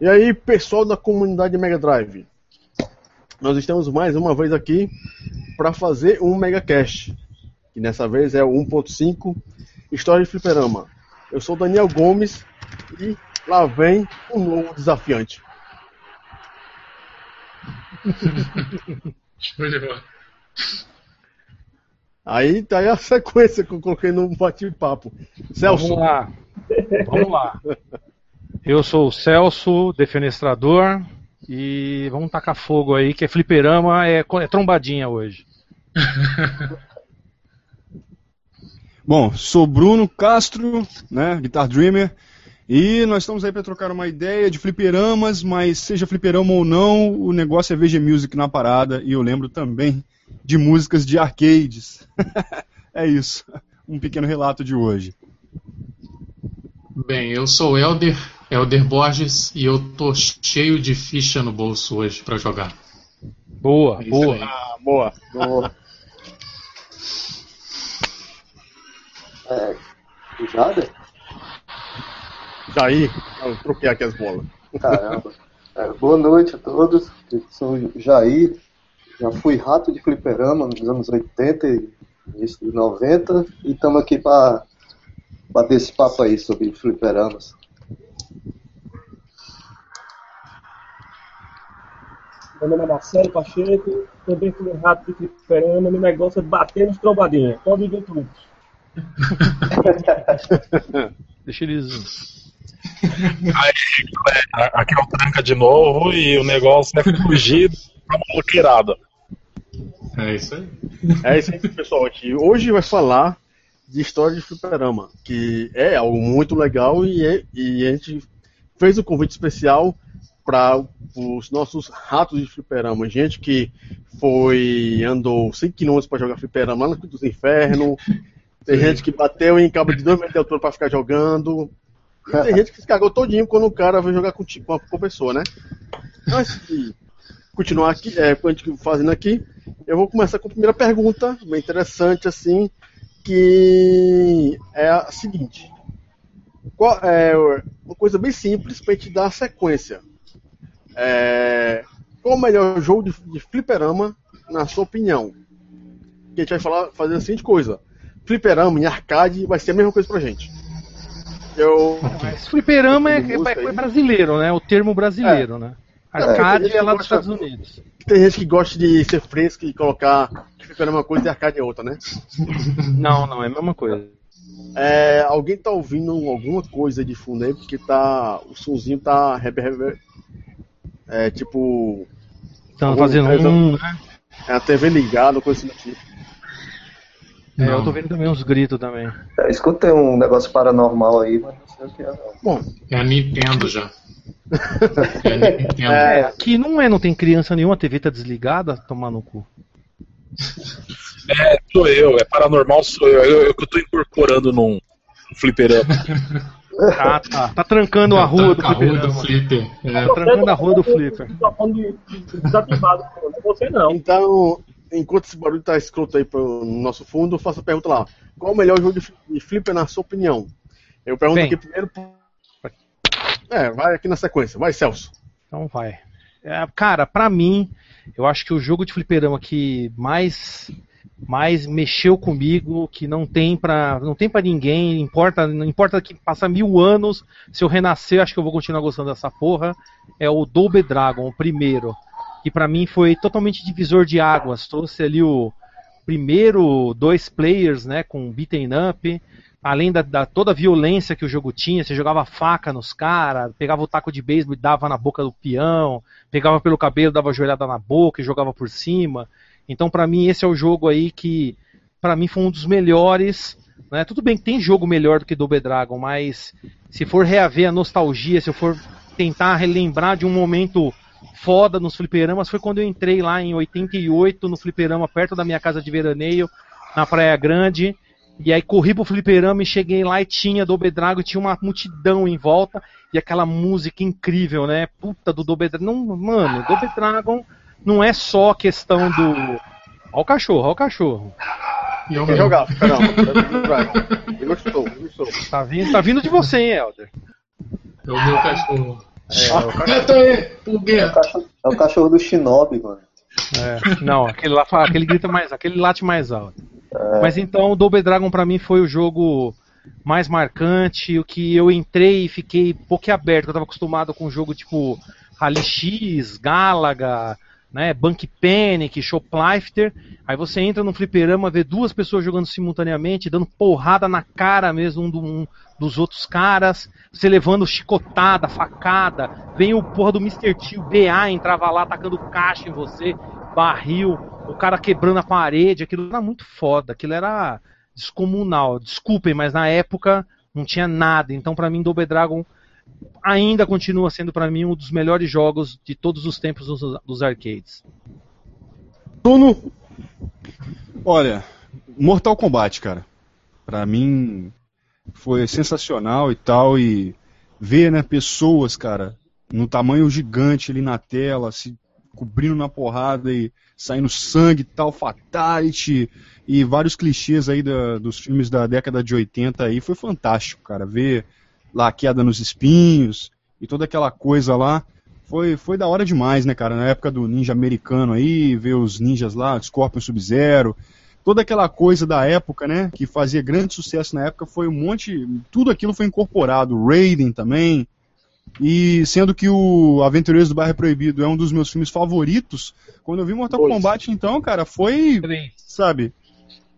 E aí, pessoal da comunidade Mega Drive, nós estamos mais uma vez aqui para fazer um Megacast, que nessa vez é o 1.5 História de Fliperama. Eu sou Daniel Gomes e lá vem um novo desafiante. Aí tá aí a sequência que eu coloquei no bate-papo. Celso. Vamos lá. Vamos lá. Eu sou o Celso, defenestrador, e vamos tacar fogo aí, que é fliperama, é, é trombadinha hoje. Bom, sou Bruno Castro, né, Guitar Dreamer, e nós estamos aí para trocar uma ideia de fliperamas, mas seja fliperama ou não, o negócio é VG Music na parada, e eu lembro também de músicas de arcades. é isso, um pequeno relato de hoje. Bem, eu sou Elder, Elder Borges, e eu tô cheio de ficha no bolso hoje para jogar. Boa, é boa. Ah, boa, boa. É, Jader? Jair, eu troquei aqui as bolas. Caramba. É, boa noite a todos. Eu sou Jair. Já fui rato de fliperama nos anos 80 e início dos 90. E estamos aqui para bater esse papo aí sobre fliperamas. Meu nome é Marcelo Pacheco, também fui rato de fliperama. Meu negócio é bater nos trombadinhas. Pode vir tudo. Deixa eles. Aí, aqui é o Tranca de novo e o negócio é fugir da maluqueirada. É isso aí. É isso aí, pessoal. Aqui. Hoje vai falar de história de fliperama, que é algo muito legal e, é, e a gente fez um convite especial para os nossos ratos de fliperama. Gente que foi andou 5 km para jogar fliperama lá no dos Infernos. Tem Sim. gente que bateu em cabo de 2 metros de altura para ficar jogando. E tem gente que se cagou todinho quando o cara veio jogar com, com, com a pessoa, né? Antes de continuar aqui, é, fazendo aqui, eu vou começar com a primeira pergunta, bem interessante assim, que é a seguinte. Qual, é uma coisa bem simples para gente dar a sequência. É, qual o melhor jogo de, de fliperama, na sua opinião? Que a gente vai falar, fazer a seguinte coisa. Fliperama em arcade vai ser a mesma coisa pra gente. Eu... Fliperama é, é, é, brasileiro, né? O termo brasileiro, é. né? Arcade é, é lá dos Estados Unidos. Tem gente que gosta de ser fresco e colocar que é uma coisa e arcade é outra, né? Não, não, é a mesma coisa. É, alguém tá ouvindo alguma coisa de fundo aí, porque tá. O sonzinho tá. É tipo. Estão fazendo um, né? É a TV ligada, coisa assim do tipo. É, eu tô vendo também uns gritos também. É, escutei um negócio paranormal aí, mas não sei o que é não. Bom, é a Nintendo já. é, a Nintendo. é, aqui não é, não tem criança nenhuma, a TV tá desligada, tomar no cu. É, sou eu, é paranormal, sou eu. Eu, eu que eu tô incorporando num fliperama. Ah, tá. Tá trancando a rua do fliperama. Do flipper. É. Tá trancando a rua do flipper. Desativado, você não. Então, enquanto esse barulho tá escroto aí pro nosso fundo, eu faço a pergunta lá. Qual o melhor jogo de flipper na sua opinião? Eu pergunto Bem, aqui primeiro. É, vai aqui na sequência. Vai, Celso. Então vai. É, cara, pra mim, eu acho que o jogo de fliperama que mais mais mexeu comigo, que não tem para não tem para ninguém, importa, não importa que passa mil anos, se eu renascer, acho que eu vou continuar gostando dessa porra, é o Double Dragon, o primeiro que para mim foi totalmente divisor de águas. Trouxe ali o primeiro dois players, né, com beaten up, além da, da, toda a violência que o jogo tinha, você jogava faca nos caras, pegava o taco de beisebol e dava na boca do peão, pegava pelo cabelo, dava joelhada na boca e jogava por cima. Então, para mim, esse é o jogo aí que, para mim, foi um dos melhores. Né? Tudo bem que tem jogo melhor do que Double Dragon, mas se for reaver a nostalgia, se eu for tentar relembrar de um momento foda nos fliperamas foi quando eu entrei lá em 88 no fliperama perto da minha casa de veraneio, na Praia Grande. E aí corri pro fliperama e cheguei lá e tinha Double Dragon, tinha uma multidão em volta e aquela música incrível, né? Puta do Double Dragon. Não, mano, Double Dragon não é só questão do. Ó o cachorro, ó o cachorro. E eu mesmo. jogar, gostou, eu gostou. Tá vindo, tá vindo de você, hein, Helder? É o meu cachorro. É, o cara- Eita aí, pulguinha. É o cachorro do Shinobi, mano. é, não, aquele lá aquele grita mais, aquele late mais alto. Mas então o Double Dragon pra mim foi o jogo mais marcante, o que eu entrei e fiquei boquiaberto, eu tava acostumado com um jogo tipo Rally X, Galaga, né, Bank Panic, Shoplifter, aí você entra no fliperama, vê duas pessoas jogando simultaneamente, dando porrada na cara mesmo um, do- um dos outros caras, você levando chicotada, facada, vem o porra do Mr. T, o BA entrava lá atacando caixa em você, barril, o cara quebrando a parede, aquilo era muito foda, aquilo era descomunal. Desculpem, mas na época não tinha nada. Então, pra mim, Double Dragon ainda continua sendo pra mim um dos melhores jogos de todos os tempos dos, dos arcades. Bruno, Olha, Mortal Kombat, cara. Pra mim foi sensacional e tal e ver, né, pessoas, cara, no tamanho gigante ali na tela, se cobrindo na porrada e saindo sangue e tal, fatality e vários clichês aí da- dos filmes da década de 80 aí, foi fantástico, cara, ver lá a queda nos espinhos e toda aquela coisa lá. Foi, foi da hora demais, né, cara? Na época do ninja americano aí, ver os ninjas lá, Scorpion Sub-Zero, toda aquela coisa da época, né, que fazia grande sucesso na época, foi um monte, tudo aquilo foi incorporado, Raiden também, e sendo que o Aventureiros do Bairro Proibido é um dos meus filmes favoritos, quando eu vi Mortal Dois. Kombat, então, cara, foi, sabe,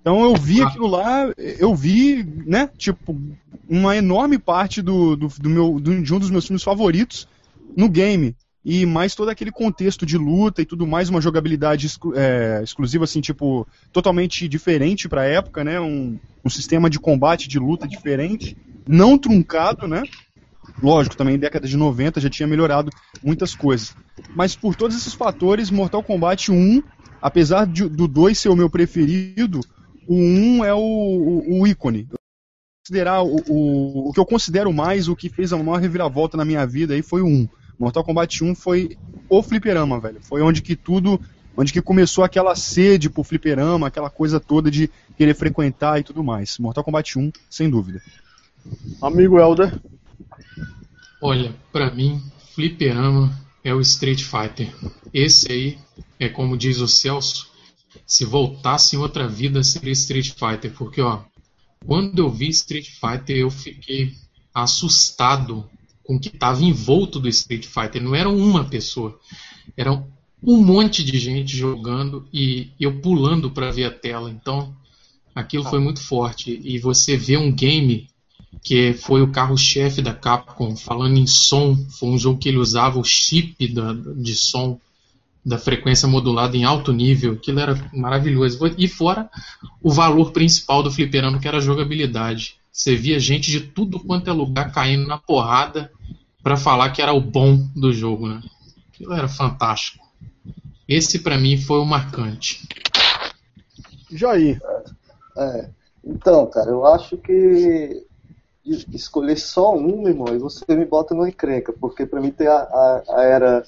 então eu vi aquilo lá, eu vi, né, tipo, uma enorme parte do, do, do meu, do- de um dos meus filmes favoritos no game. E mais todo aquele contexto de luta e tudo mais, uma jogabilidade exclu- é, exclusiva, assim, tipo, totalmente diferente pra época, né? Um, um sistema de combate, de luta diferente, não truncado, né? Lógico, também década de 90 já tinha melhorado muitas coisas. Mas por todos esses fatores, Mortal Kombat 1, apesar de- do 2 ser o meu preferido, o 1 é o, o, o ícone. Considerar o, o, o que eu considero mais, o que fez a maior reviravolta na minha vida aí foi o 1. Mortal Kombat 1 foi o fliperama, velho. Foi onde que tudo, onde que começou aquela sede por fliperama, aquela coisa toda de querer frequentar e tudo mais. Mortal Kombat 1, sem dúvida. amigo Helder. Olha, pra mim, fliperama é o Street Fighter. Esse aí é como diz o Celso, se voltasse em outra vida seria Street Fighter, porque ó, quando eu vi Street Fighter eu fiquei assustado com o que estava envolto do Street Fighter. Não era uma pessoa, eram um monte de gente jogando e eu pulando para ver a tela. Então, aquilo foi muito forte. E você vê um game que foi o carro-chefe da Capcom, falando em som, foi um jogo que ele usava o chip da- de som da frequência modulada em alto nível, aquilo era maravilhoso. E fora o valor principal do fliperama, que era a jogabilidade. Você via gente de tudo quanto é lugar caindo na porrada para falar que era o bom do jogo, né? Aquilo era fantástico. Esse pra mim foi o marcante. Jair. É. Então, cara, eu acho que es- escolher só um, meu irmão, e você me bota numa encrenca, porque pra mim tem a, a, a era,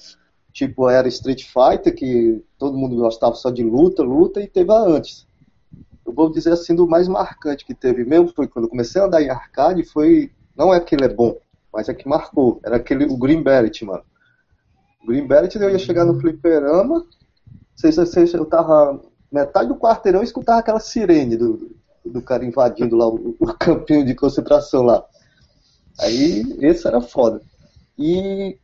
tipo, era Street Fighter, que todo mundo gostava só de luta, luta, e teve a antes. Eu vou dizer assim, do mais marcante que teve mesmo, foi quando eu comecei a andar em arcade, foi, não é que ele é bom, mas é que marcou, era aquele, o Green Beret, mano. O Green Beret, eu ia chegar no fliperama, sei se sei se eu tava metade do quarteirão e escutava aquela sirene do, do cara invadindo lá o, o campinho de concentração lá. Aí esse era foda. E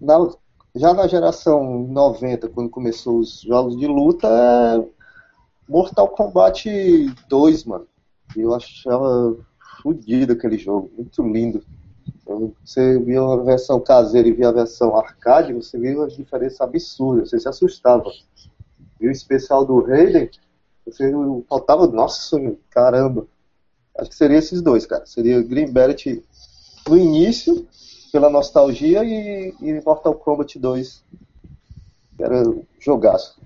na- já na geração 90, quando começou os jogos de luta, é Mortal Kombat 2, mano. Eu achava fodido aquele jogo, muito lindo. Então, Você via a versão caseira e via a versão arcade, você via uma diferença absurda, você se assustava. E o especial do Raiden, você faltava, nossa, caramba. Acho que seria esses dois, cara. Seria Green Beret no início, pela nostalgia, e, e Mortal Kombat 2, que era jogaço.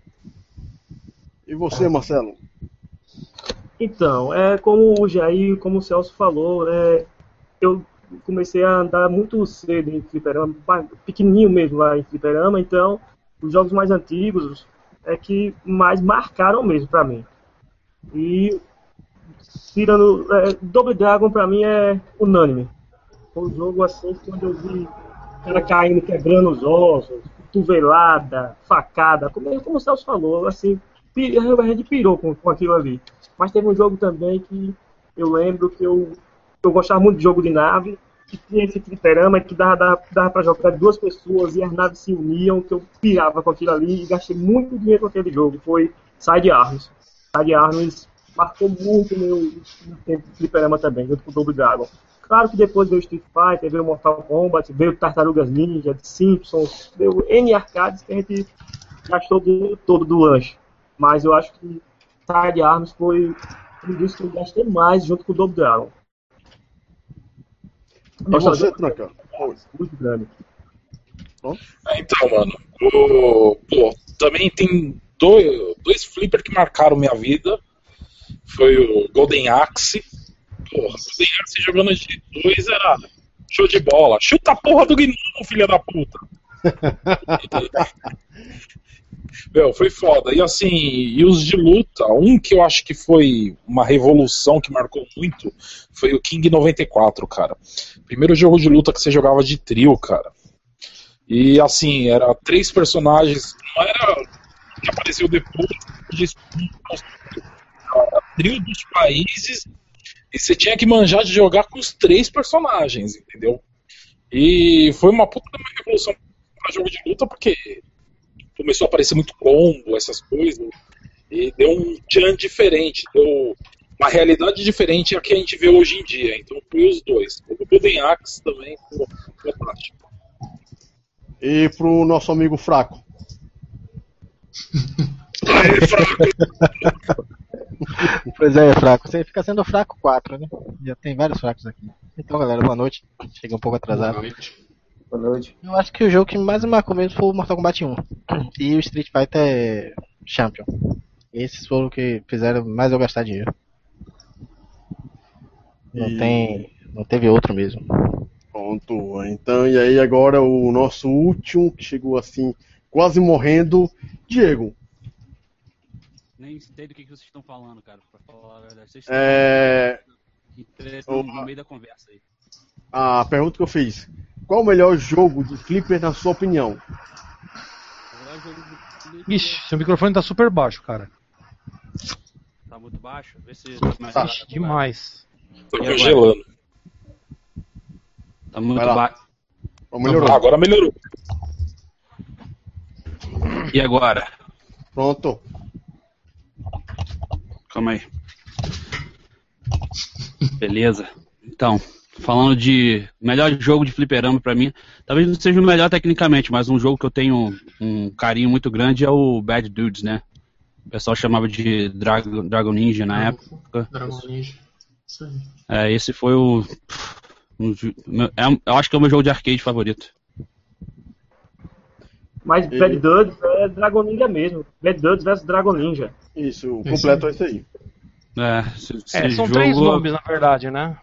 E você, Marcelo? Então, é como o Jair, como o Celso falou, né, eu comecei a andar muito cedo em fliperama, pequenininho mesmo lá em fliperama, então os jogos mais antigos é que mais marcaram mesmo pra mim. E tirando. É, Double Dragon pra mim é unânime. Foi um jogo assim quando eu vi o cara caindo, quebrando os ossos, cotovelada, facada, como, como o Celso falou, assim, a gente pirou com, com aquilo ali. Mas teve um jogo também que eu lembro que eu, eu gostava muito de jogo de nave, que tinha esse fliperama que dava, dava, dava pra jogar duas pessoas e as naves se uniam, que eu pirava com aquilo ali e gastei muito dinheiro com aquele jogo. Foi Side Arms. Side Arms marcou muito meu, meu tempo de fliperama também, junto com o Double Dragon. Claro que depois veio Street Fighter, veio Mortal Kombat, veio Tartarugas Ninja, Simpsons, veio N arcades que a gente gastou o dinheiro todo do lanche. Mas eu acho que Side Arms foi um dos que eu gastei mais junto com o Double Dragon. Você, Tranca? Muito grande. É, então, mano, o, pô, também tem dois, dois flippers que marcaram minha vida. Foi o Golden Axe. Porra, Golden Axe jogando de dois era show de bola. Chuta a porra do gnomo, filha da puta. Meu, foi foda. E assim, e os de luta, um que eu acho que foi uma revolução que marcou muito foi o King 94, cara. Primeiro jogo de luta que você jogava de trio, cara. E assim, era três personagens, não era que apareceu depois, de era trio dos países, e você tinha que manjar de jogar com os três personagens, entendeu? E foi uma puta uma revolução para jogo de luta, porque começou a aparecer muito combo, essas coisas, e deu um tchan diferente, deu uma realidade diferente a que a gente vê hoje em dia. Então foi os dois. O Golden Axe também foi fantástico. E pro nosso amigo fraco. Aê, fraco! Pois é, fraco. Você fica sendo fraco 4, né? Já tem vários fracos aqui. Então, galera, boa noite. Cheguei um pouco atrasado. Boa noite. Boa noite. Eu acho que o jogo que mais me marcou mesmo foi o Mortal Kombat 1. E o Street Fighter Champion. Esses foram o que fizeram mais eu gastar dinheiro. Não E- tem. Não teve outro mesmo. Pronto. Então, e aí agora o nosso último, que chegou assim, quase morrendo, Diego. Nem sei do que, que vocês estão falando, cara, pra falar a verdade. Vocês É, estão no meio da conversa aí. a pergunta que eu fiz. Qual o melhor jogo de flipper na sua opinião? O melhor jogo do- Ixi, seu microfone tá super baixo, cara. Tá muito baixo? Vê se tá mais Tá. Ixi, demais. Tô congelando. Tá muito baixo. Melhorou. Ah, agora melhorou. E agora? Pronto. Calma aí. Beleza. Então, falando de melhor jogo de fliperama pra mim, talvez não seja o melhor tecnicamente, mas um jogo que eu tenho um carinho muito grande é o Bad Dudes, né? O pessoal chamava de Dragon, Dragon Ninja na época. Dragon Ninja. Isso aí. É, esse foi o. um é um- eu acho que é o meu jogo de arcade favorito. Mas E- Bad Dudes é Dragon Ninja mesmo. Bad Dudes versus Dragon Ninja. Isso, o completo é isso aí. É, esse, É, esse são jogo, três nomes, na verdade, né?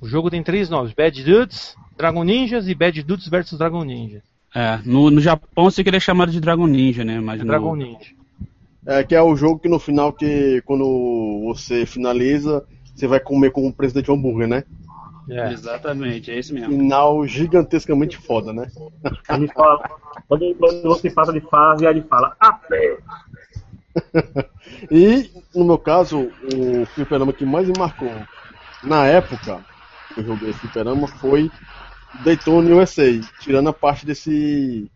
O jogo tem três nomes: Bad Dudes, Dragon Ninjas e Bad Dudes versus Dragon Ninja. É, no, no Japão você queria chamar de Dragon Ninja, né? Mas É no- Dragon Ninja. É que é o jogo que no final, que quando você finaliza, você vai comer com o presidente hambúrguer, né? É. Exatamente, é esse mesmo. Final gigantescamente foda, né? Ele fala, quando, quando você passa de fase, ele fala, "Ah, apé. E, no meu caso, o fliperama que mais me marcou na época que eu joguei fliperama foi Daytona USA, tirando a parte desse.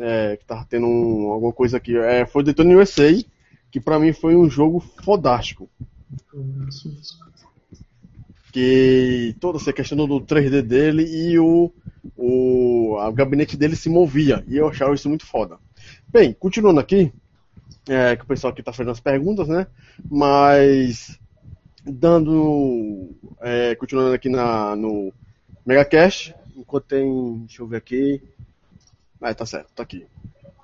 É, que tava tendo um- alguma coisa aqui. É, foi Daytona USA, que pra mim foi um jogo fodástico. Que toda essa questão do 3D dele e o, o, o gabinete dele se movia. E eu achava isso muito foda. Bem, continuando aqui, é, que o pessoal aqui tá fazendo as perguntas, né? Mas dando. é, continuando aqui na, no Megacast, enquanto tem. Deixa eu ver aqui. Ah, tá certo, tá aqui.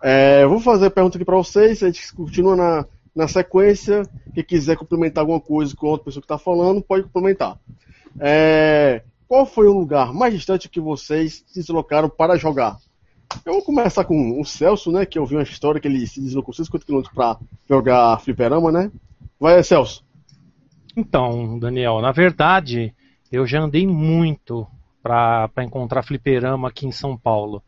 É, eu vou fazer a pergunta aqui pra vocês, a gente continua na, na sequência. Quem quiser complementar alguma coisa com a outra pessoa que tá falando, pode complementar. É, qual foi o lugar mais distante que vocês se deslocaram para jogar? Eu vou começar com o Celso, né? Que eu vi uma história que ele se deslocou 50 km para jogar fliperama, né? Vai, Celso. Então, Daniel, na verdade, eu já andei muito para encontrar fliperama aqui em São Paulo.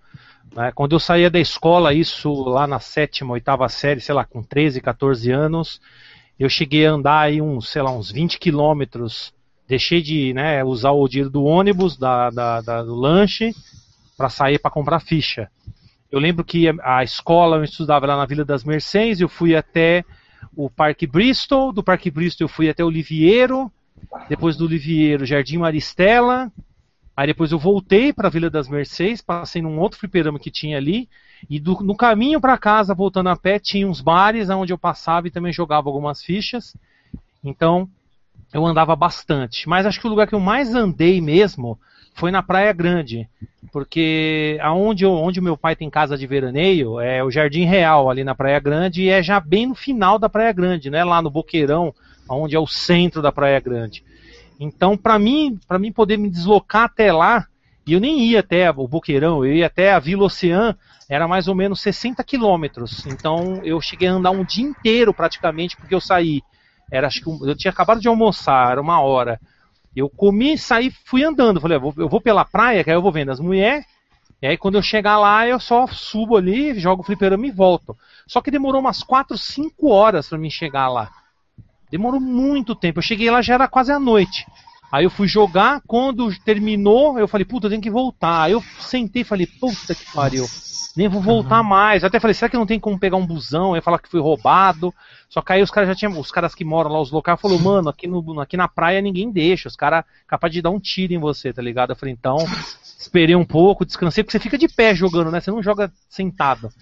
Né? Quando eu saía da escola, isso lá na sétima, oitava série, sei lá, com 13, 14 anos, eu cheguei a andar aí uns, sei lá, uns 20 quilômetros. Deixei de né, usar o dinheiro do ônibus, da, da, da do lanche, para sair para comprar ficha. Eu lembro que a escola eu estudava lá na Vila das Mercês, eu fui até o Parque Bristol, do Parque Bristol eu fui até o Liviero, depois do Liviero, Jardim Maristela, aí depois eu voltei para a Vila das Mercês, passei num outro fliperama que tinha ali, e do, no caminho para casa, voltando a pé, tinha uns bares onde eu passava e também jogava algumas fichas, então eu andava bastante. Mas acho que o lugar que eu mais andei mesmo foi na Praia Grande, porque aonde eu, onde meu pai tem casa de veraneio é o Jardim Real ali na Praia Grande e é já bem no final da Praia Grande, né? Lá no Boqueirão, onde é o centro da Praia Grande. Então, para mim, para mim poder me deslocar até lá, e eu nem ia até o Boqueirão, eu ia até a Vila Oceã, era mais ou menos 60 quilômetros. Então, eu cheguei a andar um dia inteiro praticamente, porque eu saí. Era, acho que eu tinha acabado de almoçar, era uma hora. Eu comi, saí, fui andando. Falei, vou, eu vou pela praia, que aí eu vou vendo as mulheres. E aí quando eu chegar lá, eu só subo ali, jogo o fliperama e volto. Só que demorou umas 4, 5 horas para mim chegar lá. Demorou muito tempo. Eu cheguei lá já era quase a noite. Aí eu fui jogar, quando terminou, eu falei, puta, eu tenho que voltar. Aí eu sentei e falei, puta que pariu nem vou voltar mais. Até falei, será que não tem como pegar um busão? Eu ia falar que foi roubado. Só que aí os caras já tinham. Os caras que moram lá, os locais, falou, mano, aqui, no, aqui na praia ninguém deixa. Os caras capaz de dar um tiro em você, tá ligado? Eu falei, então, esperei um pouco, descansei, porque você fica de pé jogando, né? Você não joga sentado.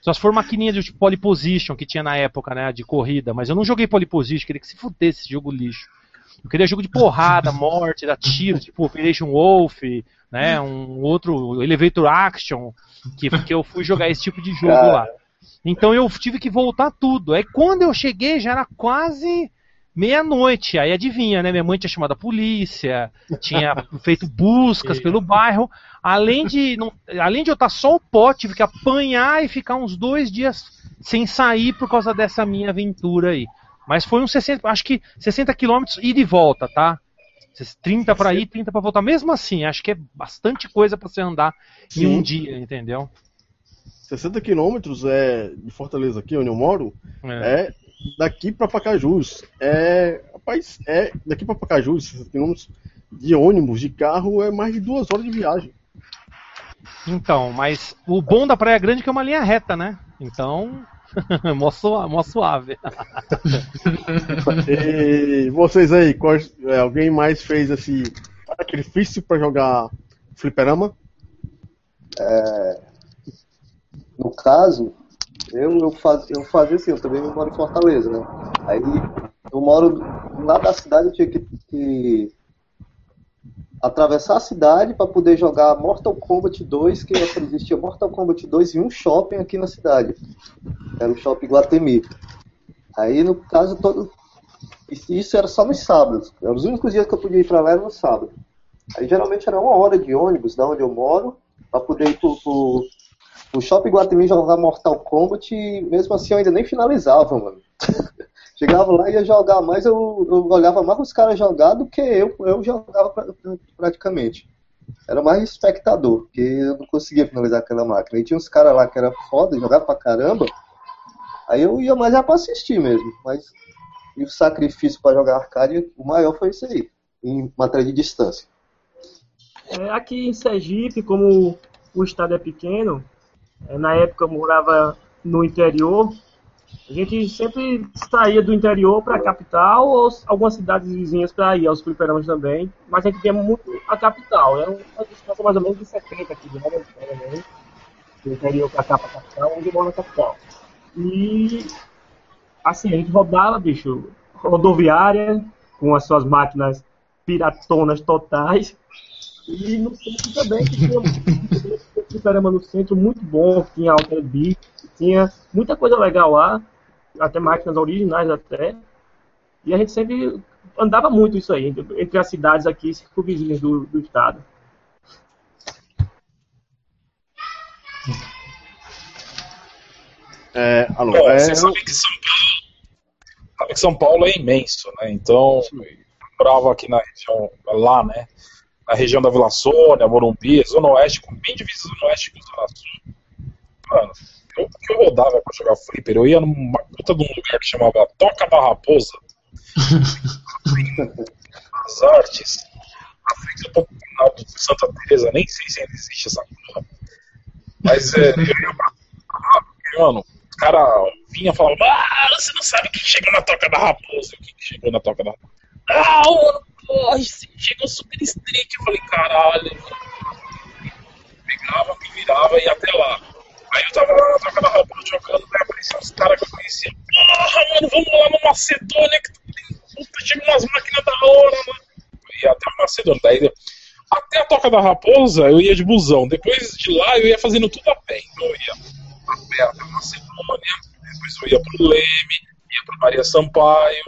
Só se for maquininha de tipo, polyposition que tinha na época, né? De corrida. Mas eu não joguei polyposition, queria que se fudesse esse jogo lixo. Eu queria jogo de porrada, morte, dar tiro, tipo Operation Wolf, né? Um outro Elevator Action, que, que eu fui jogar esse tipo de jogo Cara. lá. Então eu tive que voltar tudo. Aí quando eu cheguei já era quase meia-noite. Aí adivinha, né? Minha mãe tinha chamado a polícia, tinha feito buscas pelo bairro. Além de, não, além de eu estar só o pote, tive que apanhar e ficar uns dois dias sem sair por causa dessa minha aventura aí. Mas foi uns 60, acho que 60 quilômetros ida e volta, tá? 30 para ir, 30 para voltar. Mesmo assim, acho que é bastante coisa para você andar Sim. em um dia, entendeu? 60 quilômetros é de Fortaleza aqui onde eu moro é, é daqui para Pacajus. É, rapaz, é daqui para Pacajus, 60 quilômetros de ônibus, de carro é mais de duas horas de viagem. Então, mas o bom da Praia Grande é que é uma linha reta, né? Então, mó, suave. Mó suave. e vocês aí, qual, é, alguém mais fez esse sacrifício para jogar fliperama? É, no caso, eu, eu, faz, eu fazia assim, eu também moro em Fortaleza, né? Aí eu moro lá da cidade, eu tinha que, que atravessar a cidade para poder jogar Mortal Kombat 2, que existia Mortal Kombat 2 em um shopping aqui na cidade. Era o Shopping Guatemi. Aí, no caso, todo. Isso era só nos sábados. Os únicos dias que eu podia ir para lá era no sábado. Aí geralmente era uma hora de ônibus da onde eu moro, para poder ir pro, pro, pro Shopping Guatemi jogar Mortal Kombat e mesmo assim eu ainda nem finalizava, mano. Chegava lá e ia jogar mais, eu, eu olhava mais os caras jogar do que eu, eu jogava praticamente. Era mais espectador, porque eu não conseguia finalizar aquela máquina. E tinha uns caras lá que era foda, jogava pra caramba. Aí eu ia mais já pra assistir mesmo. Mas e o sacrifício para jogar arcade, o maior foi isso aí, em matéria de distância. É, aqui em Sergipe, como o estado é pequeno, na época eu morava no interior, a gente sempre saía do interior para a capital ou algumas cidades vizinhas para ir aos fliperamas também, mas a gente via muito a capital. Era uma distância mais ou menos de 70 quilômetros do interior para cá, para a capital, onde eu moro na capital. E assim, a gente rodava, bicho, rodoviária, com as suas máquinas piratonas totais. E no centro também, que tinha um fliperama no centro muito bom, tinha Alter Beat, tinha muita coisa legal lá até máquinas originais até. E a gente sempre andava muito isso aí, entre as cidades aqui circunvizinhas do, do estado. É, alô, é, você sabe que São Paulo sabe que São Paulo é imenso, né? Então, eu morava aqui na região, lá, né? Na região da Vila Sônia, Morumbi, Zona Oeste, com bem divisa Zona Oeste com Zona Sul. Mano, eu, eu rodava pra jogar flipper, eu ia numa puta de um lugar que chamava Toca da Raposa. As artes. Na frente do final do Santa Teresa, nem sei se ainda existe essa porra. Mas é, eu ia pra mano, os caras vinham e falavam, ah, você não sabe quem chegou na Toca da Raposa. O que chegou na Toca da Raposa? Ah, mano, porra, chegou super street. Eu falei, caralho. Pegava, me virava e ia até lá. Aí eu tava lá na Toca da Raposa jogando, né? Apareciam uns caras que eu conhecia. Porra, mano, vamos lá no Macedônia que tem puta, chega umas máquinas da hora, mano. Eu ia até o Macedônia. Daí, até a Toca da Raposa eu ia de busão. Depois de lá eu ia fazendo tudo a pé. Então eu ia a pé até Macedônia, depois eu ia pro Leme, ia pro Maria Sampaio,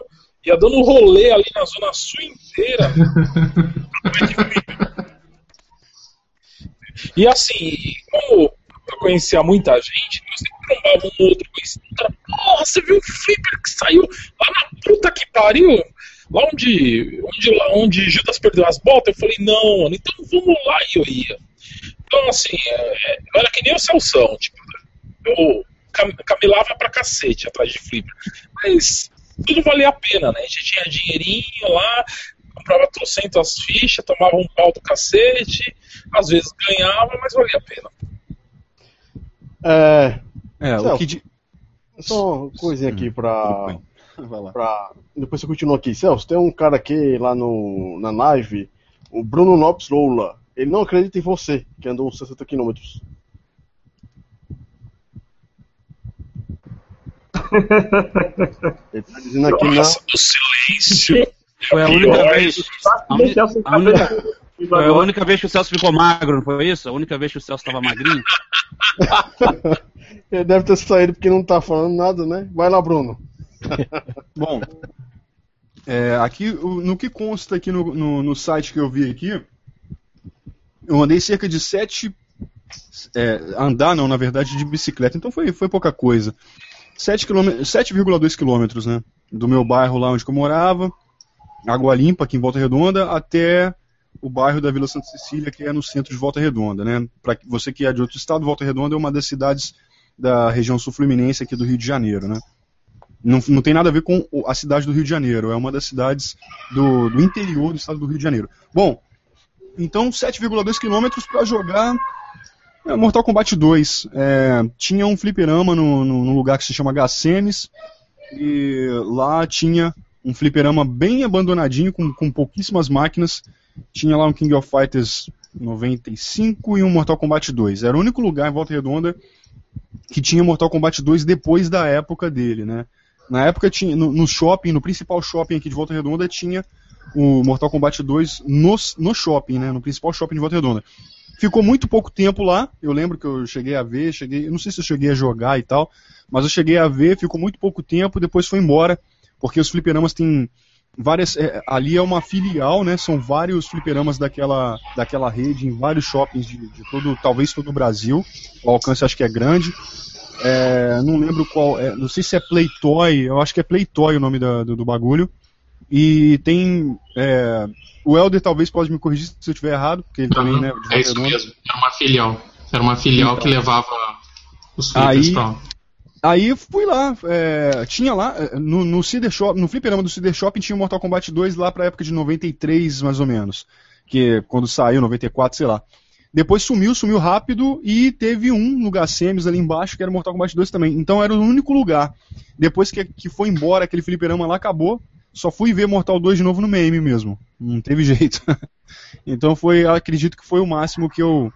ia dando um rolê ali na Zona Sul inteira. e assim, como eu conhecia muita gente, eu sempre trombava um outro, conhecia cara, porra, você viu o flipper que saiu lá na puta que pariu? Lá onde, onde, lá onde Judas perdeu as botas, eu falei, não, mano, então vamos lá e eu ia. Então, assim, é, eu era que nem o Celção, tipo, eu cam caminhava pra cacete atrás de flipper. Mas tudo valia a pena, né? A gente tinha dinheirinho lá, comprava trocentas fichas, tomava um pau do cacete, às vezes ganhava, mas valia a pena. É. É, Celso, o que. de- Só uma coisinha aqui pra. Vai lá. pra... Depois você continua aqui. Celso, tem um cara aqui lá no, na live, o Bruno Lopes Loula. Ele não acredita em você, que andou uns 60 quilômetros. Ele tá dizendo aqui. Nossa, o silêncio. Foi a única Pior. vez. A, única, foi a única vez que o Celso ficou magro, não foi isso? A única vez que o Celso estava magrinho? Ele deve ter saído porque não tá falando nada, né? Vai lá, Bruno. Bom, é, aqui no que consta aqui no, no, no site que eu vi aqui, eu andei cerca de 7. É, andar não, na verdade, de bicicleta, então foi, foi pouca coisa. 7 quilômet- 7,2 quilômetros, né? Do meu bairro lá onde eu morava, Água Limpa, aqui em Volta Redonda, até o bairro da Vila Santa Cecília, que é no centro de Volta Redonda, né? Para você que é de outro estado, Volta Redonda é uma das cidades da região sul-fluminense aqui do Rio de Janeiro, né? Não, não tem nada a ver com a cidade do Rio de Janeiro, é uma das cidades do, do interior do estado do Rio de Janeiro. Bom, então 7,2 quilômetros para jogar Mortal Kombat 2. É, tinha um fliperama no, no, num lugar que se chama Gacemes, e lá tinha um fliperama bem abandonadinho, com, com pouquíssimas máquinas. Tinha lá um King of Fighters 95 e um Mortal Kombat 2. Era o único lugar em Volta Redonda que tinha Mortal Kombat 2 depois da época dele, né? Na época tinha no, no shopping, no principal shopping aqui de Volta Redonda tinha o Mortal Kombat 2 no, no shopping, né? No principal shopping de Volta Redonda. Ficou muito pouco tempo lá. Eu lembro que eu cheguei a ver, cheguei, não sei se eu cheguei a jogar e tal, mas eu cheguei a ver, ficou muito pouco tempo, depois foi embora, porque os fliperamas têm várias, é, ali é uma filial, né? São vários fliperamas daquela, daquela rede em vários shoppings de, de todo, talvez todo o Brasil. O alcance acho que é grande. É, não lembro qual, é, não sei se é Playtoy, eu acho que é Playtoy o nome da- do, do bagulho. E tem. é, o Helder talvez pode me corrigir se eu estiver errado, porque ele também, né? É isso mesmo. Era uma filial. Era uma filial que levava os flippers Aí- pra. Aí fui lá, é, tinha lá, é, no, no Cider Shop, no fliperama do Cider Shopping tinha o Mortal Kombat 2 lá pra época de 93, mais ou menos. Que quando saiu, 94, sei lá. Depois sumiu, sumiu rápido e teve um no Gacemes ali embaixo que era o Mortal Kombat 2 também. Então era o único lugar. Depois que, que foi embora aquele fliperama lá, acabou. Só fui ver Mortal 2 de novo no meme mesmo. Não teve jeito. então foi, acredito que foi o máximo que eu,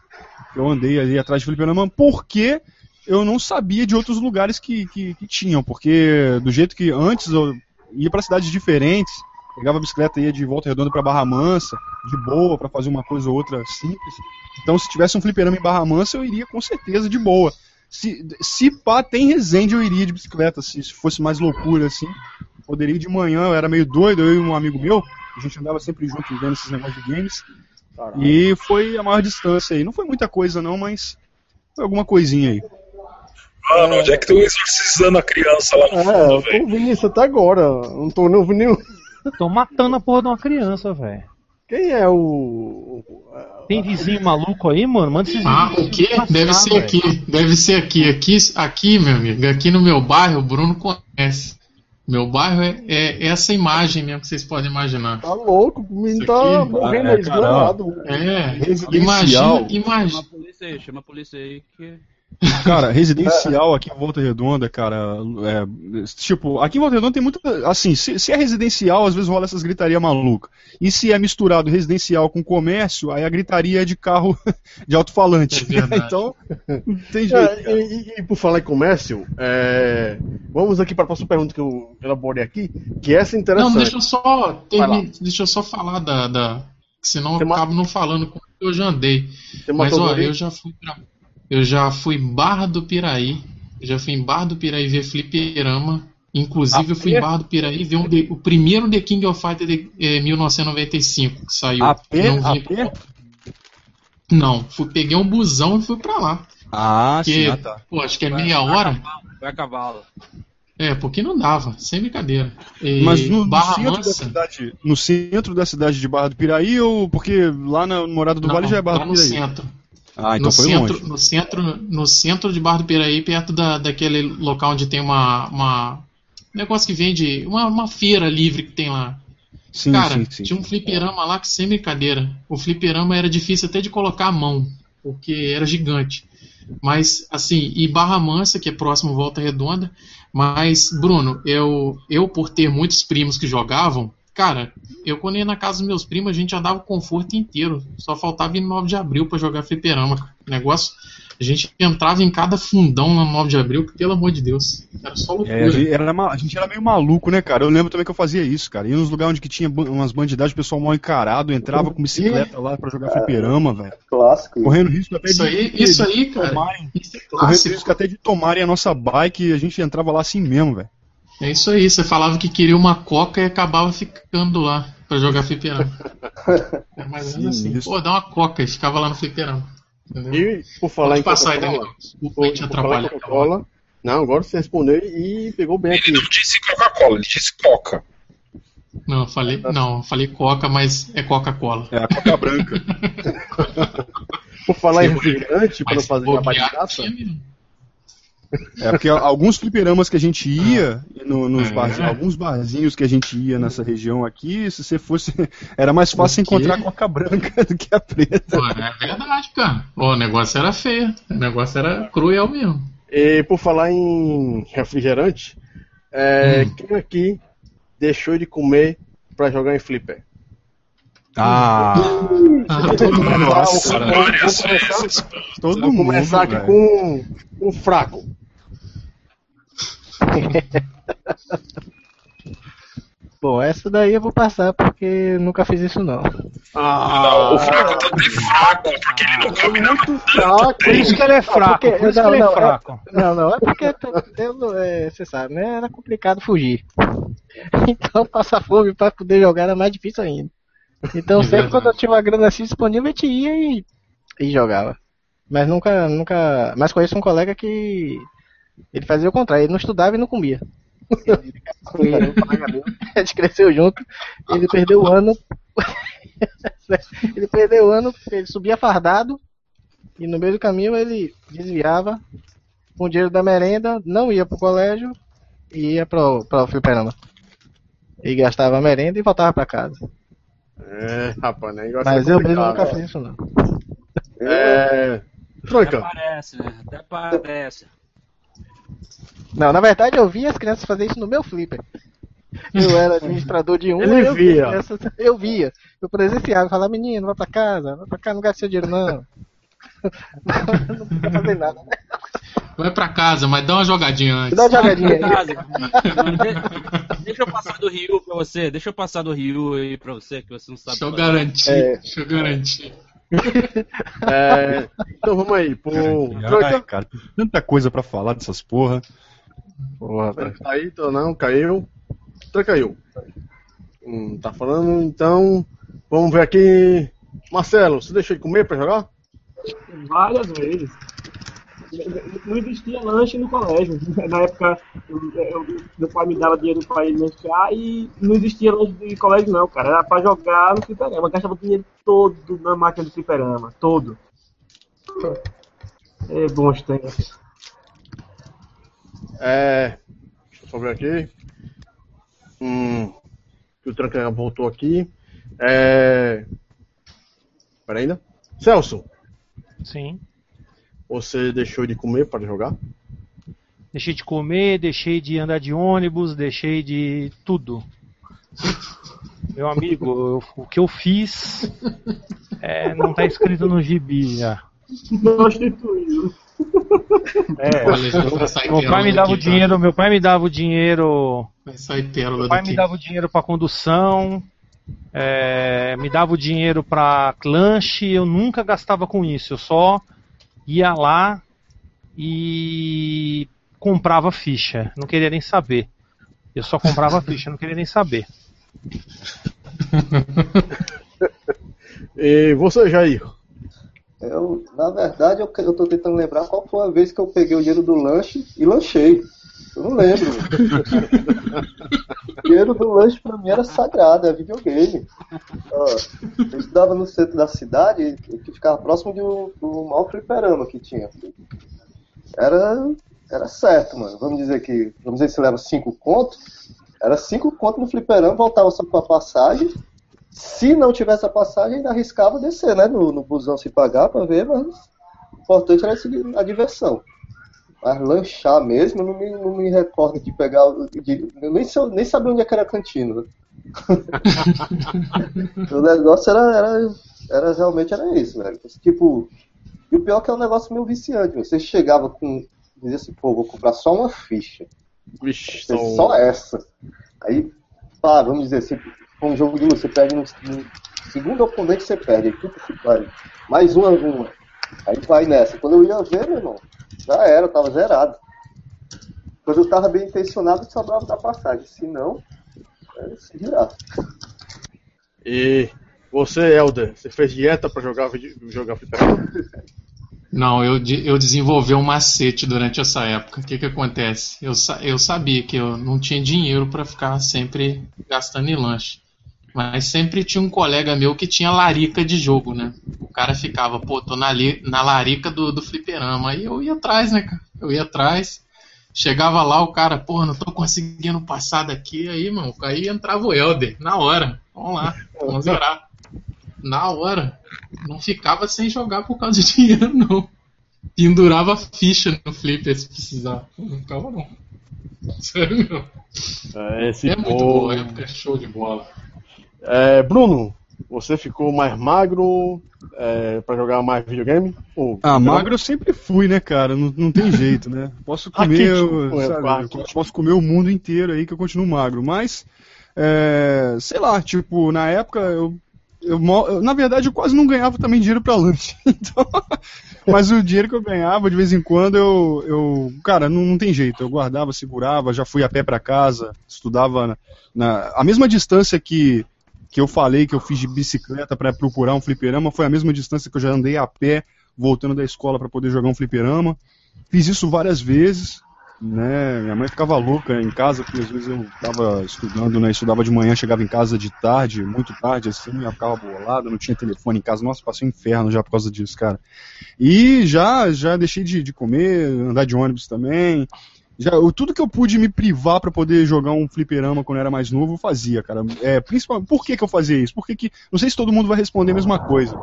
que eu andei ali atrás de fliperama, porque eu não sabia de outros lugares que, que, que tinham, porque do jeito que antes eu ia para cidades diferentes, pegava a bicicleta e ia de volta redonda para Barra Mansa, de boa, para fazer uma coisa ou outra simples. Então, se tivesse um fliperama em Barra Mansa, eu iria com certeza de boa. Se, se pá, tem Resende, eu iria de bicicleta, se, se fosse mais loucura assim. Poderia ir de manhã, eu era meio doido, eu e um amigo meu, a gente andava sempre junto vendo esses negócios de games. E foi a maior distância aí. Não foi muita coisa não, mas foi alguma coisinha aí. Mano, onde é que estão exorcizando a criança lá no É, fundo, eu tô velho? ouvindo isso até agora. Não tô nem ouvindo nenhum. Tô matando a porra de uma criança, velho. Quem é o. Tem vizinho maluco aí, mano? Manda esses Ah, o quê? passar, Deve ser velho. aqui. Deve ser aqui. Aqui, aqui, meu amigo. Aqui no meu bairro, o Bruno conhece. Meu bairro é, é essa imagem mesmo que vocês podem imaginar. Tá louco, o menino tá morrendo é, aí, esganado. É, Residencial. imagina, imagina. Chama a polícia aí, chama a polícia aí que. Cara, residencial aqui em Volta Redonda, cara, é, tipo, aqui em Volta Redonda tem muita, assim, se, se é residencial, às vezes rola essas gritaria maluca. E se é misturado residencial com comércio, aí a gritaria é de carro de alto-falante. É então, não tem É, jeito. cara. e, e- e por falar em comércio, é, vamos aqui para a próxima pergunta que eu elaborei aqui, que essa é interessante. Não, deixa eu só deixa eu só falar da, da senão Tem eu uma- acabo não falando como eu já andei. Mas ó, eu já fui pra, eu já fui em Barra do Piraí, já fui em Barra do Piraí ver fliperama. Inclusive, eu fui em Barra do Piraí ver um The- o primeiro The King of Fighters de eh, 1995 que saiu. A? Não pé? Não, fui, peguei um busão e fui pra lá. Ah, sim, Porque, ah, tá. pô, acho que é meia hora. Vai a cavalo. É, porque não dava, sem brincadeira. E Mas no, no centro da Mansa, cidade, no centro da cidade de Barra do Piraí ou porque lá na Morada do não, Vale já é Barra do no Piraí? centro. Ah, então no foi centro, longe. No centro, no centro de Barra do Piraí, perto da, daquele local onde tem uma, uma um negócio que vende, uma, uma feira livre que tem lá. Sim, Cara, sim, sim. tinha um fliperama lá que sem brincadeira. O fliperama era difícil até de colocar a mão, porque era gigante. Mas, assim, e Barra Mansa, que é próximo Volta Redonda. Mas, Bruno, eu, eu por ter muitos primos que jogavam, cara, eu quando ia na casa dos meus primos, a gente andava o conforto inteiro. Só faltava ir no 9 de abril pra jogar fliperama. cara. Negócio. A gente entrava em cada fundão no 9 de abril, que, pelo amor de Deus. Era só loucura. É, a, gente era, a gente era meio maluco, né, cara? Eu lembro também que eu fazia isso, cara. Ia nos lugares onde que tinha umas bandidades, o pessoal mal encarado, entrava com bicicleta lá pra jogar fliperama, velho. Clássico. Correndo risco até Isso de, aí, de- isso de aí, cara. tomarem, Isso é correndo risco até de tomarem a nossa bike e a gente entrava lá assim mesmo, velho. É isso aí, você falava que queria uma coca e acabava ficando lá pra jogar fliperama. É mais ou menos assim. Sinistro. Pô, dá uma coca ficava lá no fliperama. Entendeu? E por falar Pode em passar aí, Coca-Cola, Daniel. Desculpa aí te por falar em atrapalhar. Coca-Cola, não, agora você respondeu e pegou bem aqui. Ele não disse Coca-Cola, ele disse Coca. Não, eu falei, não, falei coca, mas é Coca-Cola. É a coca branca. Por falar em refrigerante, para fazer bobear, jabá de graça, tinha mesmo. É porque alguns fliperamas que a gente ia, no- nos É. barzinhos, alguns barzinhos que a gente ia nessa região aqui, se você fosse. Era mais fácil encontrar coca branca do que a preta. Pô, é verdade, cara. O negócio era feio. O negócio era cruel mesmo. E por falar em refrigerante, é, Hum. quem aqui deixou de comer para jogar em flipper? Ah, Ah, todo mundo. Nossa, Vamos- começar, vamos mundo. começar aqui com um fraco. Bom, essa daí eu vou passar porque nunca fiz isso não. Ah, Não, o fraco é fraco, porque ele não come muito fraco. Por isso que ele é fraco, porque- por isso que não, ele é não, é- fraco. Não, não, é porque é, você sabe, né? Era complicado fugir. Então passar fome pra poder jogar era mais difícil ainda. Então É sempre quando eu tinha uma grana assim disponível, a gente ia e, e jogava. Mas nunca, nunca. Mas conheço um colega que ele fazia o contrário, ele não estudava e não comia. Ele, a gente cresceu junto, ele perdeu o ano. ele perdeu o ano, ele subia fardado e no meio do caminho ele desviava com o dinheiro da merenda, não ia pro colégio e ia pro, pro fliperama. E gastava a merenda e voltava pra casa. É, rapaz, né? Mas eu mesmo nunca fiz isso não. É, Até Franca, parece, né? Até parece. Não, na verdade eu via as crianças fazer isso no meu flipper. Eu era administrador de um, Ele eu via. crianças- eu via. Eu presenciava, falava, menino, vai pra casa, vai pra casa, não gasta seu dinheiro não. não podia fazer nada. né? Vai pra casa, mas dá uma jogadinha antes. Dá uma jogadinha aí. Deixa eu passar do Rio pra você. Deixa eu passar do Rio aí pra você, que você não sabe. Deixa eu garantir. É. Deixa eu garantir. é, então vamos aí. Pro Ai, cara, tem tanta coisa pra falar dessas porra. Porra, tá aí, então não, caiu. Franca caiu. Hum, tá falando, então. Vamos ver aqui. Marcelo, você deixou de comer pra jogar? Várias vezes. não existia lanche no colégio. Na época, eu, eu, meu pai me dava dinheiro para ir lanchar e não existia lanche de colégio, não, cara. Era para jogar no fliperama. Gastava o dinheiro todo na máquina do fliperama. Todo. É bons tempos. É. Deixa eu só ver aqui. Hum. Que o Tranca voltou aqui. É. Peraí ainda. Celso, Sim. você deixou de comer para jogar? Deixei de comer, deixei de andar de ônibus, deixei de tudo. Meu amigo, eu- o que eu fiz é, não tá escrito no gibi já. Prostituído. É, meu pai me pérola dava o tá? dinheiro, meu pai me dava o dinheiro, Vai sair pérola meu pai daqui. me dava o dinheiro para condução, é, me dava o dinheiro para lanche, eu nunca gastava com isso, eu só ia lá e comprava ficha, não queria nem saber. Eu só comprava ficha, não queria nem saber. E você, Jair? Eu, na verdade, eu, eu tô tentando lembrar qual foi a vez que eu peguei o dinheiro do lanche e lanchei. Eu não lembro. o dinheiro do lanche pra mim era sagrado, é videogame. Eu estudava no centro da cidade, que ficava próximo do, do maior fliperama que tinha. Era, era certo, mano. Vamos dizer que, vamos dizer se leva cinco contos. Era cinco contos no fliperama, voltava só com a passagem. Se não tivesse a passagem, ainda arriscava descer, né? No, no busão se pagar pra ver, mas o importante era a diversão. Mas lanchar mesmo, não me, não me recordo de pegar. De, eu nem, nem sabia onde é que era a cantina. né? o negócio era, era, era realmente era isso, velho. Tipo, e o pior é que é um negócio meio viciante. Você chegava com. Dizia assim, pô, vou comprar só uma ficha. Vixe, são- Só essa. Aí, pá, vamos dizer, for um jogo de você perde no, no segundo oponente, você perde. Aí, puta que pariu. Mais uma, uma. Aí vai nessa. Quando eu ia ver, meu irmão, já era, eu tava zerado. Quando eu tava bem intencionado, sobrava da passagem. Se não, é se virar. E você, Helder, você fez dieta para jogar, jogar fliperama? Não, eu, eu desenvolvi um macete durante essa época. O que que acontece? Eu, eu sabia que eu não tinha dinheiro para ficar sempre gastando em lanche. Mas sempre tinha um colega meu que tinha larica de jogo, né? O cara ficava, pô, tô na, li- na larica do, do fliperama. Aí eu ia atrás, né, cara? Eu ia atrás. Chegava lá, o cara, pô, não tô conseguindo passar daqui. Aí, mano, aí entrava o Helder, na hora. Vamos lá, vamos zerar. Na hora. Não ficava sem jogar por causa de dinheiro, não. Pendurava ficha no flipper se precisar. Não ficava, não. Sério, não. É, esse É muito povo- boa, a época é show de bola. É, Bruno, você ficou mais magro é, para jogar mais videogame? Ou Ah, magro eu sempre fui, né, cara? Não, não tem jeito, né? Posso comer, eu- é, sabe, posso comer o mundo inteiro aí que eu continuo magro, mas é, sei lá, tipo, na época eu, eu, na verdade eu quase não ganhava também dinheiro pra lanche. Então, mas o dinheiro que eu ganhava de vez em quando eu, eu cara, não, não tem jeito, eu guardava, segurava, já fui a pé pra casa, estudava na, na- a mesma distância que que eu falei que eu fiz de bicicleta para procurar um fliperama foi a mesma distância que eu já andei a pé voltando da escola para poder jogar um fliperama. Fiz isso várias vezes, né? Minha mãe ficava louca em casa porque às vezes eu estava estudando, né? Estudava de manhã, chegava em casa de tarde, muito tarde, assim, eu ficava bolado, não tinha telefone em casa. Nossa, passei um inferno já por causa disso, cara. E já já deixei de, de comer, andar de ônibus também. Já, eu- tudo que eu pude me privar pra poder jogar um fliperama quando eu era mais novo, eu fazia, cara. É, principalmente, por que, que eu fazia isso? Porque que, não sei se todo mundo vai responder a mesma coisa.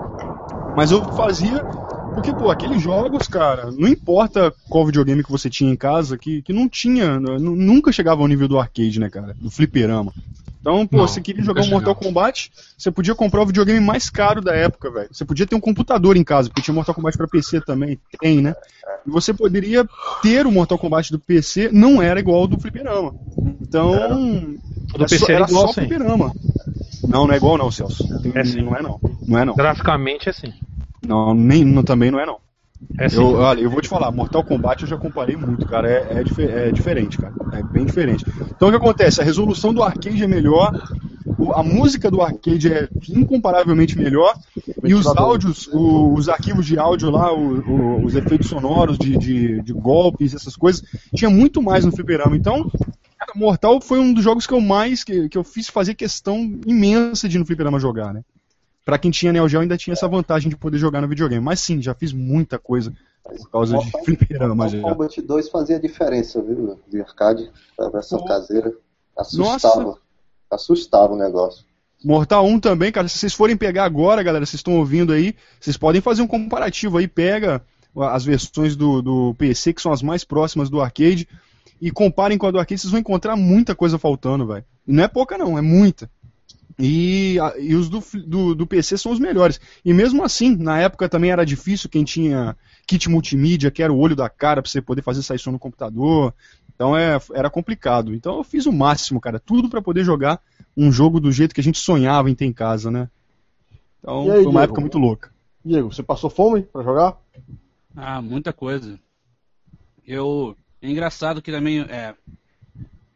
Mas eu fazia porque, pô, aqueles jogos, cara, não importa qual videogame que você tinha em casa, que, que não tinha, nu- nunca chegava ao nível do arcade, né, cara? Do fliperama. Então, pô, Não, você queria jogar um Mortal. Kombat, você podia comprar o videogame mais caro da época, velho. Você podia ter um computador em casa, porque tinha Mortal Kombat pra PC também, tem, né? E você poderia ter o Mortal Kombat do PC, não era igual ao do fliperama. Então, O do é PC só, era era igual, só sim. fliperama. Não, não é igual não, Celso. Tem- É sim. Não é não. Não é não. Graficamente, assim. Não, nem, não, também não é não. É sim. Eu, olha, eu vou te falar, Mortal Kombat eu já comparei muito, cara. É, é, dife- é diferente, cara. É bem diferente. Então o que acontece? A resolução do arcade é melhor. a música do arcade é incomparavelmente melhor e os áudios, o- os arquivos de áudio lá, o- o- os efeitos sonoros de, de, de golpes, essas coisas, tinha muito mais no fliperama. Então, Mortal foi um dos jogos que eu mais, que, que eu fiz fazer questão imensa de ir no fliperama jogar, né? Pra quem tinha Neo Geo ainda tinha essa vantagem de poder jogar no videogame. Mas sim, já fiz muita coisa por causa de Mortal- fliperama Mortal já. Kombat 2 fazia diferença, viu? De arcade, a versão Pô. caseira. Assustava. Assustava o negócio. Mortal 1 também, cara, se vocês forem pegar agora, galera, vocês estão ouvindo aí, vocês podem fazer um comparativo aí, pega as versões do, do PC, que são as mais próximas do arcade, e comparem com a do arcade, vocês vão encontrar muita coisa faltando, velho. Não é pouca não, é muita. E, e os do, do, do PC são os melhores. E mesmo assim, na época também era difícil quem tinha kit multimídia, que era o olho da cara pra você poder fazer sair som no computador. Então é, era complicado. Então eu fiz o máximo, cara, tudo pra poder jogar um jogo do jeito que a gente sonhava em ter em casa, né? Então aí, foi uma Diego? época muito louca. Diego, você passou fome pra jogar? Ah, muita coisa. Eu. É engraçado que também. É,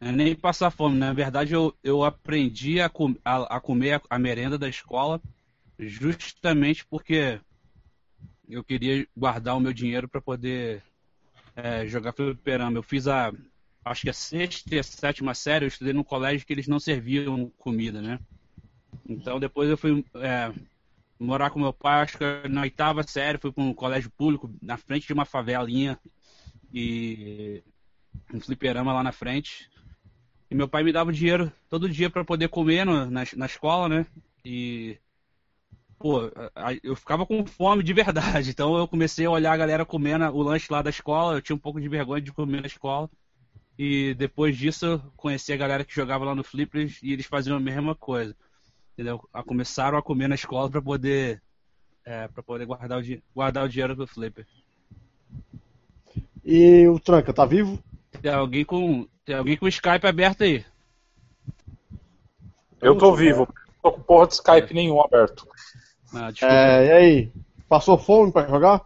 é nem passar fome. Na verdade, eu, eu aprendi a, com- a, a comer a, a merenda da escola justamente porque eu queria guardar o meu dinheiro para poder é, jogar fliperama. Eu fiz a. Acho que a sexta e a sétima série, eu estudei num colégio que eles não serviam comida, né? Então depois eu fui é, morar com meu pai, acho que na oitava série, fui para um colégio público na frente de uma favelinha e um fliperama lá na frente. E meu pai me dava dinheiro todo dia para poder comer no- na, na escola, né? E pô, eu ficava com fome de verdade. Então eu comecei a olhar a galera comendo o lanche lá da escola. Eu tinha um pouco de vergonha de comer na escola. E depois disso eu conheci a galera que jogava lá no Flippers e eles faziam a mesma coisa. Entendeu? A- Começaram a comer na escola para poder é, para poder guardar o, di- guardar o dinheiro do Flipper. E o Tranca, tá vivo? Tem alguém com tem alguém com o Skype aberto aí? Eu tô vivo. Não tô com porra de Skype nenhum aberto. Ah. É, e aí? Passou fome pra jogar?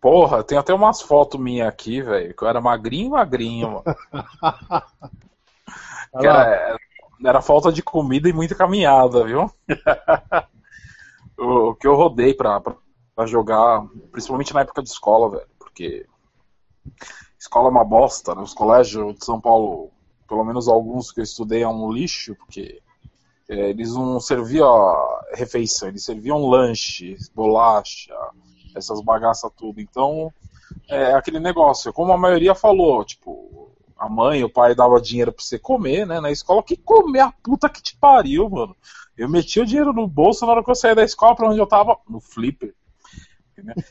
Porra, tem até umas fotos minhas aqui, velho, que eu era magrinho, magrinho, era, era falta de comida e muita caminhada, viu? o, o que eu rodei pra, pra, pra jogar, principalmente na época de escola, velho, porque escola é uma bosta, né? Os colégios de São Paulo, pelo menos alguns que eu estudei, é um lixo, porque é, eles não serviam refeição, eles serviam lanche, bolacha, essas bagaças tudo. Então, é aquele negócio, como a maioria falou, tipo, a mãe, o pai dava dinheiro pra você comer, né? Na escola, que comer a puta que te pariu, mano. Eu metia o dinheiro no bolso na hora que eu saía da escola pra onde eu tava, no flipper.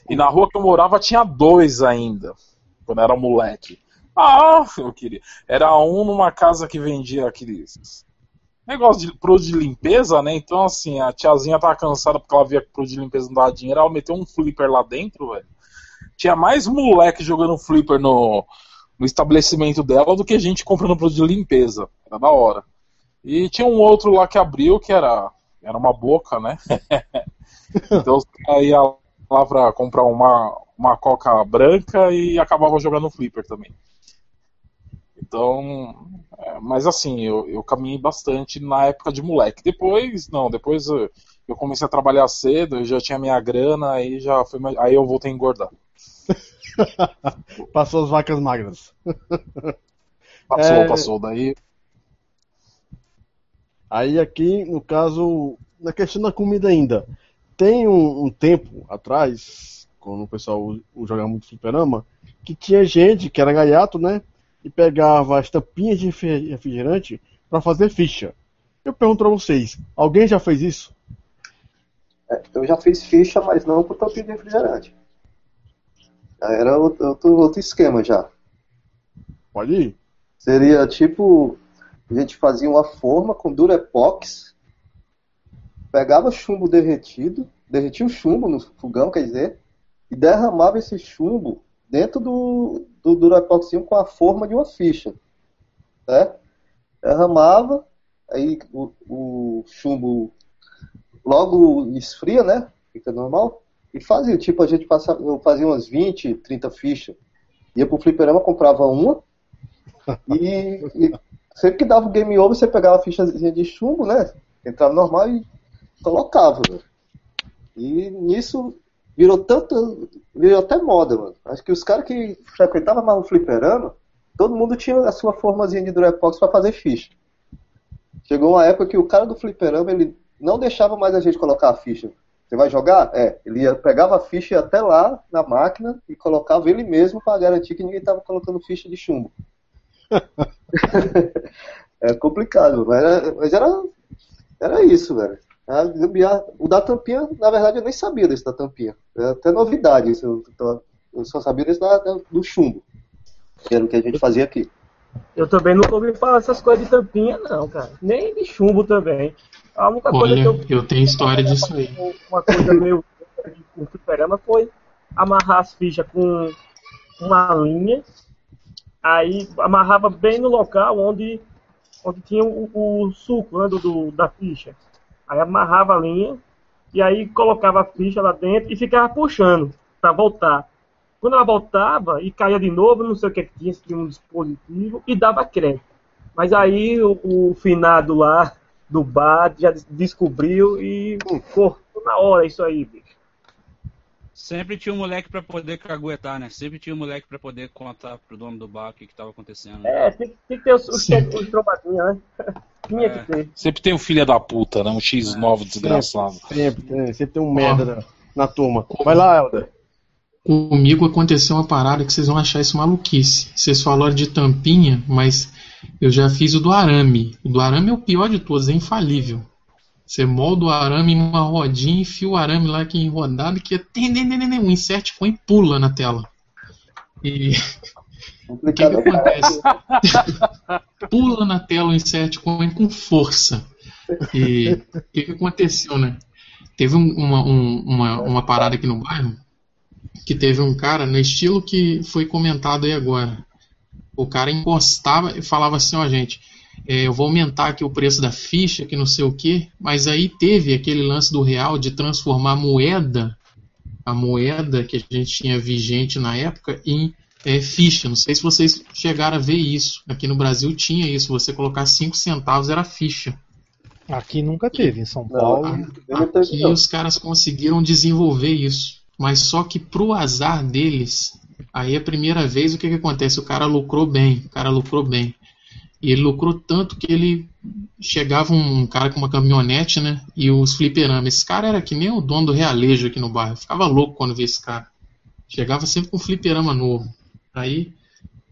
E na rua que eu morava tinha dois ainda, quando era moleque. Ah, eu queria. Era um numa casa que vendia aqueles negócio de produto de limpeza, né? Então, assim, a tiazinha tava cansada porque ela via que o produto de limpeza não dava dinheiro, ela meteu um flipper lá dentro, velho. Tinha mais moleque jogando flipper no, no estabelecimento dela do que gente comprando produto de limpeza. Era da hora. E tinha um outro lá que abriu que era, era uma boca, né? então caras iam lá pra comprar uma, uma coca branca e acabava jogando flipper também. Então, é, mas assim, eu, eu caminhei bastante na época de moleque. Depois, não, depois eu, eu comecei a trabalhar cedo, eu já tinha minha grana, aí já foi aí eu voltei a engordar. Passou as vacas magras. Passou, É. passou. Daí Aí aqui, no caso, na questão da comida ainda, tem um, um tempo atrás, quando o pessoal jogava muito fliperama, que tinha gente que era gaiato, né? E pegava as tampinhas de refri- refrigerante para fazer ficha. Eu pergunto pra vocês, alguém já fez isso? É, eu já fiz ficha, mas não com tampinha de refrigerante. Era outro, outro, outro esquema já. Pode ir? Seria tipo, a gente fazia uma forma com Durepox, pegava chumbo derretido, derretia o chumbo no fogão, quer dizer, e derramava esse chumbo dentro do, do Durepoxinho com a forma de uma ficha. Certo? Derramava, aí o, o chumbo logo esfria, né? Fica normal. E fazia, tipo, a gente passava, eu fazia umas 20, 30 fichas. Ia pro fliperama, comprava uma, e, e sempre que dava o game over, você pegava a fichazinha de chumbo, né? Entrava normal e colocava, velho. E nisso virou tanto. virou até moda, mano. Acho que os caras que frequentavam mais o fliperama, todo mundo tinha a sua formazinha de Durepox pra fazer ficha. Chegou uma época que o cara do fliperama, ele não deixava mais a gente colocar a ficha. Você vai jogar? É. Ele ia, pegava a ficha e até lá na máquina e colocava ele mesmo para garantir que ninguém estava colocando ficha de chumbo. é complicado, mas era, mas era, era isso, velho. A gambiarra- O da tampinha, na verdade, eu nem sabia desse da tampinha. É até novidade isso. Eu, eu só sabia desse da- do chumbo. Que era o que a gente fazia aqui. Eu também nunca ouvi falar essas coisas de tampinha, não, cara. Nem de chumbo também. A única coisa Olha, que eu eu tenho história disso aí. uma coisa meio com fliperama foi amarrar as fichas com uma linha, aí amarrava bem no local onde, onde tinha o, o suco né, do, do- da ficha. Aí amarrava a linha e aí colocava a ficha lá dentro e ficava puxando para voltar. Quando ela voltava e caía de novo, não sei o que que tinha, se tinha um dispositivo e dava crédito. Mas aí o, o finado lá do bar já des- descobriu e cortou na hora isso aí. Sempre tinha um moleque pra poder caguetar, né? Sempre tinha um moleque pra poder contar pro dono do bar o que, que tava acontecendo. É, tem, tem que ter os, os, os trombadinhos, né? Tinha É. que ter. Sempre tem um filho da puta, né? Um X9 desgraçado. Sempre, tem- sempre tem um merda na, na turma. Vai lá, Helder. Comigo aconteceu uma parada que vocês vão achar isso maluquice. Vocês falaram de tampinha, mas eu já fiz o do arame. O do arame é o pior de todos, é infalível. Você molda o arame em uma rodinha, enfia o arame lá que é enrodado, que é um insert e pula na tela. E o que, que acontece? Pula na tela o insert coin com força. E o que, que aconteceu, né? Teve um- uma, um- uma, uma parada aqui no bairro que teve um cara no estilo que foi comentado aí agora. O cara encostava e falava assim, ó gente, é, eu vou aumentar aqui o preço da ficha, que não sei o que, mas aí teve aquele lance do real de transformar a moeda, a moeda que a gente tinha vigente na época, em é, ficha. Não sei se vocês chegaram a ver isso. Aqui no Brasil tinha isso, você colocar 5 centavos era ficha. Aqui nunca teve, em São Não, Paulo. não teve, Aqui não. os caras conseguiram desenvolver isso. Mas só que pro azar deles, aí a primeira vez o que, que acontece? O cara lucrou bem, o cara lucrou bem. E ele lucrou tanto que ele chegava um cara com uma caminhonete, né? E os fliperamas. Esse cara era que nem o dono do realejo aqui no bairro. Eu ficava louco quando via esse cara. Chegava sempre com um fliperama novo. Aí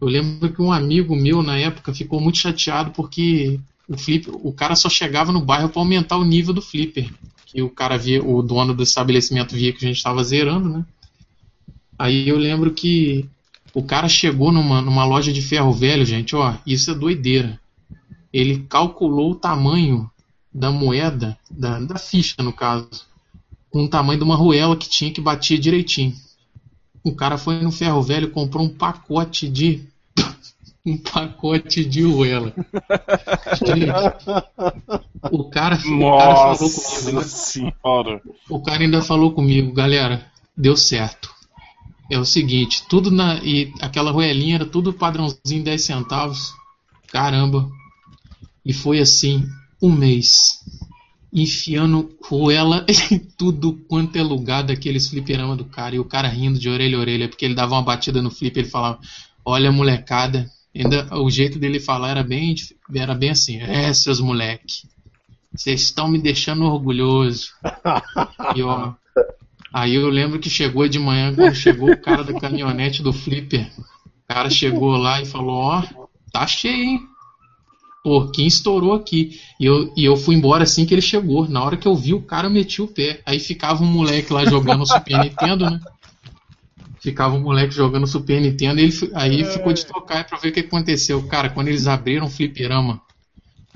eu lembro que um amigo meu na época ficou muito chateado porque o flipper, o cara só chegava no bairro para aumentar o nível do flipper. Que o cara via, o dono do estabelecimento via que a gente estava zerando, né? Aí eu lembro que o cara chegou numa, numa loja de ferro velho, gente, ó, isso é doideira. Ele calculou o tamanho da moeda, da, da ficha no caso, com o tamanho de uma ruela que tinha que batia direitinho. O cara foi no ferro velho e comprou um pacote de. um pacote de ruela. O cara, o cara falou comigo, Nossa senhora. o cara ainda falou comigo, galera, deu certo. É o seguinte, tudo na. E aquela roelinha era tudo padrãozinho 10 centavos. Caramba. E foi assim, um mês. Enfiando roela em tudo quanto é lugar daqueles fliperama do cara. E o cara rindo de orelha a orelha, porque ele dava uma batida no flip ele falava, olha molecada. Ainda, o jeito dele falar era bem, era bem assim, é seus moleque. Vocês estão me deixando orgulhoso. E ó, aí eu lembro que chegou de manhã, quando chegou o cara da caminhonete do Flipper, o cara chegou lá e falou, ó, tá cheio, hein? Pô, quem estourou aqui? E eu, e eu fui embora assim que ele chegou. Na hora que eu vi, o cara metia o pé. Aí ficava um moleque lá jogando Super Nintendo, né? Ficava um moleque jogando Super Nintendo ele, aí ficou de tocar pra ver o que aconteceu. Cara, quando eles abriram o fliperama,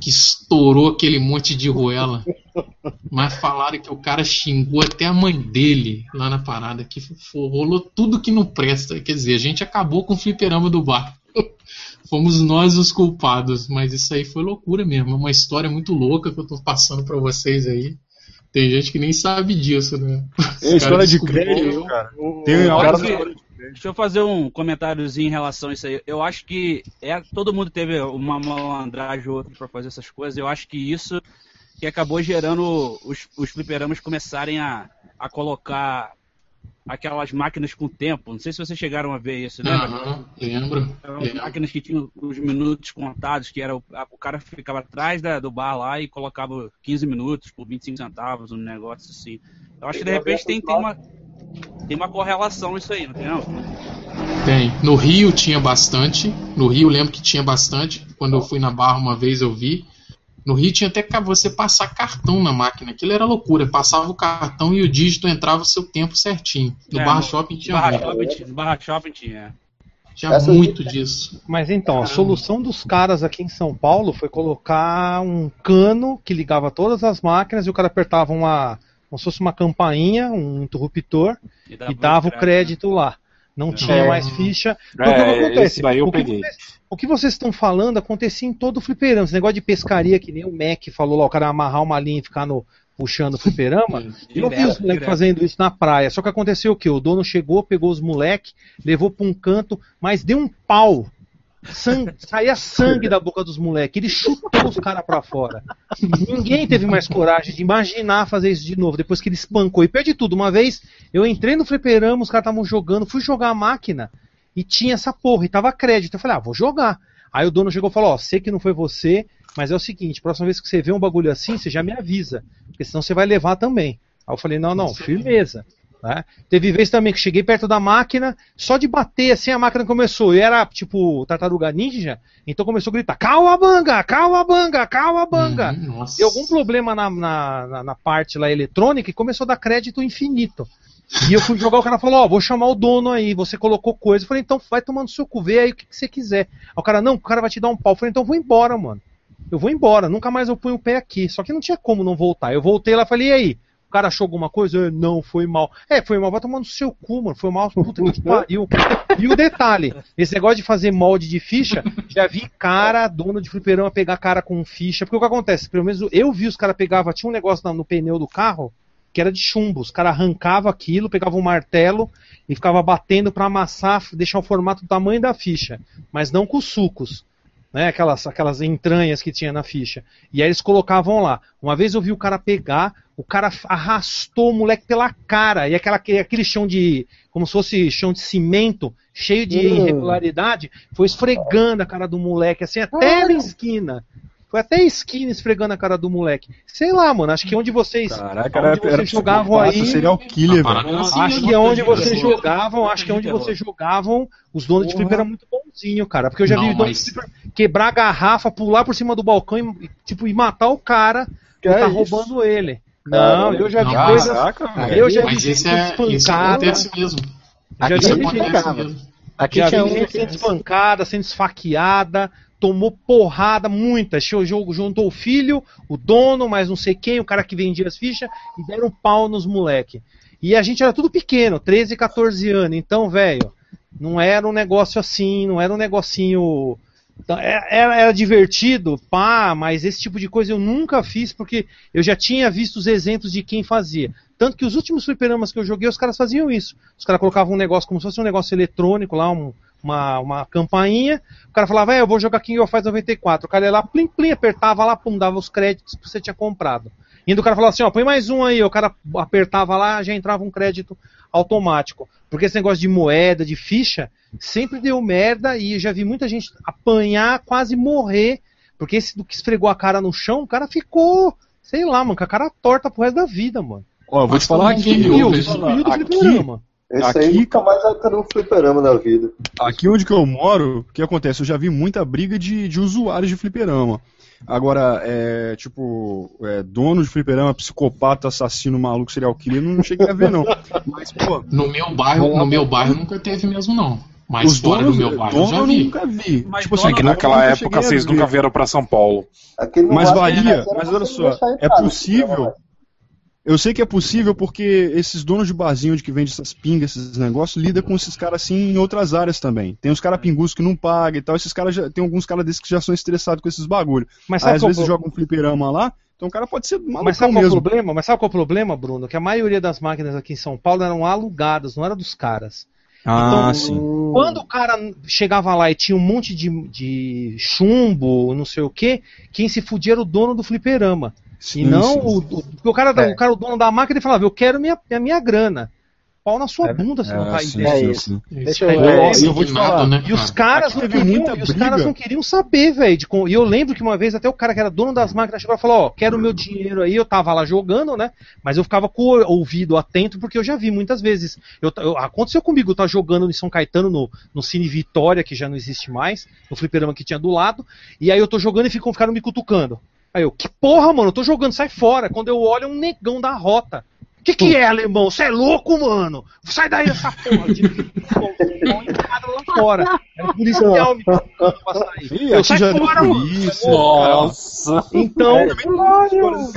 que estourou aquele monte de roela. Mas falaram que o cara xingou até a mãe dele lá na parada, que rolou tudo que não presta. Quer dizer, a gente acabou com o fliperama do bar. Fomos nós os culpados, mas isso aí foi loucura mesmo. É uma história muito louca que eu tô passando pra vocês aí. Tem gente que nem sabe disso, né? É história de crédito, eu. cara. Tem o uma cara que- Deixa eu fazer um comentáriozinho em relação a isso aí. Eu acho que é, todo mundo teve uma malandragem ou outra pra fazer essas coisas. Eu acho que isso que acabou gerando os, os fliperamas começarem a, a colocar aquelas máquinas com tempo. Não sei se vocês chegaram a ver isso, lembra? Aham, lembro. Eram lembro. máquinas que tinham os minutos contados, que era o, a- o cara ficava atrás da- do bar lá e colocava 15 minutos por 25 centavos, um negócio assim. Eu acho que de repente tem, tem uma tem uma correlação isso aí, não tem não? Tem. No Rio tinha bastante. No Rio eu lembro que tinha bastante. Quando eu fui na barra uma vez eu vi. No Rio tinha até que você passar cartão na máquina. Aquilo era loucura. Passava o cartão e o dígito entrava o seu tempo certinho. No É, Barra Shopping tinha Barra muito. shopping, tinha- barra shopping tinha. é. Tinha Essa muito dica- disso. Mas então, a solução dos caras aqui em São Paulo foi colocar um cano que ligava todas as máquinas e o cara apertava uma. Como se fosse uma campainha, um interruptor, E e dava o crédito lá. Não tinha É. mais ficha. Porque É, o que acontece? daí eu o, que peguei. vocês, o que vocês estão falando acontecia em todo o fliperama. Esse negócio de pescaria, que nem o Mac falou lá, o cara amarrar uma linha e ficar no, puxando o fliperama. Eu vi os moleques fazendo isso na praia. Só que aconteceu o quê? O dono chegou, pegou os moleques, levou pra um canto, mas deu um pau. Sangue- saía sangue da boca dos moleques. Ele chutou os caras pra fora. Ninguém teve mais coragem de imaginar fazer isso de novo, depois que ele espancou. E perde tudo. Uma vez eu entrei no fliperama, os caras estavam jogando, fui jogar a máquina e tinha essa porra, e tava crédito. Eu falei, ah, vou jogar. Aí o dono chegou e falou, ó, sei que não foi você, mas é o seguinte, próxima vez que você vê um bagulho assim, você já me avisa, porque senão você vai levar também. Aí eu falei, não, não, firmeza. Né? Teve vez também que cheguei perto da máquina, só de bater assim a máquina começou. E era tipo tartaruga ninja, então começou a gritar: Calabanga, Calabanga. Uhum, nossa. Deu algum problema na, na, na- na parte lá eletrônica e começou a dar crédito infinito. E eu fui jogar, o cara falou, ó, vou chamar o dono aí, você colocou coisa. Eu falei, então vai tomando seu cu, vê aí o que, que você quiser. Aí o cara, não, o cara vai te dar um pau. Eu falei, então vou embora, mano. Eu vou embora, nunca mais eu ponho o pé aqui. Só que não tinha como não voltar. Eu voltei lá e falei, e aí? O cara achou alguma coisa? Eu, não, foi mal. É, foi mal, vai tomando no seu cu, mano. Foi mal, puta que pariu. E o detalhe, esse negócio de fazer molde de ficha, já vi cara, dono de fliperama, pegar cara com ficha. Porque o que acontece? Pelo menos eu vi os caras pegavam, tinha um negócio no pneu do carro que era de chumbo. Os caras arrancavam aquilo, pegavam um martelo e ficava batendo pra amassar, deixar o formato do tamanho da ficha, mas não com os sucos. Né, aquelas, aquelas entranhas que tinha na ficha. E aí eles colocavam lá. Uma vez eu vi o cara pegar, o cara arrastou o moleque pela cara. E aquela, aquele chão de. como se fosse chão de cimento, cheio de Hum. irregularidade, foi esfregando a cara do moleque, assim, até na esquina. Foi até esquina esfregando a cara do moleque. Sei lá, mano, acho que onde vocês. Caraca, onde era, vocês era jogavam aí. serial killer, A velho. parada era assim, Acho que é onde vocês jogavam, acho que é onde vocês jogavam, os donos de flipper eram muito bonzinho, cara. Porque eu já Não, vi dono mas- de flipper quebrar a garrafa, pular por cima do balcão e, tipo, e matar o cara que Que tá é isso? roubando ele. Não, eu já vi coisas. Eu já vi gente é, espancada. mesmo. Já vi Isso gente mesmo. Já vi gente sendo espancada, sendo esfaqueada, tomou porrada, muita. Juntou o filho, o dono, mais não sei quem, o cara que vendia as fichas, e deram pau nos moleque. E a gente era tudo pequeno, 13, 14 anos. Então, velho, não era um negócio assim, não era um negocinho. Então, é- Era, era divertido, pá, mas esse tipo de coisa eu nunca fiz porque eu já tinha visto os exemplos de quem fazia. Tanto que os últimos fliperamas que eu joguei, os caras faziam isso. Os caras colocavam um negócio como se fosse um negócio eletrônico lá, um- uma, uma campainha. O cara falava, é, eu vou jogar King of Fighters 94. O cara ia lá, plim, plim, apertava lá, pum, dava os créditos que você tinha comprado. E o cara falava assim, ó, põe mais um aí. O cara apertava lá, já entrava um crédito automático. Porque esse negócio de moeda, de ficha, sempre deu merda e eu já vi muita gente apanhar, quase morrer. Porque esse do que esfregou a cara no chão, o cara ficou, sei lá, mano, com a cara torta pro resto da vida, mano. Ó, eu vou te Mas falar todo aqui, mundo eu viu, vou te do aqui. Esse aí nunca mais vai ter um fliperama na vida. aqui onde que eu moro, o que acontece? Eu já vi muita briga de, de usuários de fliperama. Agora, é, tipo, é, dono de fliperama, psicopata, assassino, maluco, serial killer, não cheguei a ver, não. Mas, pô, No meu bairro, no meu bairro nunca teve mesmo, não. Mas os fora donos, do meu bairro eu já vi. nunca vi. Mas tipo assim, É que naquela época vocês nunca vieram pra São Paulo. Mas era mas olha só, é possível. Eu sei que é possível porque esses donos de barzinho onde que vende essas pingas, esses negócios, lida com esses caras assim em outras áreas também. Tem os caras pingus que não pagam e tal, esses caras já tem alguns caras desses que já são estressados com esses bagulho. Mas Aí às vezes pro- joga um fliperama lá, então o cara pode ser Mas sabe qual é o mesmo. problema? Mas sabe qual é o problema, Bruno? Que a maioria das máquinas aqui em São Paulo eram alugadas, não era dos caras. Ah, Então, sim. Quando o cara chegava lá e tinha um monte de, de chumbo, não sei o que, quem se fudia era o dono do fliperama. Sim, e não sim. o, o, porque o cara, É. o cara, o dono da máquina, ele falava, eu quero minha, a minha grana. Pau na sua É, bunda, você não É, vai sim, ideia. É isso. Deixa eu- É, eu vou te falar. né, E os cara? caras teve muita e os caras não queriam saber, velho. E eu lembro que uma vez até o cara que era dono das máquinas chegou e falou, ó, quero o meu dinheiro aí, eu tava lá jogando, né? Mas eu ficava com o ouvido atento, porque eu já vi muitas vezes. Eu, eu- aconteceu comigo, eu tava jogando em São Caetano, no, no Cine Vitória, que já não existe mais, no fliperama que tinha do lado, e aí eu tô jogando e ficam ficaram me cutucando. Aí eu, que porra, mano, eu tô jogando, sai fora. Quando eu olho, é um negão da rota. Que que é, alemão? Você é louco, mano? Sai daí dessa porra. Tipo, lá fora. Era o policial me sair. Ih, Eu sai fora, mano. polícia. Nossa. Então, É,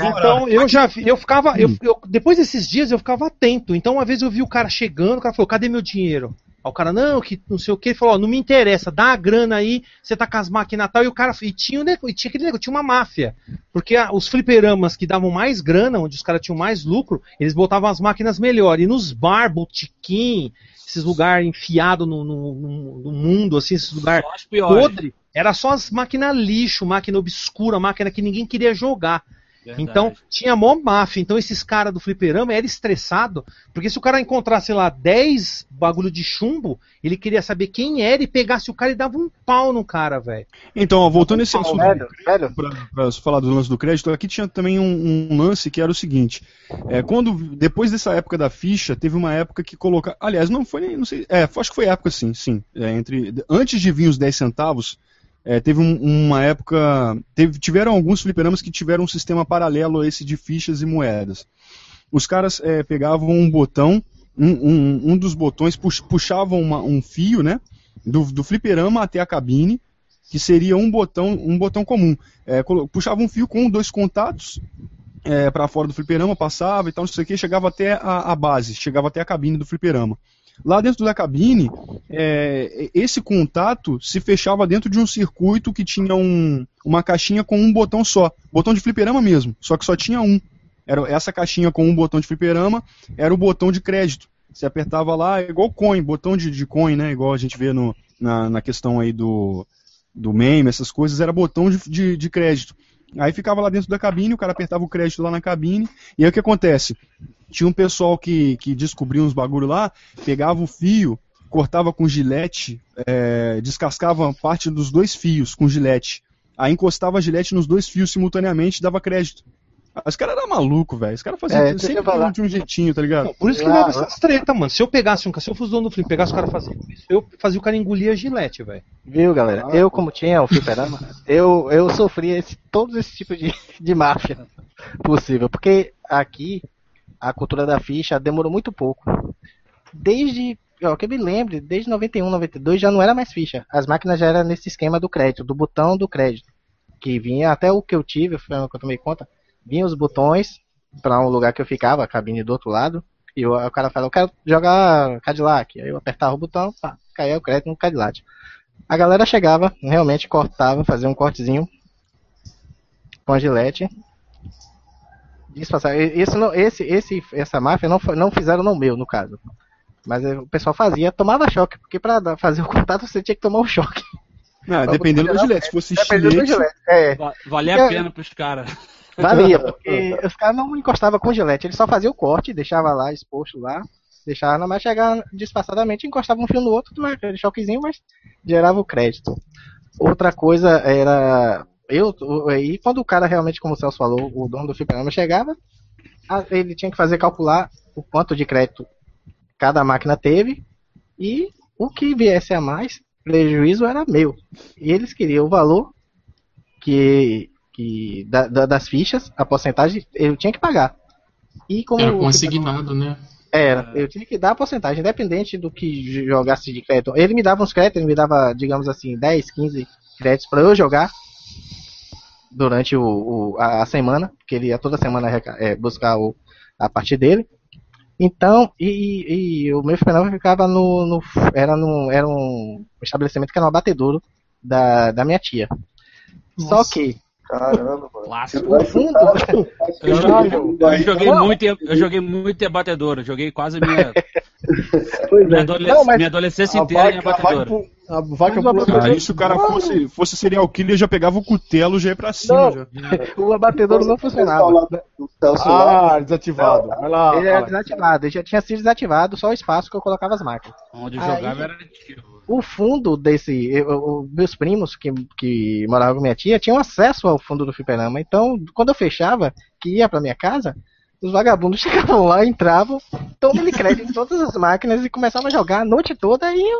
então eu já vi, eu ficava, eu, eu- depois desses dias eu ficava atento. Então uma vez eu vi o cara chegando, o cara falou, cadê meu dinheiro? Aí o cara, não, que não sei o que, ele falou, ó, não me interessa, dá a grana aí, você tá com as máquinas e tal, e o cara, e tinha, e tinha aquele negócio, tinha uma máfia. Porque a- os fliperamas que davam mais grana, onde os caras tinham mais lucro, eles botavam as máquinas melhor. E nos bar, botiquim, esses lugares enfiados no, no, no- no mundo, assim, esses lugares podre, era só as máquinas lixo, máquina obscura, máquina que ninguém queria jogar. Verdade. Então, tinha mó máfia. Então, esses caras do fliperama era estressado, porque se o cara encontrasse lá 10 bagulho de chumbo, ele queria saber quem era e pegasse o cara e dava um pau no cara, velho. Então, ó, voltando nesse assunto Velho, velho, pra, pra falar do lance do crédito, aqui tinha também um, um lance que era o seguinte: é, quando depois dessa época da ficha, teve uma época que colocar, aliás, não foi nem, não sei, é, acho que foi época sim, sim, é, entre antes de vir os 10 centavos, é, teve um- uma época, teve, tiveram alguns fliperamas que tiveram um sistema paralelo a esse de fichas e moedas. Os caras é, pegavam um botão, um, um, um dos botões pux- puxavam uma- um fio, né, do, do fliperama até a cabine que seria um botão, um botão comum. É, puxava um fio com dois contatos é, para fora do fliperama, passava e tal, não sei o que, chegava até a, a base, chegava até a cabine do fliperama. Lá dentro da cabine, é, esse contato se fechava dentro de um circuito que tinha um- uma caixinha com um botão só. Botão de fliperama mesmo, só que só tinha um. Era essa caixinha com um botão de fliperama era o botão de crédito. Você apertava lá, é igual coin, botão de, de coin, né? Igual a gente vê no, na, na questão aí do, do meme, essas coisas, era botão de, de, de crédito. Aí ficava lá dentro da cabine, o cara apertava o crédito lá na cabine, e aí o que acontece? Tinha um pessoal que, que descobria uns bagulho lá, pegava o fio, cortava com gilete, é, descascava parte dos dois fios com gilete. Aí encostava a gilete nos dois fios simultaneamente e dava crédito. Os caras eram malucos, velho. Os caras faziam É, sempre falar. de um jeitinho, tá ligado? Não, por isso que Ah, dava essas treta, mano. Se eu pegasse um cara, se eu fosse dono do flip, pegasse o cara fazendo isso, eu fazia o cara engolir a gilete, velho. viu, galera? Eu, como tinha o fliperama, eu, eu sofria esse, todos esses tipos de, de máfia possível. Porque aqui, a cultura da ficha demorou muito pouco. Desde, ó, que eu me lembre, desde 91, 92 já não era mais ficha. As máquinas já eram nesse esquema do crédito, do botão do crédito. Que vinha, até o que eu tive, o fliperama que eu tomei conta, vinha os botões para um lugar que eu ficava, a cabine do outro lado. E o, o cara falou, eu quero jogar Cadillac. Aí eu apertava o botão, pá, caía o crédito no Cadillac. A galera chegava, realmente cortava, fazia um cortezinho com a gilete. Disfarçava. E- Esse, esse, esse, essa máfia não, não fizeram no meu, no caso. Mas eh, o pessoal fazia, tomava choque, porque pra dar- fazer o contato você tinha que tomar um choque. Não, Pra dependendo do gilete. Se fosse Dependendo do estilete, gilete. É, Va- Valia a pena pros caras. valia, porque os caras não encostavam com gilete, eles só faziam o corte, deixava lá exposto lá, deixava na mais chegar disfarçadamente, encostava um fio no outro, tomava aquele choquezinho, mas gerava o crédito. Outra coisa era. Eu, e quando o cara realmente, como o Celso falou, o dono do fliperama chegava, ele tinha que fazer calcular o quanto de crédito cada máquina teve e o que viesse a mais, prejuízo era meu. E eles queriam o valor que, que da- da- das fichas, a porcentagem, eu tinha que pagar. E como Era consignado, né? era, eu tinha que dar a porcentagem, independente do que jogasse de crédito. Ele me dava uns créditos, ele me dava, digamos assim, 10, 15 créditos para eu jogar durante o, o- a, a semana, que ele ia toda semana é, buscar o, a parte dele. Então, e, e- e o meu fliperama ficava no, no- era, no, era um estabelecimento que era um abatedouro da, da minha tia. Só Nossa. que Caramba, mano. Clássico. O fundo, Eu joguei, eu joguei muito, em- eu joguei muito em abatedora. Joguei quase minha, Pois minha, é. adolesc- Não, mas minha adolescência A inteira em vaca, a vaca, abatedora. A vaca Mas Aí se o cara fosse, fosse serial killer, já pegava o cutelo já ia pra cima. Não. Já. o abatedouro não funcionava. Ah, desativado. Vai lá. Ele era desativado, ele já tinha sido desativado, só o espaço que eu colocava as máquinas. Onde eu Aí- jogava era tiro. O fundo desse. eu- eu- meus primos que, que moravam com minha tia tinham acesso ao fundo do fliperama. Então, quando eu fechava, que ia pra minha casa, os vagabundos chegavam lá, entravam, tomando crédito em todas as máquinas e começavam a jogar a noite toda e eu,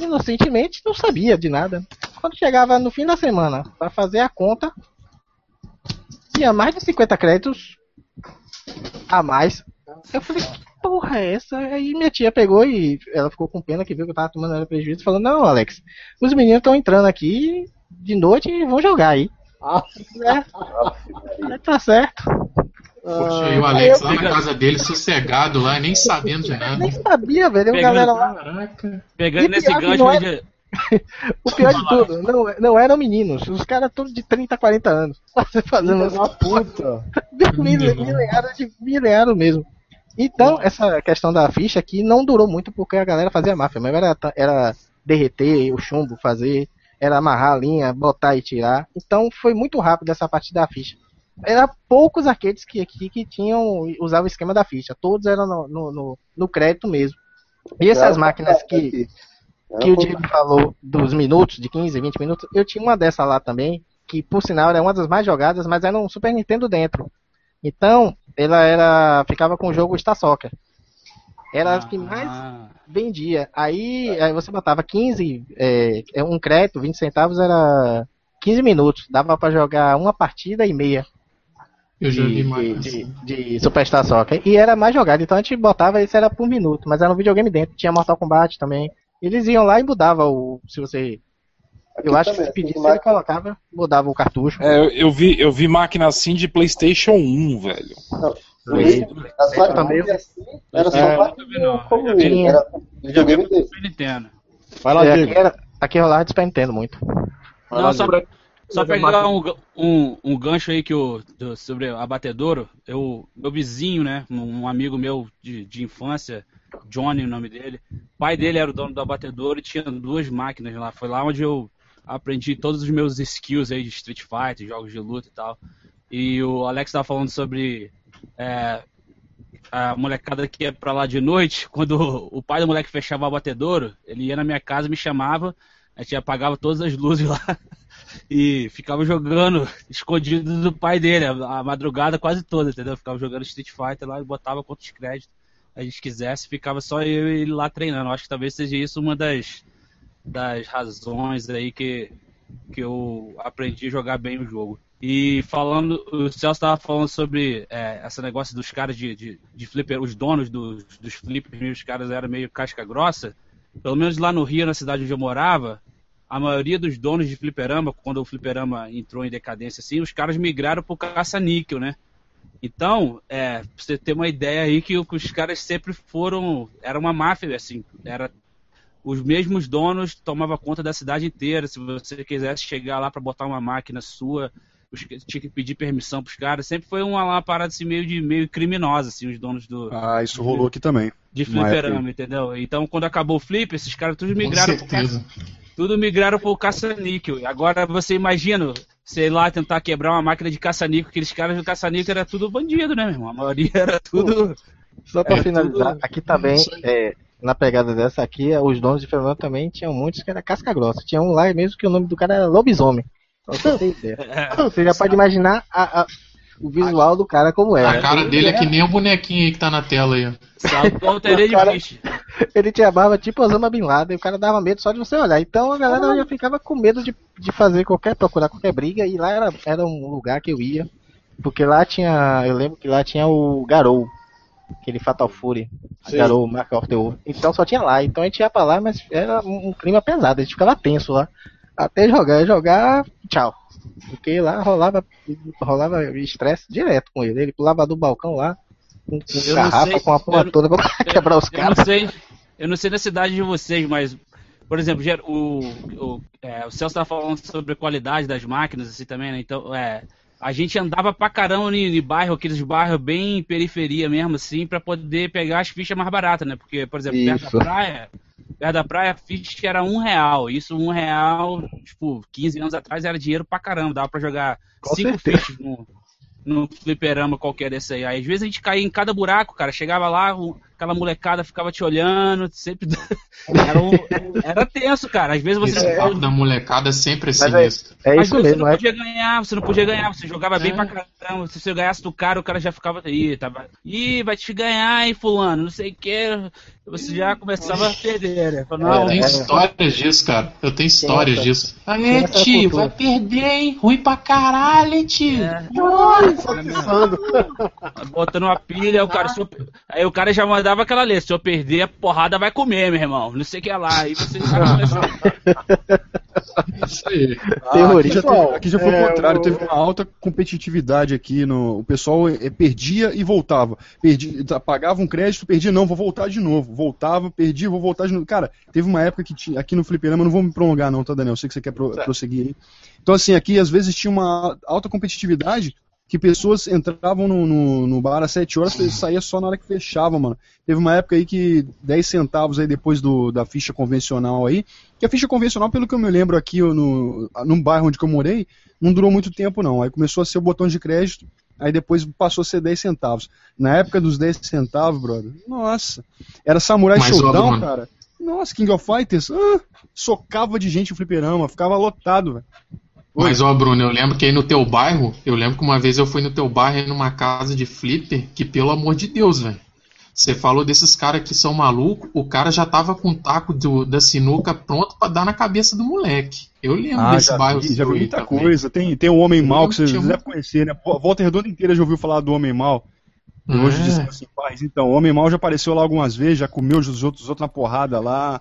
inocentemente, não sabia de nada. Quando chegava no fim da semana pra fazer a conta, tinha mais de 50 créditos a mais. Eu falei, que porra é essa? Aí minha tia pegou e ela ficou com pena que viu que eu tava tomando ela prejuízo e falou, não, Alex, os meninos estão entrando aqui de noite e vão jogar aí. Ah. É, tá certo. Poxa, e o aí Alex eu- lá na casa dele, sossegado lá, nem sabendo de nada. Nem sabia, velho. Uma Pegando- galera lá. Caraca. Pegando E nesse gancho é- de. O pior de tudo, não, não eram meninos. Os caras todos de 30, 40 anos. Fazendo da puta. Mile- milenaram de milenaram mesmo. Então, essa questão da ficha aqui não durou muito porque a galera fazia máfia, mas era, era derreter o chumbo, fazer, era amarrar a linha, botar e tirar. Então foi muito rápido essa parte da ficha. Era poucos arcades que aqui que tinham usavam o esquema da ficha, todos eram no, no, no- no crédito mesmo. E essas máquinas que, que o Diego falou dos minutos, de 15, 20 minutos, eu tinha uma dessa lá também, que por sinal era uma das mais jogadas, mas era um Super Nintendo dentro. Então, ela era ficava com o jogo Star Soccer. Era as que mais Ah, vendia. Aí, aí você botava 15, é, é, um crédito, 20 centavos era 15 minutos. Dava pra jogar uma partida e meia Eu já vi de, mais. de, de Superstar Soccer. E era mais jogado, então a gente botava isso era por minuto, mas era um videogame dentro. Tinha Mortal Kombat também. Eles iam lá e mudava o. Se você. Aqui Eu acho também, que se assim, pedisse, máquina- ele colocava, mudava o cartucho. É, eu, eu vi, eu vi máquina assim de PlayStation 1, velho. Foi. As também. assim, era só É, máquina era videogame desse. Super Nintendo. Vai lá, É, aqui, era, aqui rolava de Super Nintendo muito. Não, lá, só, pegar um, um, um gancho aí que o, do- sobre a batedouro, eu, meu vizinho, né, um, amigo meu de, de infância, Johnny, o nome dele, o pai dele era o dono da abatedouro e tinha duas máquinas lá. Foi lá onde eu aprendi todos os meus skills aí de Street Fighter, jogos de luta e tal. E o Alex estava falando sobre é, a molecada que ia pra lá de noite, quando o pai do moleque fechava o abatedouro, ele ia na minha casa, me chamava, a gente apagava todas as luzes lá e ficava jogando escondido do pai dele, a, madrugada quase toda, entendeu? Ficava jogando Street Fighter lá e botava quantos créditos a gente quisesse, ficava só eu e ele lá treinando. Acho que talvez seja isso uma das, das razões aí que, que eu aprendi a jogar bem o jogo. E falando, o Celso estava falando sobre é, esse negócio dos caras de, de, de flipper, os donos dos, dos flippers, os caras eram meio casca grossa. Pelo menos lá no Rio, na cidade onde eu morava, a maioria dos donos de fliperama, quando o fliperama entrou em decadência assim, os caras migraram pro caça-níquel, né? Então, é, pra você ter uma ideia aí que, os caras sempre foram. Era uma máfia, assim. Era, os mesmos donos tomavam conta da cidade inteira. Se você quisesse chegar lá para botar uma máquina sua, os, tinha que pedir permissão pros caras. Sempre foi uma, uma parada assim, meio, de, meio criminosa, assim, os donos do, Ah, isso rolou aqui também. de fliperama, época. entendeu? Então, quando acabou o flip, esses caras todos Com migraram pro certeza. Tudo migraram pro caça-níquel. Agora você imagina, sei lá, tentar quebrar uma máquina de caça-níquel, aqueles caras do caça-níquel era tudo bandido, né, meu irmão? A maioria era tudo. Só pra É, finalizar, tudo- aqui também, aí. é, na pegada dessa aqui, os donos de Fernando também tinham muitos que era casca grossa. Tinha um lá mesmo que o nome do cara era Lobisomem. Você ideia. É, Você já pode imaginar a- a- o visual do cara como era. A cara dele é que nem o bonequinho aí que tá na tela aí. terê de O cara- ficha. Ele tinha barba tipo Osama Bin Laden, e o cara dava medo só de você olhar. Então a galera já ficava com medo de, de fazer qualquer, procurar qualquer briga, e lá era, era um lugar que eu ia. Porque lá tinha, eu lembro que lá tinha o Garou, aquele Fatal Fury, a Sim. Garou, marca Orteu. Então só tinha lá, então a gente ia pra lá, mas era um, um clima pesado, a gente ficava tenso lá. Até jogar, jogar, tchau. Porque lá rolava rolava estresse direto com ele. Ele pulava do balcão lá, com, com Eu garrafa, sei, com a porra eu- toda pra quebrar os Eu caras. não sei, eu não sei na cidade de vocês, mas por exemplo, o, o, é, o Celso estava falando sobre a qualidade das máquinas, assim também, né? Então, é, a gente andava pra caramba em, em bairro, aqueles bairros bem periferia mesmo, assim, pra poder pegar as fichas mais baratas, né? Porque, por exemplo, perto Isso. da praia, perto da praia a ficha era um real. Isso, um real, tipo, 15 anos atrás era dinheiro pra caramba, dava pra jogar Com cinco fichas no, no fliperama qualquer desse aí. Aí, Às vezes a gente caía em cada buraco, cara. Chegava lá, aquela molecada ficava te olhando, sempre. era, um- era tenso, cara. Às vezes você. Esse papo da molecada é sempre assim é- mesmo. É Às isso mesmo, você não é. podia ganhar, você não podia ganhar, você jogava bem É. pra caramba. Se você ganhasse do cara, o cara já ficava. Ih, tava. Ih, vai te ganhar, hein, fulano, não sei o que. Você já começava a perder, né? Falava, Eu tenho é. histórias disso, cara. Eu tenho histórias disso. Essa tio, vai perder, hein? Ruim pra caralho, hein, tio? É. Pensando. botando uma pilha, o cara, aí o cara já mandava aquela letra, se eu perder, a porrada vai comer, meu irmão. Não sei o que é lá. Aí você já começou. Isso aí. Ah, aqui, Terrorista. já teve- aqui já foi É, o contrário, o- teve uma alta competitividade aqui no. O pessoal eh, perdia e voltava. Perdia, pagava um crédito, perdia, não, vou voltar de novo. Voltava, perdia, vou voltar de novo. Cara, teve uma época que tinha, aqui no Fliperama, eu não vou me prolongar, não, tá, Daniel? Eu sei que você quer pro- prosseguir aí. Então, assim, aqui às vezes tinha uma alta competitividade que pessoas entravam no, no, no bar às 7 horas e saía só na hora que fechava, mano. Teve uma época aí que 10 centavos aí depois do, da ficha convencional aí, que a ficha convencional, pelo que eu me lembro aqui no, num bairro onde eu morei, não durou muito tempo não. Aí começou a ser o botão de crédito, aí depois passou a ser 10 centavos. Na época dos 10 centavos, brother, nossa, era Samurai Showdown, cara. Nossa, King of Fighters, ah, socava de gente o fliperama, ficava lotado, velho. Mas, ó, Bruno, eu lembro que aí no teu bairro, eu lembro que uma vez eu fui no teu bairro aí numa casa de flipper, que pelo amor de Deus, velho. Você falou desses caras que são malucos, o cara já tava com o taco do- da sinuca pronto pra dar na cabeça do moleque. Eu lembro desse Ah, já bairro. vi, já vi muita também. coisa. Tem, tem o Homem Mal, que você Tinha deve conhecer, né? A Volta Redonda inteira já ouviu falar do Homem Mal. E hoje É. dizendo assim, paz, então, o Homem Mal já apareceu lá algumas vezes, já comeu os outros, os outros na porrada lá.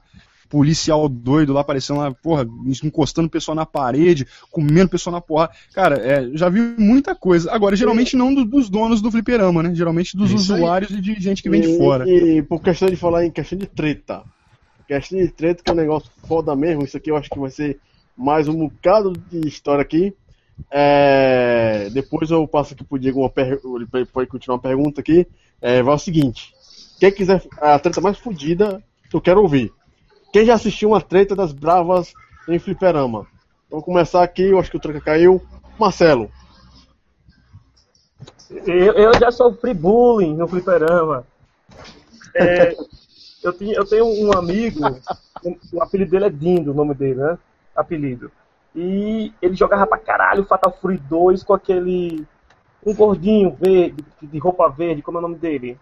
Policial doido lá aparecendo lá, porra, encostando o pessoal na parede, comendo o pessoal na porrada. Cara, é, já vi muita coisa. Agora, geralmente não do- dos donos do fliperama, né? Geralmente dos Isso aí. usuários e de gente que vem de E- fora. E por questão de falar em questão de treta. Questão de treta que é um negócio foda mesmo. Isso aqui eu acho que vai ser mais um bocado de história aqui. É, Depois eu passo aqui pro Diego uma per... pode continuar uma pergunta aqui. É, vai o seguinte. Quem quiser a treta mais fodida, eu quero ouvir. Quem já assistiu uma treta das bravas em fliperama? Vamos começar aqui, eu acho que o tranca caiu. Marcelo. Eu, eu já sofri bullying no fliperama. É, eu, tinha, eu tenho um amigo, o, apelido dele é Dindo, o nome dele, né? Apelido. E ele jogava pra caralho Fatal Fury 2 com aquele. Um gordinho verde, de roupa verde, como é o nome dele?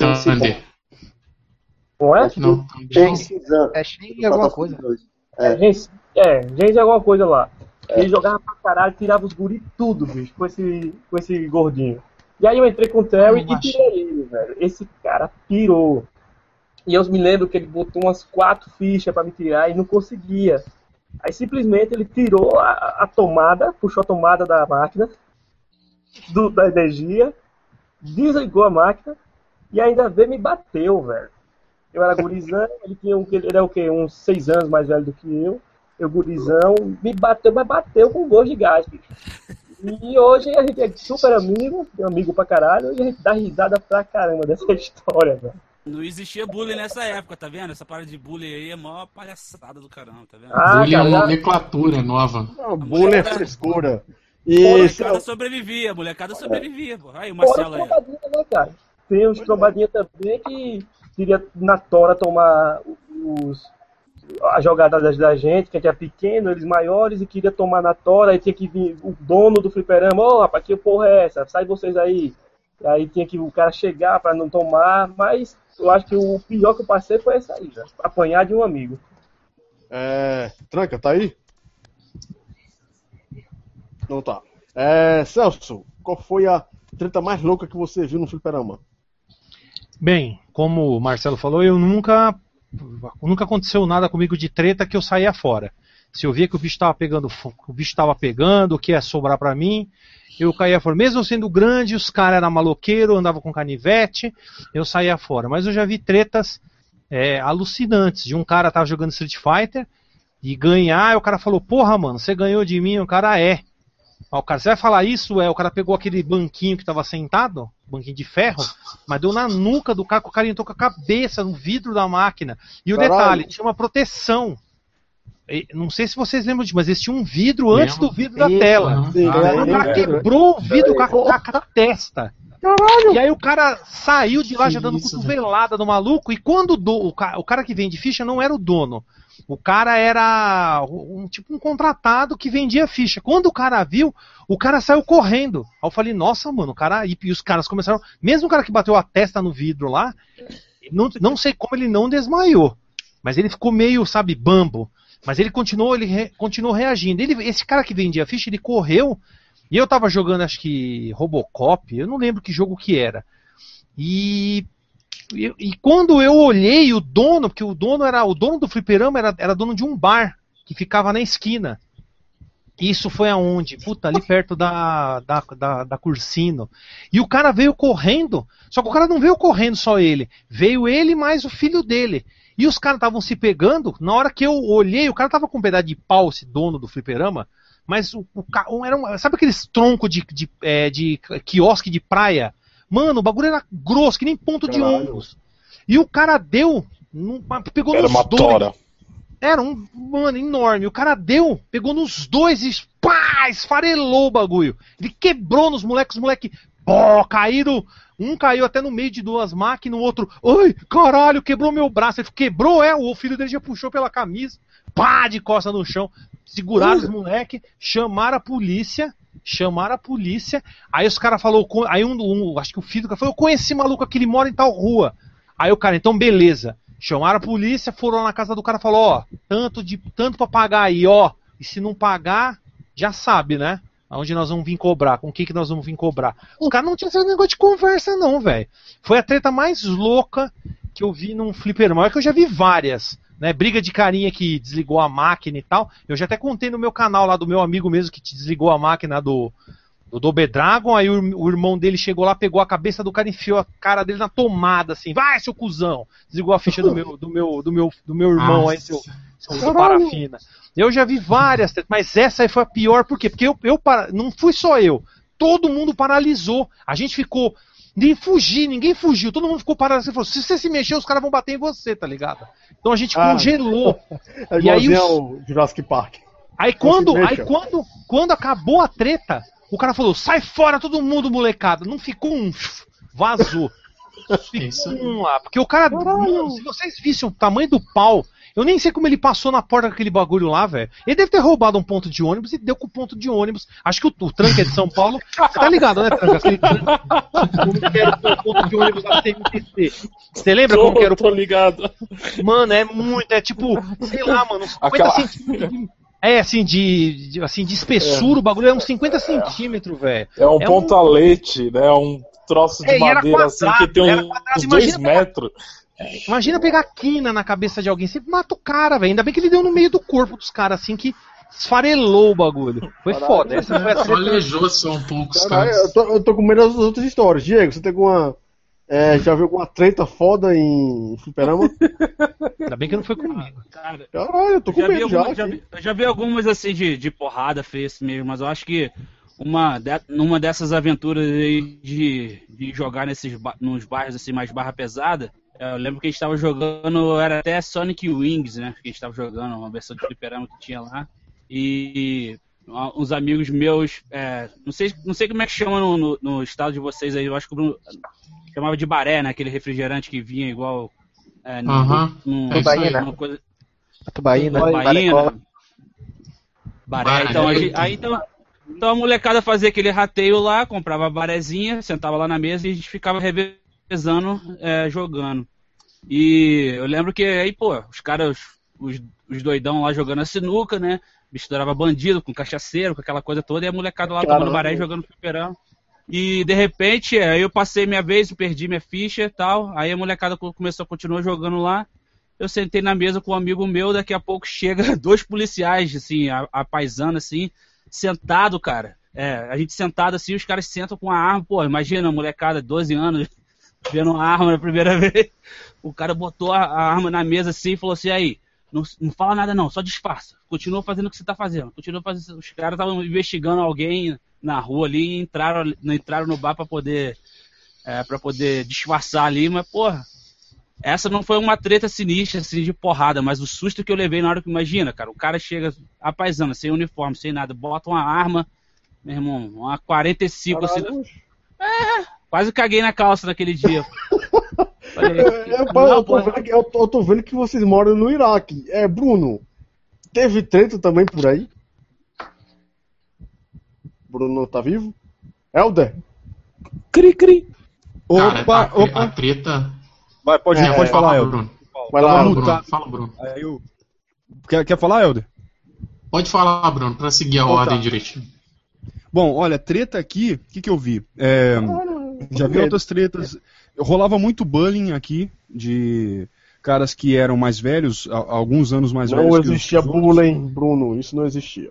Não Zan. Thunder. Não é? Não, Shensi Zan. É cheio de alguma coisa. É, gente, é, gente alguma coisa lá. Ele jogava pra caralho, tirava os guri tudo, bicho, com esse, com esse gordinho. E aí eu entrei com o Terry e tirei ele, velho. Esse cara pirou. E eu me lembro que ele botou umas quatro fichas pra me tirar e não conseguia. Aí simplesmente ele tirou a, a tomada, puxou a tomada da máquina, do- da energia, desligou a máquina e ainda veio me bateu, velho. Eu era gurizão, ele tinha um, ele era o quê? Uns seis anos mais velho do que eu. Eu gurizão, me bateu, mas bateu com gosto de gás, bicho. E hoje a gente é super amigo, amigo pra caralho, e a gente dá risada pra caramba dessa história, velho. Não existia bullying nessa época, tá vendo? Essa parada de bullying aí é mó palhaçada do caramba, tá vendo? Ah, Bullying é uma nomenclatura nova. Ah, bullying é frescura. a E molecada sobrevivia, a molecada sobrevivia, pô. Aí o Marcelo aí. né, cara? Tem uns trombadinhas também que queria na tora tomar os, a jogada da, gente, que a gente é pequeno, eles maiores, e queria tomar na tora, aí tinha que vir o dono do fliperama, ô rapaz, que porra é essa? Sai vocês aí. E aí tinha que o cara chegar pra não tomar, mas eu acho que o pior que eu passei foi essa aí, velho. Apanhar de um amigo. É, Tranca, tá aí? Não tá. É, Celso, qual foi a treta mais louca que você viu no fliperama? Bem, como o Marcelo falou, eu nunca. Nunca aconteceu nada comigo de treta que eu saía fora. Se eu via que o bicho estava pegando, o bicho estava pegando, o que ia sobrar para mim, eu caía fora. Mesmo sendo grande, os caras eram maloqueiros, andavam com canivete, eu saía fora. Mas eu já vi tretas é, alucinantes. De um cara tava jogando Street Fighter e ganhar, e o cara falou, porra, mano, você ganhou de mim, o cara é. O cara, você vai falar isso? É, o cara pegou aquele banquinho que tava sentado, banquinho de ferro, mas deu na nuca do cara, que o cara entrou com a cabeça no vidro da máquina. E o Caralho. detalhe, tinha uma proteção. E, Não sei se vocês lembram disso, mas existia um vidro antes Lembro. do vidro da Isso, tela. Sim, Ah, Aí o cara quebrou o vidro com a, com a- testa. E aí o cara saiu de lá Que já dando isso, cotovelada no maluco. E quando o, do- o, o cara que vende ficha não era o dono. O cara era um tipo um contratado que vendia ficha. Quando o cara viu, o cara saiu correndo. Aí eu falei, nossa, mano, o cara. E, os caras começaram. Mesmo o cara que bateu a testa no vidro lá, não, não sei como ele não desmaiou. Mas ele ficou meio, sabe, bambo. Mas ele continuou, ele re- continuou reagindo. Ele, esse cara que vendia ficha, ele correu. E eu tava jogando, acho que Robocop, eu não lembro que jogo que era. E, e, e quando eu olhei o dono, porque o dono era o dono do fliperama era, era dono de um bar que ficava na esquina. Isso foi aonde? Puta, ali perto da, da, da, da Cursino. E o cara veio correndo, só que o cara não veio correndo só ele. Veio ele mais o filho dele. E os caras estavam se pegando. Na hora que eu olhei, o cara tava com um pedaço de pau, esse dono do fliperama. Mas o, o era um, sabe aqueles troncos de, de, é, de quiosque de praia? Mano, o bagulho era grosso, que nem ponto de Caralho. ônibus. E o cara deu, num- pegou Era nos uma dois. tora. Era um, mano, enorme. O cara deu, pegou nos dois e pá, esfarelou o bagulho. Ele quebrou nos moleques, os moleques, pó, caíram. Um caiu até no meio de duas máquinas, o outro, ai, caralho, quebrou meu braço. Ele quebrou, é, o filho dele já puxou pela camisa, pá, de costa no chão. Seguraram os moleques, chamaram a polícia, chamaram a polícia. Aí os caras falou, aí um, um, acho que o filho do cara falou, eu conheci maluco aqui, ele mora em tal rua. Aí o cara, então beleza. Chamaram a polícia, foram lá na casa do cara falou, ó, tanto de tanto para pagar aí, ó. E se não pagar, já sabe, né? Aonde nós vamos vir cobrar, com o que que nós vamos vir cobrar. Os caras não tinham esse negócio de conversa não, velho. Foi a treta mais louca que eu vi num fliperama. É que eu já vi várias, né? Briga de carinha que desligou a máquina e tal. Eu já até contei no meu canal lá do meu amigo mesmo que te desligou a máquina do do Double Dragon, aí o, o irmão dele chegou lá, pegou a cabeça do cara e enfiou a cara dele na tomada, assim, vai, seu cuzão! Desligou a ficha do meu, do meu, do meu, do meu irmão aí, seu, seu parafina. Eu já vi várias, mas essa aí foi a pior, por quê? Porque eu, eu não fui só eu, todo mundo paralisou. A gente ficou. Nem fugir, ninguém fugiu, todo mundo ficou paralisado. Falou, se você se mexer, os caras vão bater em você, tá ligado? Então a gente Ah. congelou. É E aí os- Jurassic Park. Aí quando, aí quando, quando acabou a treta, o cara falou: sai fora todo mundo, molecada. Não ficou um. Vazou. Ficou Isso. um lá. Porque o cara. Mano, se vocês vissem o tamanho do pau. Eu nem sei como ele passou na porta daquele bagulho lá, velho. Ele deve ter roubado um ponto de ônibus e deu com o ponto de ônibus. Acho que o, o tranque é de São Paulo. Você tá ligado, né, Tranca? Aquele tranque. Como que era o ponto de ônibus da CMTC. Você lembra como que era o tô ligado. Mano, é muito, é tipo, sei lá, mano, uns 50 Aquela- centímetros. de- É, assim, de, de- assim, de espessura, o bagulho é uns 50 centímetros, velho. É um É ponta-leite, né? Um troço de É, madeira assim que quadrado, tem uns, quadrado. uns dois metros. Imagina pegar quina na cabeça de alguém, você mata o cara, velho. Ainda bem que ele deu no meio do corpo dos caras, assim, que esfarelou o bagulho. Foi foda, essa foi a aleijou só um pouco os caras. eu tô, eu tô com medo das outras histórias. Diego, você tem alguma. é, já viu alguma treta foda em fliperama? Ainda bem que não foi comigo. Cara, Caralho, eu tô com já vi, medo já. algumas, já, aqui. vi, eu já vi algumas assim de, de porrada feia assim mesmo, mas eu acho que uma de, numa dessas aventuras aí de, de jogar nesses nos bairros assim mais barra pesada, eu lembro que a gente tava jogando, era até Sonic Wings, né? Que a gente tava jogando, uma versão de fliperama que tinha lá. E uns amigos meus, é, não, sei, não sei como é que chama no, no, no estado de vocês aí, eu acho que o Bruno chamava de baré, né? Aquele refrigerante que vinha igual. É, num- Aham. num- É uma coisa, Tubaína, Baína. Barecola. Baré. Baré. Então, a gente- aí, então, então a molecada fazia aquele rateio lá, comprava a barezinha, sentava lá na mesa e a gente ficava revezando, é, jogando. E eu lembro que aí, pô, os caras, os, os doidão lá jogando a sinuca, né? Misturava bandido com cachaceiro, com aquela coisa toda, e a molecada lá tomando Caramba. baré e jogando fliperama. E de repente, é, aí eu passei minha vez, perdi minha ficha e tal. Aí a molecada co- começou a continuar jogando lá. Eu sentei na mesa com um amigo meu, daqui a pouco chega dois policiais, assim, a, a paisana, assim, sentado, cara. É, a gente sentado assim, os caras sentam com a arma, pô, imagina, molecada, 12 anos, vendo a arma na primeira vez. O cara botou a, arma na mesa assim e falou assim, aí, não, não fala nada não, só disfarça. Continua fazendo o que você tá fazendo. Continua fazendo. Os caras estavam investigando alguém na rua ali e entraram, entraram no bar pra poder. É, para poder disfarçar ali, mas porra. Essa não foi uma treta sinistra, assim, de porrada, mas o susto que eu levei na hora que imagina, cara, o cara chega apaisando, sem uniforme, sem nada, bota uma arma, meu irmão, uma 45 assim. É, quase caguei na calça naquele dia. Falei, É, eu, tô vendo que, eu, tô- eu tô vendo que vocês moram no Iraque. É, Bruno, teve treta também por aí? Bruno tá vivo? Helder? Cri, cri. Cara, Opa, a, tre- a opa. treta. Vai, pode, É, pode Fala, falar, Helder. Bruno. Vai lá, Bruno. Fala, Bruno. Aí eu... quer, quer falar, Helder? Pode falar, Bruno, pra seguir a Então tá. ordem direitinho. Bom, olha, treta aqui, o que, que eu vi? É, já vi outras tretas. Rolava muito bullying aqui, de caras que eram mais velhos, a- alguns anos mais velhos. Não que os- existia bullying, Bruno, isso não existia.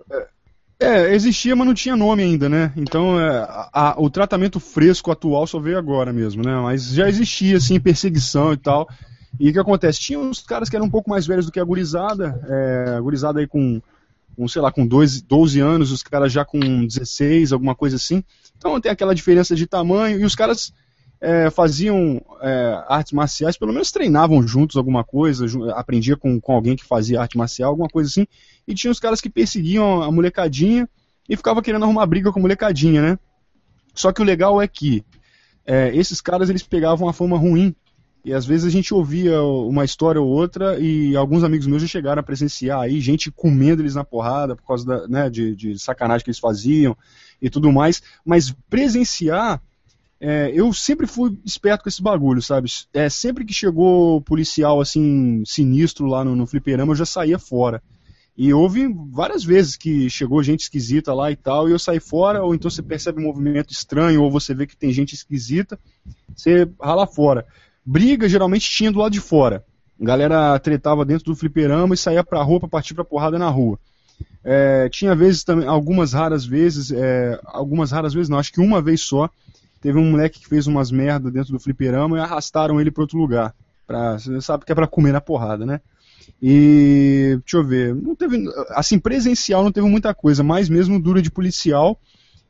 É, existia, mas não tinha nome ainda, né? Então é, a- a- o tratamento fresco atual só veio agora mesmo, né? Mas já existia, assim, perseguição e tal. E o que acontece? Tinha uns caras que eram um pouco mais velhos do que a gurizada, é, a gurizada aí com, com, sei lá, com 12, 12 anos, os caras já com 16, alguma coisa assim. Então tem aquela diferença de tamanho, e os caras é, faziam é, artes marciais, pelo menos treinavam juntos alguma coisa, aprendia com, com alguém que fazia arte marcial, alguma coisa assim. E tinha os caras que perseguiam a molecadinha e ficava querendo arrumar briga com a molecadinha, né? Só que o legal é que é, esses caras eles pegavam a fama ruim. E às vezes a gente ouvia uma história ou outra e alguns amigos meus já chegaram a presenciar aí gente comendo eles na porrada por causa da, né, de, de sacanagem que eles faziam e tudo mais. Mas presenciar, é, eu sempre fui esperto com esse bagulho, sabe? É, sempre que chegou policial assim sinistro lá no, no fliperama, eu já saía fora. E houve várias vezes que chegou gente esquisita lá e tal, e eu saí fora, ou então você percebe um movimento estranho, ou você vê que tem gente esquisita, você rala fora. Briga geralmente tinha do lado de fora. A galera tretava dentro do fliperama e saía pra rua pra partir pra porrada na rua. É, tinha vezes também, algumas raras vezes, é, algumas raras vezes não, acho que uma vez só, teve um moleque que fez umas merda dentro do fliperama e arrastaram ele pra outro lugar. Pra, você sabe que é pra comer na porrada, né? E deixa eu ver, não teve, assim, presencial não teve muita coisa, mais mesmo dura de policial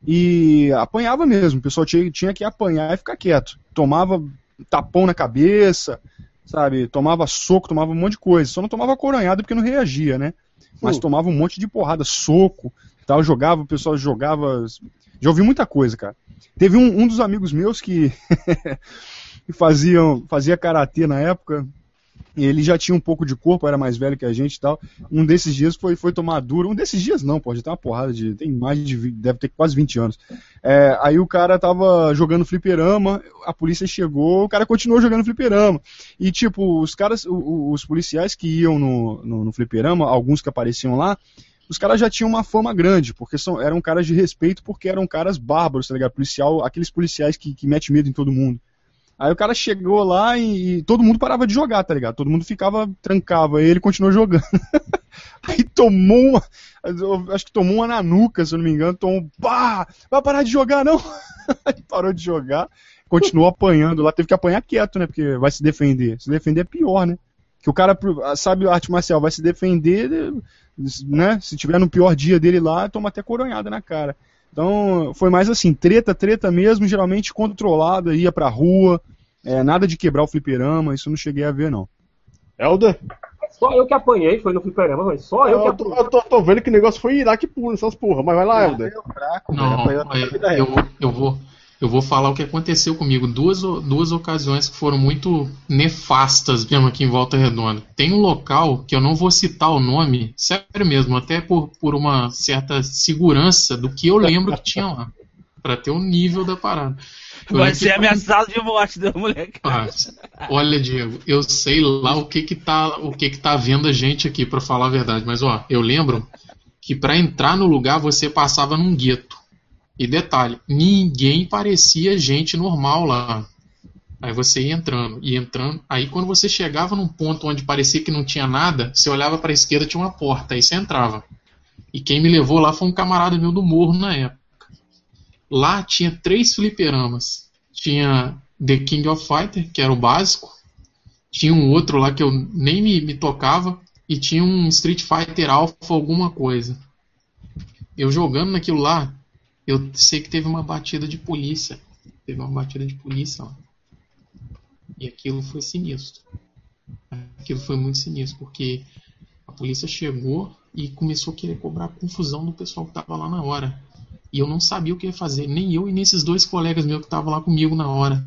e apanhava mesmo. O pessoal tinha, tinha que apanhar e ficar quieto. Tomava tapão na cabeça, sabe? Tomava soco, tomava um monte de coisa. Só não tomava coronhada porque não reagia, né? Mas Hum. tomava um monte de porrada, soco, tal, jogava, o pessoal jogava. Já ouvi muita coisa, cara. Teve um, um dos amigos meus que, que faziam, fazia karatê na época. Ele já tinha um pouco de corpo, era mais velho que a gente e tal. Um desses dias foi, foi tomar duro. Um desses dias não, pode ter uma porrada de. Tem mais de. Deve ter quase 20 anos. É, aí o cara tava jogando fliperama, a polícia chegou, o cara continuou jogando fliperama. E tipo, os caras, os policiais que iam no, no, no fliperama, alguns que apareciam lá, os caras já tinham uma fama grande, porque são, eram caras de respeito, porque eram caras bárbaros, tá ligado? Policial, aqueles policiais que, que metem medo em todo mundo. Aí o cara chegou lá e, e todo mundo parava de jogar, tá ligado? Todo mundo ficava, trancava, e ele continuou jogando. Aí tomou uma, acho que tomou uma na nuca, se eu não me engano, tomou, pá, vai parar de jogar não? Aí parou de jogar, continuou apanhando lá, teve que apanhar quieto, né? Porque vai se defender. Se defender é pior, né? Que o cara sabe arte marcial, vai se defender, né? Se tiver no pior dia dele lá, toma até coronhada na cara. Então, foi mais assim, treta, treta mesmo, geralmente controlada, ia pra rua, é, nada de quebrar o fliperama, isso eu não cheguei a ver, não. Helder? Só eu que apanhei, foi no fliperama, mas só eu que Eu tô, apanhei. eu tô- tô vendo que o negócio foi Iraque puro nessas porra, mas vai lá, Helder. fraco, velho. Não, Apanhou na olha, vida real. eu, eu vou eu vou falar o que aconteceu comigo. Duas, duas ocasiões que foram muito nefastas mesmo aqui em Volta Redonda. Tem um local que eu não vou citar o nome, sério mesmo, até por, por uma certa segurança do que eu lembro que tinha lá. Pra ter o nível da parada. Eu Vai ser que- ameaçado de morte do moleque. Ah, olha, Diego, eu sei lá o que que tá, o que que tá vendo a gente aqui, pra falar a verdade. Mas ó, eu lembro que pra entrar no lugar você passava num gueto. E detalhe, ninguém parecia gente normal lá. Aí você ia entrando, ia entrando. Aí quando você chegava num ponto onde parecia que não tinha nada, você olhava pra esquerda tinha uma porta, aí você entrava. E quem me levou lá foi um camarada meu do morro na época. Lá tinha três fliperamas. Tinha The King of Fighter, que era o básico. Tinha um outro lá que eu nem me, me tocava. E tinha um Street Fighter Alpha alguma coisa. Eu jogando naquilo lá, eu sei que teve uma batida de polícia. Teve uma batida de polícia lá. E aquilo foi sinistro. Aquilo foi muito sinistro, porque a polícia chegou e começou a querer cobrar confusão do pessoal que estava lá na hora. E eu não sabia o que ia fazer, nem eu e nem esses dois colegas meus que estavam lá comigo na hora.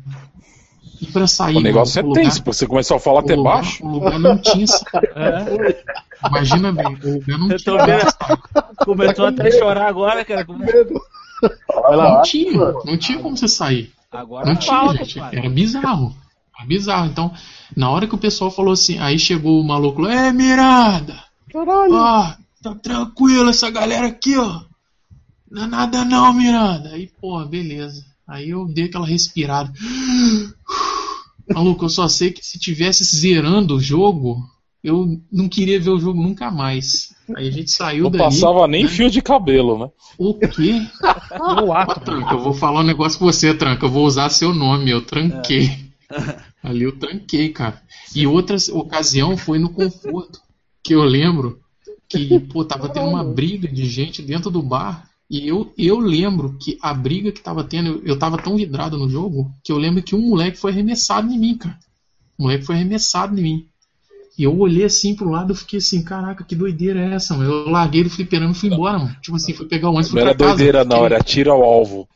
E para sair. O negócio mano, é lugar- tenso, você começou a falar até lugar- baixo. O lugar não tinha. Imagina bem, o lugar não Eu tinha. Começou até a chorar agora, cara. Como- Vai lá, Não tinha, não tinha como você sair. Agora Não tinha, fala, gente. Era bizarro. Era bizarro. Então, na hora que o pessoal falou assim, aí chegou o maluco lá, é Miranda! Caralho. Ó, tá tranquilo essa galera aqui, ó. Não é nada não, Miranda. Aí, pô, beleza. Aí eu dei aquela respirada. Maluco, eu só sei que se tivesse zerando o jogo, eu não queria ver o jogo nunca mais. Aí a gente saiu Não dali. passava nem né? fio de cabelo, né? O quê? Ó, ato. Tranca, eu vou falar um negócio com você, Tranca. Eu vou usar seu nome, eu tranquei. Ali eu tranquei, cara. E outra ocasião foi no conforto. Que eu lembro que, pô, tava tendo uma briga de gente dentro do bar. E eu, eu lembro que a briga que tava tendo, eu, eu tava tão vidrado no jogo, que eu lembro que um moleque foi arremessado em mim, cara. O moleque foi arremessado em mim. E eu olhei assim pro lado e fiquei assim, caraca, que doideira é essa, mano? Eu larguei do fliperama e fui embora, mano. Tipo assim, fui pegar o ônibus Não fui era pra casa. doideira, não, era tiro ao alvo.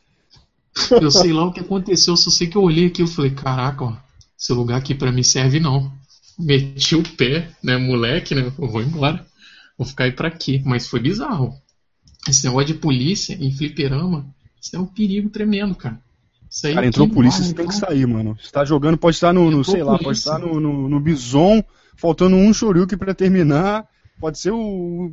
eu sei lá o que aconteceu, só sei que eu olhei aqui e falei, caraca, ó, esse lugar aqui pra mim serve não. Meti o pé, né, moleque, né? Eu vou embora. Vou ficar aí pra quê? Mas foi bizarro. Esse negócio de polícia em fliperama, isso é um perigo tremendo, cara. Isso aí Cara, entrou polícia, você tem que sair, mano. Você tá jogando, pode estar no, no sei lá, pode polícia. estar no, no, no Bison, faltando um Shoryuken pra terminar. Pode ser o.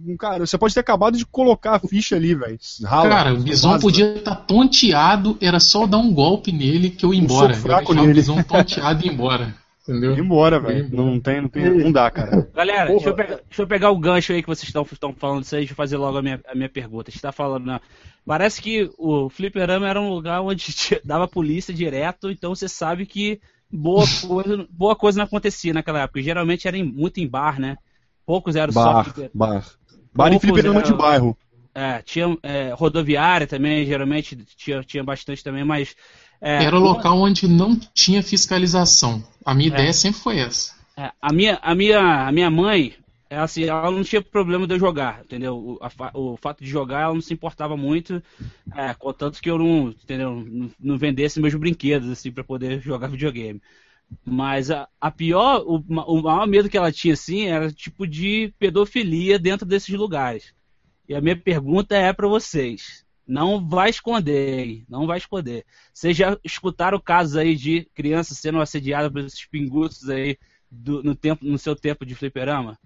um Cara, você pode ter acabado de colocar a ficha ali, velho. Cara, o Bison vaza. podia estar tonteado, era só dar um golpe nele que eu ia Um embora. Eu ia fraco o nele. Bison tonteado e ir embora. Entendeu? Ir embora, velho. embora. Não tem, não tem, não dá, cara. Galera, deixa eu, pegar, deixa eu pegar o gancho aí que vocês estão falando disso aí, deixa eu fazer logo a minha, a minha pergunta. Você está falando, né? Parece que o fliperama era um lugar onde dava polícia direto, então você sabe que boa coisa, boa coisa não acontecia naquela época. Geralmente era em- muito em bar, né? Poucos eram Bar, fliper- bar. Bar e fliperama de bairro. É, tinha é, rodoviária também, geralmente tinha, tinha bastante também, mas. é, Era o local onde não tinha fiscalização. A minha ideia sempre foi essa. É, a, minha, a, minha, a minha mãe, é assim, ela não tinha problema de eu jogar, entendeu? O, a o fato de jogar, ela não se importava muito, é, contanto que eu não, entendeu? Não, não vendesse meus brinquedos, assim, pra poder jogar videogame. Mas a, a pior, o, o maior medo que ela tinha, assim, era tipo de pedofilia dentro desses lugares. E a minha pergunta é pra vocês. Não vai esconder, hein? Não vai esconder. Vocês já escutaram casos aí de crianças sendo assediadas por esses pinguços aí do- no, tempo, no seu tempo de fliperama?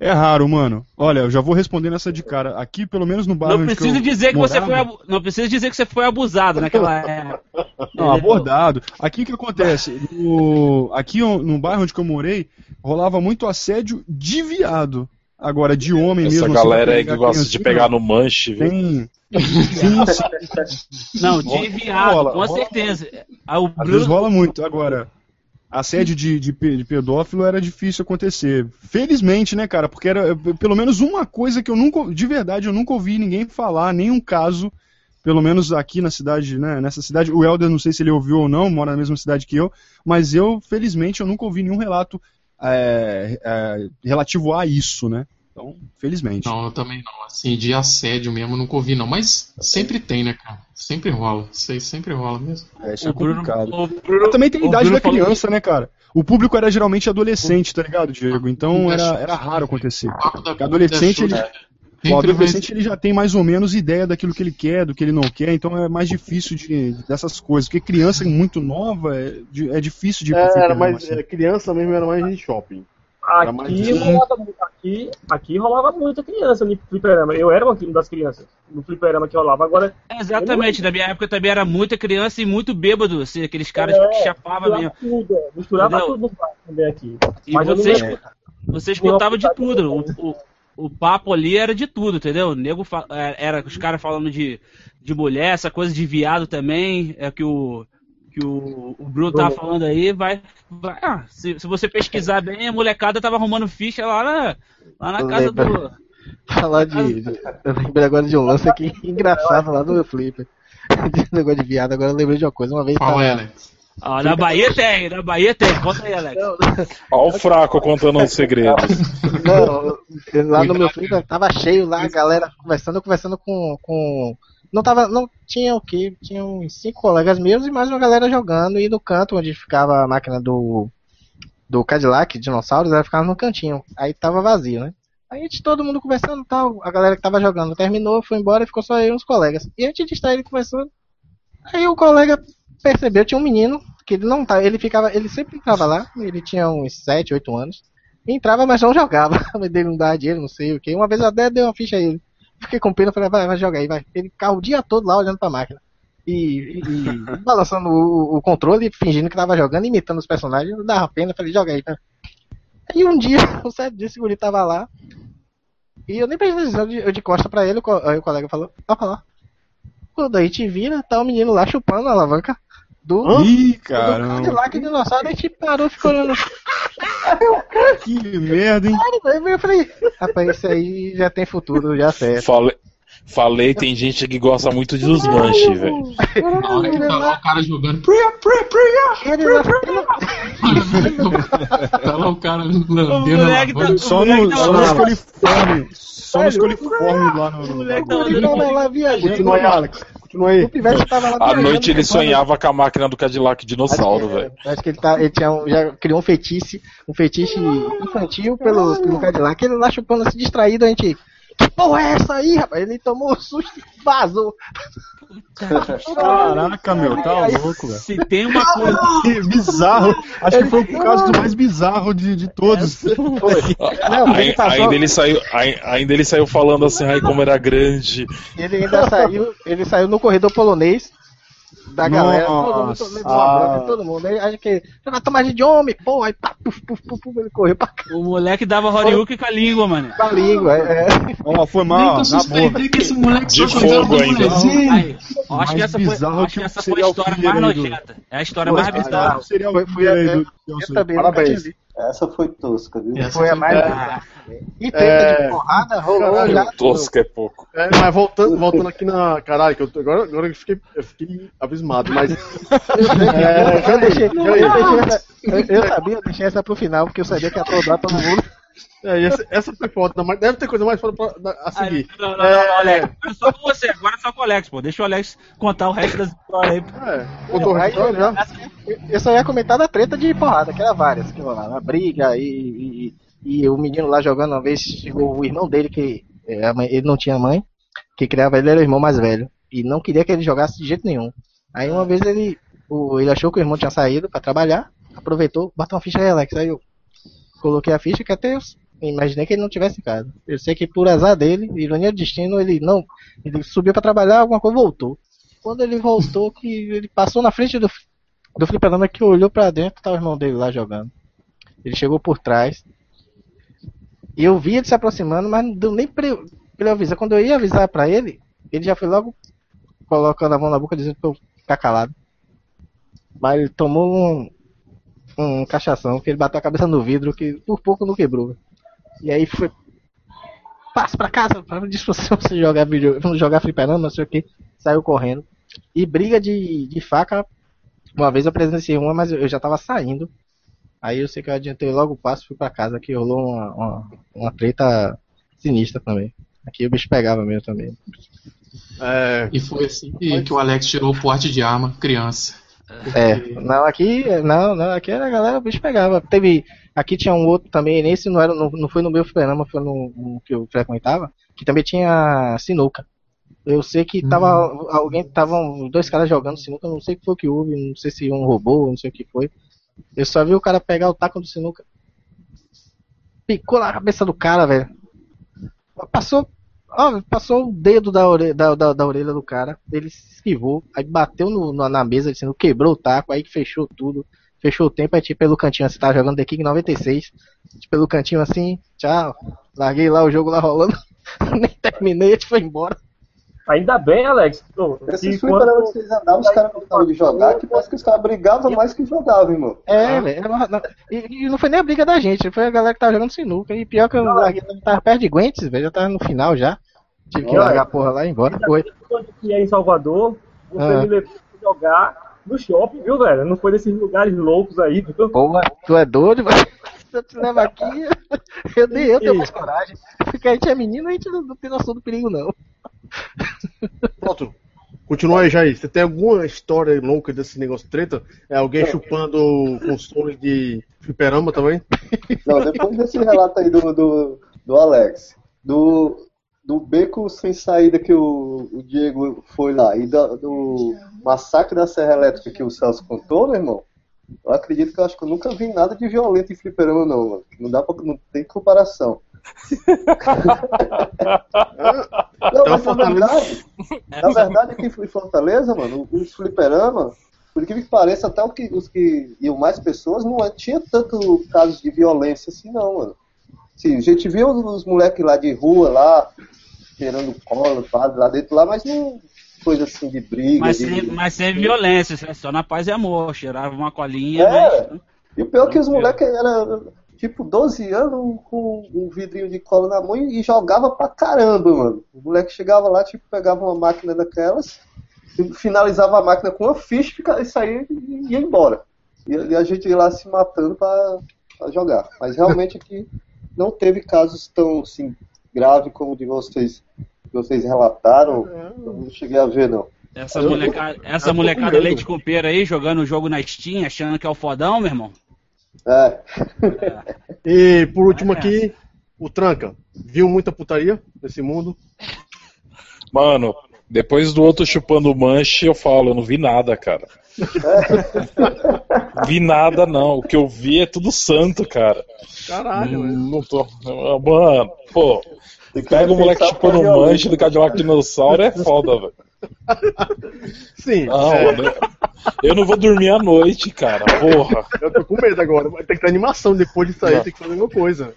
É raro, mano. Olha, eu já vou responder nessa de cara. Aqui, pelo menos no bairro Não onde precisa eu dizer que você foi morava- abu- não precisa dizer que você foi abusado naquela época. Não, abordado. Aqui o que acontece? No, aqui no bairro onde que eu morei, rolava muito assédio de viado. Agora, de homem Essa mesmo. galera assim, aí pra que gosta de pegar no manche, viu? Tem. Sim, sim. Não, de viado, Rola, com rola. certeza. Ah, o Às vezes Bruno, rola muito. Agora, assédio de, de, de pedófilo era difícil acontecer. Felizmente, né, cara? Porque era pelo menos uma coisa que eu nunca. De verdade, eu nunca ouvi ninguém falar, nenhum caso. Pelo menos aqui na cidade, né? Nessa cidade. O Helder, não sei se ele ouviu ou não, mora na mesma cidade que eu. Mas eu, felizmente, eu nunca ouvi nenhum relato eh, eh, relativo a isso, né? Então, felizmente. Não, eu também não. Assim, de assédio mesmo, nunca ouvi, não. Mas sempre tem, né, cara? Sempre rola. Isso aí sempre rola mesmo. É, isso é o Bruno, complicado. o Bruno, Mas também tem a idade Bruno da falou- criança, né, cara? O público era geralmente adolescente, tá ligado, Diego? Então era, era raro acontecer. Porque adolescente, ele, o adolescente ele já tem mais ou menos ideia daquilo que ele quer, do que ele não quer, então é mais difícil de, dessas coisas. Porque criança muito nova é, de- é difícil de É, era mais, assim. é, criança mesmo era mais em shopping. Aqui rolava, aqui, aqui rolava muita criança no fliperama. Eu era uma das crianças no fliperama que rolava. Agora, Exatamente, na minha época também era muita criança e muito bêbado, assim, aqueles caras É, que chapavam mesmo. tudo, é, misturava Entendeu? tudo no bar também aqui. E Mas você, escu- você escutava de tudo. O, o, o papo ali era de tudo, entendeu? O nego fa- é, era os caras falando de, de mulher, essa coisa de viado também. É que o, que o, o Bruno tava falando aí, vai. vai ah, se, se você pesquisar bem, a molecada tava arrumando ficha lá na, lá na casa do. Falar de. Eu lembrei agora de um lance aqui engraçado lá no meu flipper. De negócio de viado, agora eu lembrei de uma coisa. Uma vez Qual tava- é, Alex? Ah, na Bahia tem, na Bahia tem. Conta aí, Alex. Ó o fraco contando os segredos. Não, lá no meu flipper tava cheio lá, a galera conversando, conversando com. com... Não tava. Não tinha o quê? Tinha uns cinco colegas meus e mais uma galera jogando. E no canto onde ficava a máquina do. Do Cadillac, dinossauros, ela ficava no cantinho. Aí tava vazio, né? Aí a gente, todo mundo conversando tal, a galera que tava jogando terminou, foi embora e ficou só e uns colegas. E antes de estar ele conversando, aí o colega percebeu, tinha um menino, que ele não tá, ele ficava, ele sempre entrava lá, ele tinha uns 7, 8 anos, entrava, mas não jogava. Dele não dava dinheiro, não sei o que. Uma vez até dei uma ficha a ele. Fiquei com pena, falei, vai, vai jogar aí, vai. Ele ficava o dia todo lá olhando pra máquina. E, e- e balançando o, o controle, fingindo que tava jogando, imitando os personagens. Dava pena, falei, joga aí, tá? Aí um dia, um certo dia, esse guri tava lá. E eu nem eu de, eu de costa pra ele, o aí o colega falou, ó pra. Quando a gente vira, tá o menino lá chupando a alavanca do, Ih, do caramba. Cadillac dinossauro, a gente parou e ficou olhando. Que merda, hein? Aí eu falei, rapaz, esse aí já tem futuro, já certo. Falei, falei, tem gente que gosta muito de os manches, velho. Na hora que tá lá o cara jogando. Priya, Priya, Priya! Ele Tá lá o cara lambendo a moleque tá- alavanca. Só O moleque no, tá só no lá. escoliforme. Só no escoliforme lá no. O moleque tá lá viajando. Continua aí, Alex. Continua aí. O pivete tava lá À noite ele depois- sonhava com a máquina do Cadillac dinossauro, que, velho. acho que ele, tá, ele tinha um- já criou um fetiche, um fetiche infantil pelo, pelo Cadillac. Ele lá chupando assim distraído, a gente. Que porra é essa aí, rapaz? Ele tomou um susto e vazou. Caraca, meu, tá louco, velho. Se tem uma coisa. Que bizarro. Acho que foi o caso mais bizarro de, de todos. Não, ele Ainda ele saiu, ai- ainda ele saiu falando assim, ai como era grande. Ele ainda saiu, ele saiu no corredor polonês da galera. Todo mundo Nossa. levou uma bronca, todo mundo. Aí acho que vai tomar de homem, pô, aí pá, puf, puf, puf, puf, ele correu pra cá O moleque dava Horyuki com a língua, mano. com a língua. É, é. Ó, foi Nem mal, eu na suspeitei que esse moleque De só fogo ainda. Aí, ó, acho que essa foi, acho que essa foi a história mais aí nojenta. É a história Foi, mais ah, bizarra. Seria Foi- o foi- aí eu- Eu aí. tinha visto. Essa foi tosca, viu? Essa Foi a mais. É. E treta É. de porrada rolou Caralho, já. Tosco é pouco. É, mas voltando, voltando aqui na. Caralho, que eu tô- agora, agora eu, fiquei, eu fiquei abismado, mas. É, Eu, deixei, eu, eu eu, sabia, eu deixei essa pro final, porque eu sabia que ia atodar todo mundo. É, e essa, essa foi foda, mas deve ter coisa mais foda pra, pra- a Aí, seguir. não, não, não, não, Alex. Agora é só com você, agora é só com o Alex, pô. Deixa o Alex contar o resto das histórias aí. É, contou o Aí, história já. Eu só ia comentar da treta de porrada, que era várias, que rolava. A briga e, e, e o menino lá jogando, uma vez chegou o irmão dele, que é, a mãe- ele não tinha mãe, que criava ele era o irmão mais velho. E não queria que ele jogasse de jeito nenhum. Aí uma vez ele, o, ele achou que o irmão tinha saído pra trabalhar, aproveitou, botou uma ficha aí, Alex. Aí eu coloquei a ficha que até eu imaginei que ele não tivesse em casa. Eu sei que por azar dele, ironia do destino, ele não. Ele subiu pra trabalhar, alguma coisa voltou. Quando ele voltou, que ele passou na frente do, do fliperama que olhou pra dentro, tá o irmão dele lá jogando. Ele chegou por trás. E eu vi ele se aproximando, mas não deu nem pra pra avisar. Quando eu ia avisar pra ele, ele já foi logo colocando a mão na boca dizendo pra eu ficar calado. Mas ele tomou um, um cachação, que ele bateu a cabeça no vidro, que por pouco não quebrou. E aí foi. Passa pra casa, pra discussão você jogar vídeo, jogar fliperama, não sei o que. Saiu correndo. E briga de, de faca, uma vez eu presenciei uma, mas eu já tava saindo. Aí eu sei que eu adiantei logo o passo fui pra casa, que rolou uma, uma, uma treta sinistra também. Aqui o bicho pegava mesmo também. É, E foi assim que, que o Alex tirou o porte de arma, criança. É, não, aqui, não, não, aqui era a galera, o bicho pegava. Teve, aqui tinha um outro também, nesse não era, não, não foi no meu fliperama, foi no, no que eu frequentava, que também tinha sinuca. Eu sei que tava, alguém, estavam dois caras jogando sinuca, não sei o que foi que houve, não sei se um roubou, não sei o que foi. Eu só vi o cara pegar o taco do sinuca. Picou na cabeça do cara, velho. Passou, ó, passou o dedo da, ore, da, da, da orelha do cara, ele se esquivou, aí bateu no, na, na mesa sinuca, quebrou o taco, aí fechou tudo, fechou o tempo, aí tipo, pelo cantinho, você tava jogando The King 96, tipo, pelo cantinho assim, tchau, larguei lá o jogo lá rolando, nem terminei, a gente foi embora. Ainda bem, Alex. Esses que fliperamas que vocês andavam, os caras gostavam de jogar, que parece que os caras brigavam mais que jogavam, irmão. É, velho. não- E, e não foi nem a briga da gente, foi a galera que tava jogando sinuca. E pior que eu larguei, eu tava perto de Guentes, velho. Já tava no final já. Tive que Olha. largar a porra lá e ir embora. Foi. quando é em Salvador, você Ah. me levou pra jogar no shopping, viu, velho? Não foi nesses lugares loucos aí, viu? Porra, tu é doido, velho. Se eu te levar aqui, eu nem eu tenho mais coragem. Porque a gente é menino, a gente não, não tem noção do perigo, não. Pronto. Continua aí, Jair. Você tem alguma história louca desse negócio de treta? É alguém chupando consoles de fliperama também? Não, depois desse relato aí do, do, do Alex, do, do beco sem saída que o, o Diego foi lá e do, do massacre da Serra Elétrica que o Celso contou, meu irmão, eu acredito que eu acho que eu nunca vi nada de violento em fliperama, não, mano. Não dá pra. não tem comparação. Não, Então, mas na verdade, na verdade aqui em Fortaleza, mano, os fliperama, por incrível que pareça, até o que, os que iam mais pessoas, não é- tinha tanto casos de violência assim, não, mano. Sim, a gente viu os moleques lá de rua, lá, cheirando cola, padre lá dentro, lá, mas não coisa assim de briga. Mas de... sem, mas sem violência, só na paz e amor. Cheirava uma colinha, É. mas. E o pior é que os moleques eram tipo 12 anos com um vidrinho de cola na mão e jogava pra caramba, mano. O moleque chegava lá, tipo, pegava uma máquina daquelas, finalizava a máquina com uma ficha e saía e ia embora. E, e a gente ia lá se matando pra, pra jogar. Mas realmente aqui não teve casos tão assim, graves como o de vocês, que vocês relataram. Eu não cheguei a ver, não. Essa molecada, essa molecada leite com pera aí, jogando o jogo na Steam, achando que é o fodão, meu irmão. É. E por último É. aqui, o Tranca. Viu muita putaria nesse mundo? Mano, depois do outro chupando o manche, eu falo, eu não vi nada, cara. vi nada, não. O que eu vi é tudo santo, cara. Caralho, não, velho. não tô. Mano, pô. Pega o moleque chupando manche do Cadillac Dinossauro é foda, velho. Sim, Não, é, eu não vou dormir à noite, cara. Porra. eu tô com medo agora. Vai ter que ter animação depois disso aí, Não. tem que fazer alguma coisa.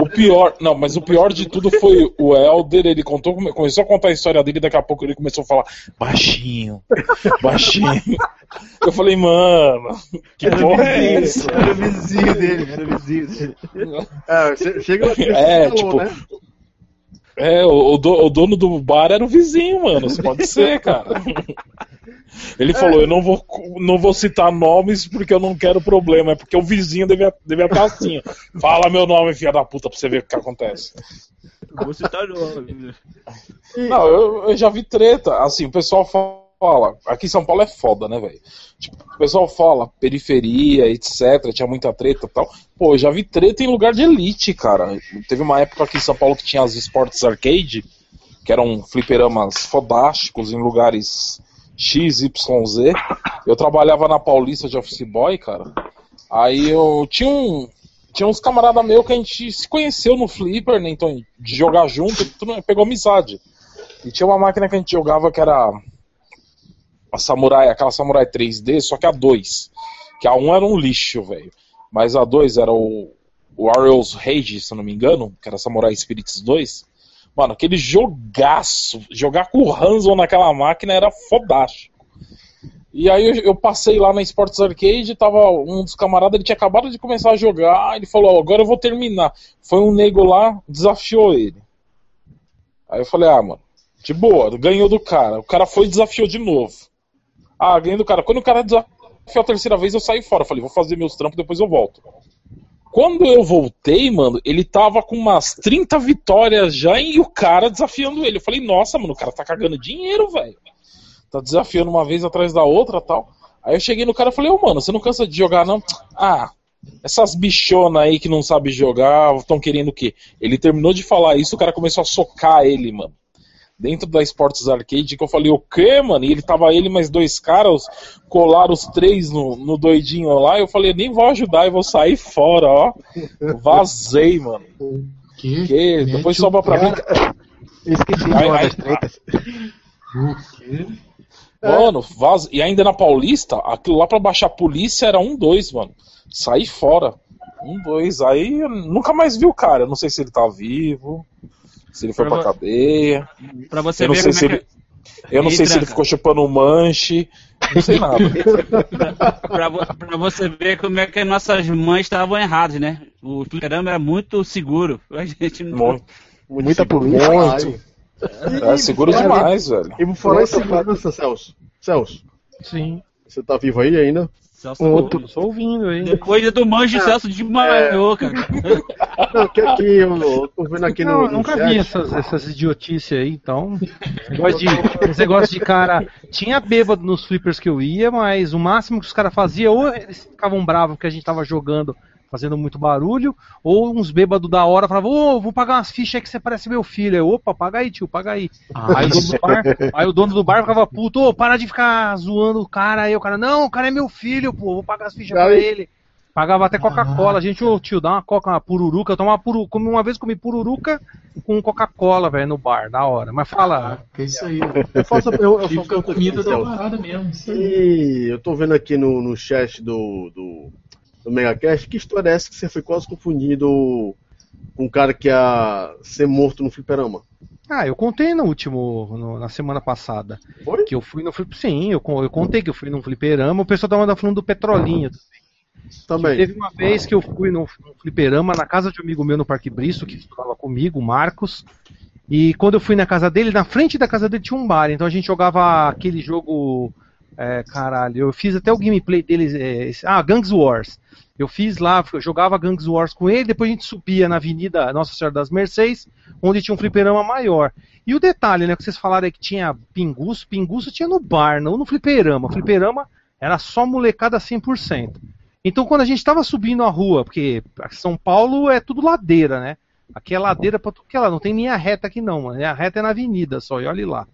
O pior, não, mas o pior de tudo foi o Elder, ele contou, come- começou a contar a história dele e daqui a pouco ele começou a falar baixinho, baixinho. Eu falei, mano, que porra é essa? Era o vizinho dele, era o vizinho dele. É, che- chega É, tipo, né? É, o, o do- o dono do bar era o vizinho, mano. Isso pode ser, cara. Ele falou, eu não vou, não vou citar nomes porque eu não quero problema, é porque o vizinho devia, devia estar assim. ó. Fala meu nome, filha da puta, pra você ver o que acontece. Vou citar nome. Não, eu, eu já vi treta. Assim, o pessoal fala. Aqui em São Paulo é foda, né, velho? Tipo, o pessoal fala, periferia, etc. Tinha muita treta e tal. Pô, já vi treta em lugar de elite, cara. Teve uma época aqui em São Paulo que tinha as Sports Arcade, que eram fliperamas fodásticos em lugares X, Y, Z. Eu trabalhava na Paulista de Office Boy, cara. Aí eu tinha um. Tinha uns camaradas meus que a gente se conheceu no Flipper, né? Então, de jogar junto, tudo, pegou amizade. E tinha uma máquina que a gente jogava que era a Samurai, aquela Samurai 3D, só que a 2. Que a 1 era um lixo, velho. Mas a 2 era o, o Ariel's Rage, se eu não me engano, que era Samurai Spirits 2. Mano, aquele jogaço, jogar com o Hanzo naquela máquina era fodástico. E aí eu, eu passei lá na Sports Arcade, tava um dos camaradas, ele tinha acabado de começar a jogar, ele falou, ó, agora eu vou terminar. Foi um nego lá, desafiou ele. Aí eu falei, ah, mano, de boa, ganhou do cara. O cara foi e desafiou de novo. Ah, do cara. Quando o cara desafiou a terceira vez, eu saí fora. Eu falei, vou fazer meus trampos, depois eu volto. Quando eu voltei, mano, ele tava com umas 30 vitórias já e o cara desafiando ele. Eu falei, nossa, mano, o cara tá cagando dinheiro, velho. Tá desafiando uma vez atrás da outra tal. Aí eu cheguei no cara e falei, ô, mano, você não cansa de jogar, não? Ah, essas bichonas aí que não sabem jogar estão querendo o quê? Ele terminou de falar isso, o cara começou a socar ele, mano. Dentro da Sports Arcade, que eu falei, o quê, mano? E ele tava ele mais dois caras, colaram os três no, no doidinho lá. Eu falei, nem vou ajudar, eu vou sair fora, ó. Vazei, mano. Que? Que depois sobra pra mim. Eu esqueci de das tretas. O quê? Mano, vaza. E ainda na Paulista, aquilo lá pra baixar a polícia era um, dois, mano. Saí fora. Um, dois. Aí eu nunca mais vi o cara. Eu não sei se ele tá vivo. Se ele foi Pra cadeia. Pra você Eu não ver sei como se é que. ele. Eu não Ih, sei se ele tranca. ficou chupando um manche. Não sei nada. pra, pra você ver como é que nossas mães estavam erradas, né? O fliperama era muito seguro. A gente não. Muito. Muita seguro. polícia. Muito. É seguro demais, velho. E vou falar em segurança, Celso. Celso, Sim. você tá vivo aí ainda? Celso, Outro, só ouvindo aí. Depois do manjo, o Celso desmaiou, cara. Não, que aqui eu, eu tô vendo aqui Não, no, eu no nunca chat. vi essas, essas idiotices aí, então. Esse negócio, de, esse negócio de cara. Tinha bêbado nos flippers que eu ia, mas o máximo que os caras faziam, ou eles ficavam bravos porque a gente tava jogando, fazendo muito barulho, ou uns bêbados da hora falavam, ô, vou pagar umas fichas aí que você parece meu filho. Eu, opa, paga aí, tio, paga aí. Ah, Aí o, dono isso. do bar, aí o dono do bar ficava puto, ô, para de ficar zoando o cara aí. O cara, não, o cara é meu filho, pô, vou pagar as fichas pra Aí- ele. Pagava até Coca-Cola. A gente, ô tio, dá uma coca, uma pururuca. Eu tomava puru, uma vez comi pururuca com Coca-Cola, velho, no bar, da hora. Mas fala, Que é isso aí. Eu faço, eu, eu faço comida da parada mesmo. Isso aí. E eu tô vendo aqui no, no chat do, do, do Megacast, que história é essa que você foi quase confundido com um cara que ia ser morto no fliperama? Ah, eu contei no último, no- na semana passada. Foi? Que eu fui no. Sim, eu, eu contei que eu fui num fliperama. O pessoal tava falando do Petrolinho. Também. Teve uma vez que eu fui no, no fliperama na casa de um amigo meu no Parque Bristo, que estudava comigo, o Marcos. E quando eu fui na casa dele, na frente da casa dele tinha um bar. Então a gente jogava aquele jogo. É, caralho, eu fiz até o gameplay deles. é, esse- ah, Gangs Wars. Eu fiz lá, eu jogava Gangs Wars com ele, depois a gente subia na Avenida Nossa Senhora das Mercês, onde tinha um fliperama maior. E o detalhe, né, que vocês falaram aí que tinha pinguço, pinguço tinha no bar, não no fliperama. O fliperama era só molecada 100%. Então quando a gente estava subindo a rua, porque São Paulo é tudo ladeira, né? Aqui é ladeira pra tudo que é lá, não tem linha reta aqui não, mano. A reta é na avenida só, e olhe lá.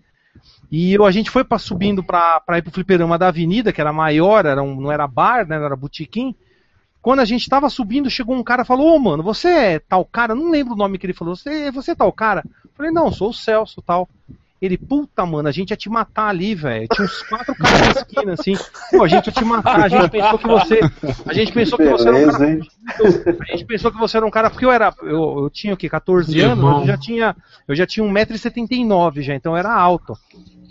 E eu- a gente foi pra, subindo pra ir pro fliperama da avenida, que era maior, era um, não era bar, né? Era botequim. Quando a gente tava subindo, chegou um cara e falou, ô mano, você é tal cara? Não lembro o nome que ele falou, você, você é tal cara? Eu falei, não, sou o Celso tal. Ele, puta, mano, a gente ia te matar ali, velho. Tinha uns quatro caras na esquina, assim. Pô, a gente ia te matar, a gente pensou que você. A gente pensou que você era um cara a gente pensou que você era um cara, porque eu era, eu, eu tinha o quê, 14 Irmão. anos, eu já tinha, eu já tinha 1,79m já, então era alto.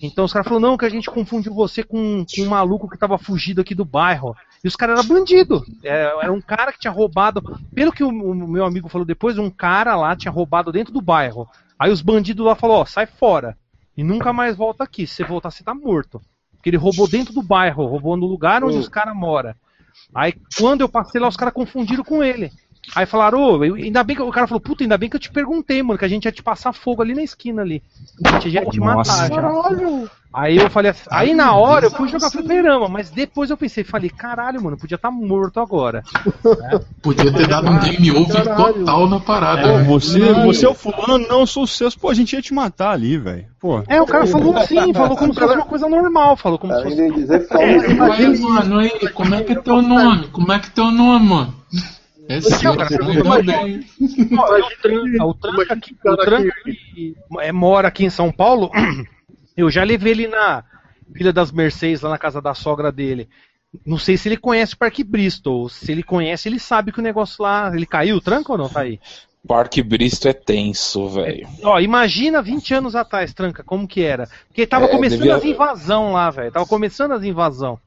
Então os caras falaram, não, que a gente confundiu você com, com um maluco que tava fugido aqui do bairro. E os caras eram bandido. É, era um cara que tinha roubado, pelo que o, o meu amigo falou depois, um cara lá tinha roubado dentro do bairro. Aí os bandidos lá falaram, ó, sai fora. E nunca mais volta aqui. Se você voltar, você tá morto. Porque ele roubou dentro do bairro, roubou no lugar onde Hum. os caras moram. Aí quando eu passei lá, os caras confundiram com ele. Aí falaram, ô, eu- ainda bem que o cara falou, puta, ainda bem que eu te perguntei, mano, que a gente ia te passar fogo ali na esquina ali. A gente já ia te Nossa. matar já. Aí eu falei assim, aí na hora eu fui jogar fliperama, mas depois eu pensei, falei, caralho, mano, podia estar morto agora. Podia ter dado um game over total na parada. Pô, né? você, você é o fulano, não, eu sou o Celso. Pô, a gente ia te matar ali, velho. Pô. É, o cara falou assim, falou como se fosse uma coisa normal, falou como se fosse. É, mano, aí, como é que é teu nome? Como é que é teu nome, mano? É sério, também. Ah, O Tranca, aqui, o Tranca que é, mora aqui em São Paulo, eu já levei ele na Vila das Mercês, lá na casa da sogra dele. Não sei se ele conhece o Parque Bristol. Se ele conhece, ele sabe que o negócio lá. Ele caiu, o tranca ou não? Tá aí. Parque Bristo é tenso, velho. Ó, imagina 20 anos atrás, tranca, como que era. Porque tava É, começando devia- as invasão lá, velho. Tava começando as invasão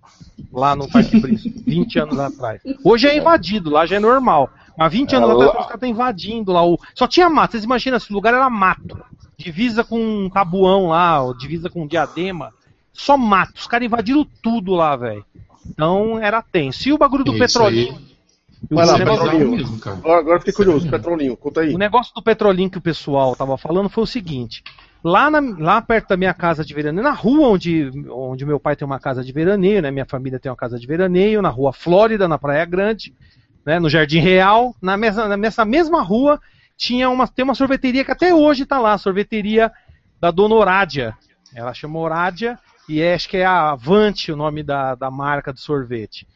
lá no Parque Bristol, 20 anos atrás. Hoje é invadido, lá já é normal. Mas 20 anos É, atrás lá- os caras estão invadindo lá. O... Só tinha mato, vocês imaginam, esse lugar era mato. Divisa com um tabuão lá, ó, divisa com diadema. Só mato. Os caras invadiram tudo lá, velho. Então era tenso. E o bagulho do É isso aí. petrolinho? E o Vai lá, negócio- Petrolinho. mesmo, cara. Agora, fiquei curioso, Sério? Petrolinho, conta aí. o negócio do petrolinho que o pessoal tava falando foi o seguinte. Lá, na- lá perto da minha casa de veraneio, na rua onde, onde meu pai tem uma casa de veraneio, né? Minha família tem uma casa de veraneio, na rua Flórida, na Praia Grande, né, no Jardim Real, na mesma, na- nessa mesma rua tinha uma, tem uma sorveteria que até hoje tá lá, a sorveteria da Dona Orádia. Ela chama Orádia e é, acho que é a Avante o nome da, da marca de sorvete.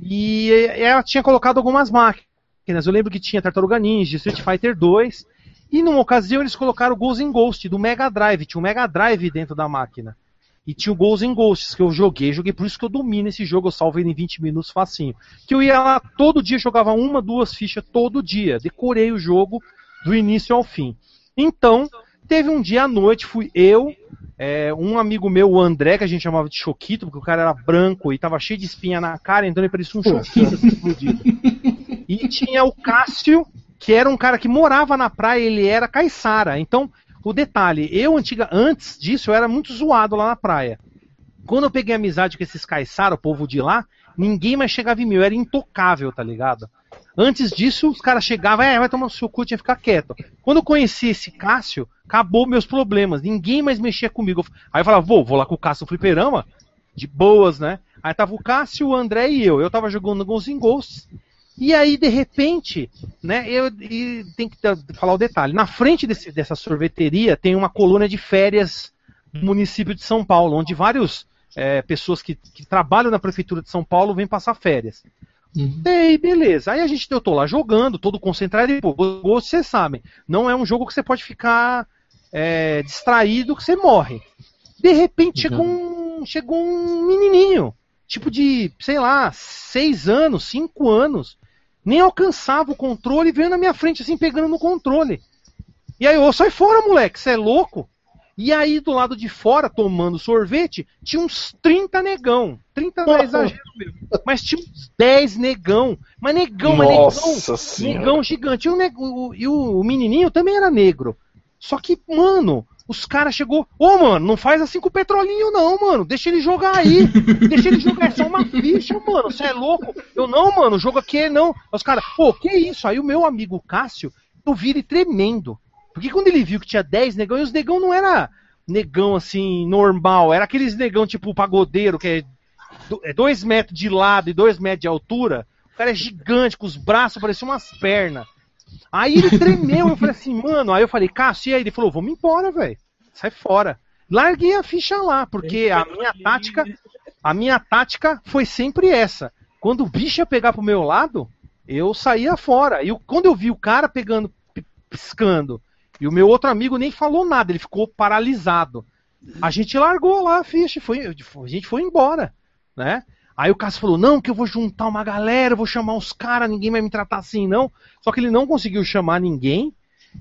E ela tinha colocado algumas máquinas. Eu lembro que tinha Tartaruga Ninja, Street Fighter 2. E numa ocasião eles colocaram o Ghosts in Ghost do Mega Drive. Tinha um Mega Drive dentro da máquina. E tinha o Ghosts in Ghosts que eu joguei. Joguei por isso que eu domino esse jogo. Eu salvo ele em 20 minutos facinho. Que eu ia lá todo dia, jogava uma, duas fichas todo dia. Decorei o jogo do início ao fim. Então, Teve um dia à noite, fui eu, é, um amigo meu, o André, que a gente chamava de Choquito, porque o cara era branco e tava cheio de espinha na cara, então ele parecia um Choquito assim, explodido. E tinha o Cássio, que era um cara que morava na praia, ele era caiçara. Então, o detalhe, eu antiga, antes disso, eu era muito zoado lá na praia. Quando eu peguei amizade com esses caiçara, o povo de lá, ninguém mais chegava em mim, eu era intocável, tá ligado? Antes disso, os caras chegavam, é, vai tomar no seu cu, tinha que ficar quieto. Quando eu conheci esse Cássio, acabou meus problemas, ninguém mais mexia comigo. Aí eu falava, vou, vou lá com o Cássio no fliperama, de boas, né? Aí tava o Cássio, o André e eu. Eu tava jogando Ghosts in Ghosts. E aí, de repente, né, eu e tem que falar o detalhe. Na frente desse- dessa sorveteria tem uma colônia de férias do município de São Paulo, onde várias pessoas que, que trabalham na prefeitura de São Paulo vêm passar férias. Uhum. E aí, beleza. Aí a gente, eu tô lá jogando, todo concentrado, e pô, vocês sabem, não é um jogo que você pode ficar é, distraído que você morre. De repente chegou um, chegou um menininho, tipo de, sei lá, seis anos, cinco anos, nem alcançava o controle, veio na minha frente assim, pegando no controle. E aí, ô, sai fora, moleque, você é louco? E aí, do lado de fora, tomando sorvete, tinha uns 30 negão. 30 não é exagero mesmo. Mas tinha uns 10 negão. Mas negão, mas negão. Senhora. Negão gigante. E o, e o menininho também era negro. Só que, mano, os caras chegou. Ô, mano, não faz assim com o petrolinho, não, mano. Deixa ele jogar aí. Deixa ele jogar. É só uma ficha, mano. Você é louco? Eu não, mano. O jogo aqui é não. Os caras, pô, que isso? Aí o meu amigo Cássio, eu vi ele tremendo. Porque quando ele viu que tinha 10 negão, e os negão não era negão assim, normal. Era aqueles negão tipo pagodeiro, que é do- é dois metros de lado e dois metros de altura. O cara é gigante, com os braços pareciam umas pernas. Aí ele tremeu, eu falei assim, mano. Aí eu falei, Cássio, e aí? Ele falou, vamos embora, velho. Sai fora. Larguei a ficha lá, porque a minha tática, a minha tática foi sempre essa. Quando o bicho ia pegar pro meu lado, eu saía fora. E quando eu vi o cara pegando, pi- piscando, e o meu outro amigo nem falou nada, ele ficou paralisado. A gente largou lá a ficha, foi, a gente foi embora, né? Aí o Cássio falou, não, que eu vou juntar uma galera, eu vou chamar os caras, ninguém vai me tratar assim, não. Só que ele não conseguiu chamar ninguém,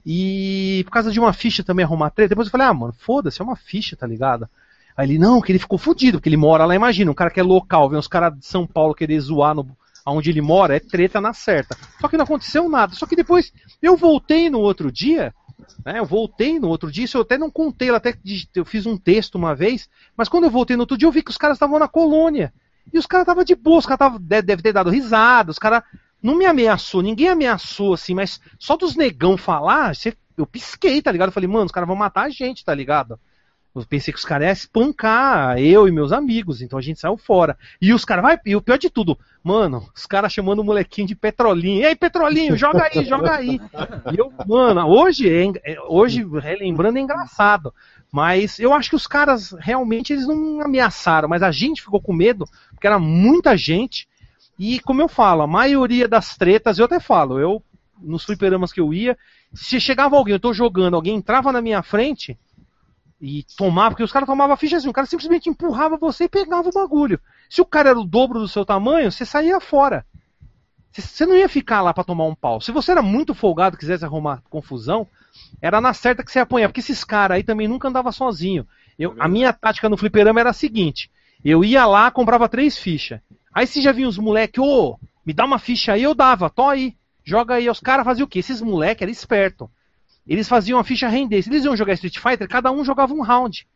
e por causa de uma ficha também arrumar treta, depois eu falei, ah, mano, foda-se, é uma ficha, tá ligado? Aí ele, não, que ele ficou fudido, porque ele mora lá, imagina, um cara que é local, vem uns caras de São Paulo querer zoar no, aonde ele mora, é treta na certa. Só que não aconteceu nada. Só que depois eu voltei no outro dia, né? Eu voltei no outro dia, isso eu até não contei, eu até eu fiz um texto uma vez, mas quando eu voltei no outro dia eu vi que os caras estavam na colônia. E os caras estavam de boa, os caras tavam- de- deve ter dado risada, os caras não me ameaçou, ninguém ameaçou assim, mas só dos negão falar, você- eu pisquei, tá ligado? Eu falei, mano, os caras vão matar a gente, tá ligado? Eu pensei que os caras iam espancar eu e meus amigos, então a gente saiu fora. E os caras, vai, e o pior de tudo, mano, os caras chamando o molequinho de Petrolinho. E aí, Petrolinho, joga aí, joga aí. E eu, mano, hoje, é, é- hoje relembrando é engraçado. Mas eu acho que os caras realmente eles não ameaçaram, mas a gente ficou com medo, porque era muita gente. E como eu falo, a maioria das tretas, eu até falo, eu, nos fliperamas que eu ia, se chegava alguém, eu tô jogando, alguém entrava na minha frente, e tomava, porque os caras tomavam ficha assim, o cara simplesmente empurrava você e pegava o bagulho. Se o cara era o dobro do seu tamanho, você saía fora. Você- não ia ficar lá pra tomar um pau. Se você era muito folgado, quisesse arrumar confusão, era na certa que você ia apanhar, porque esses caras aí também nunca andavam sozinho. Eu, a minha tática no fliperama era a seguinte: eu ia lá, comprava três fichas. Aí se já vinha os moleque, ô, me dá uma ficha aí, eu dava, tô aí, joga aí. Os caras faziam o quê? Esses moleque eram espertos. Eles faziam a ficha render. Se eles iam jogar Street Fighter, cada um jogava um round.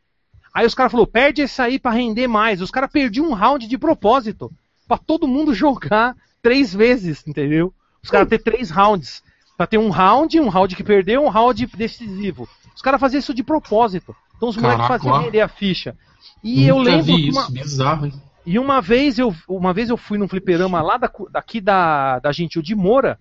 Aí os caras falaram, perde esse aí pra render mais. Os caras perdiam um round de propósito. Pra todo mundo jogar três vezes, entendeu? Os caras ter três rounds. Pra ter um round, um round que perdeu, um round decisivo. Os caras faziam isso de propósito. Então os moleques Caraca, faziam ó. render a ficha. E eu lembro vi que isso, uma, bizarro, hein? e uma vez eu, uma vez eu fui num fliperama lá da- daqui da, da Gentil de Moura,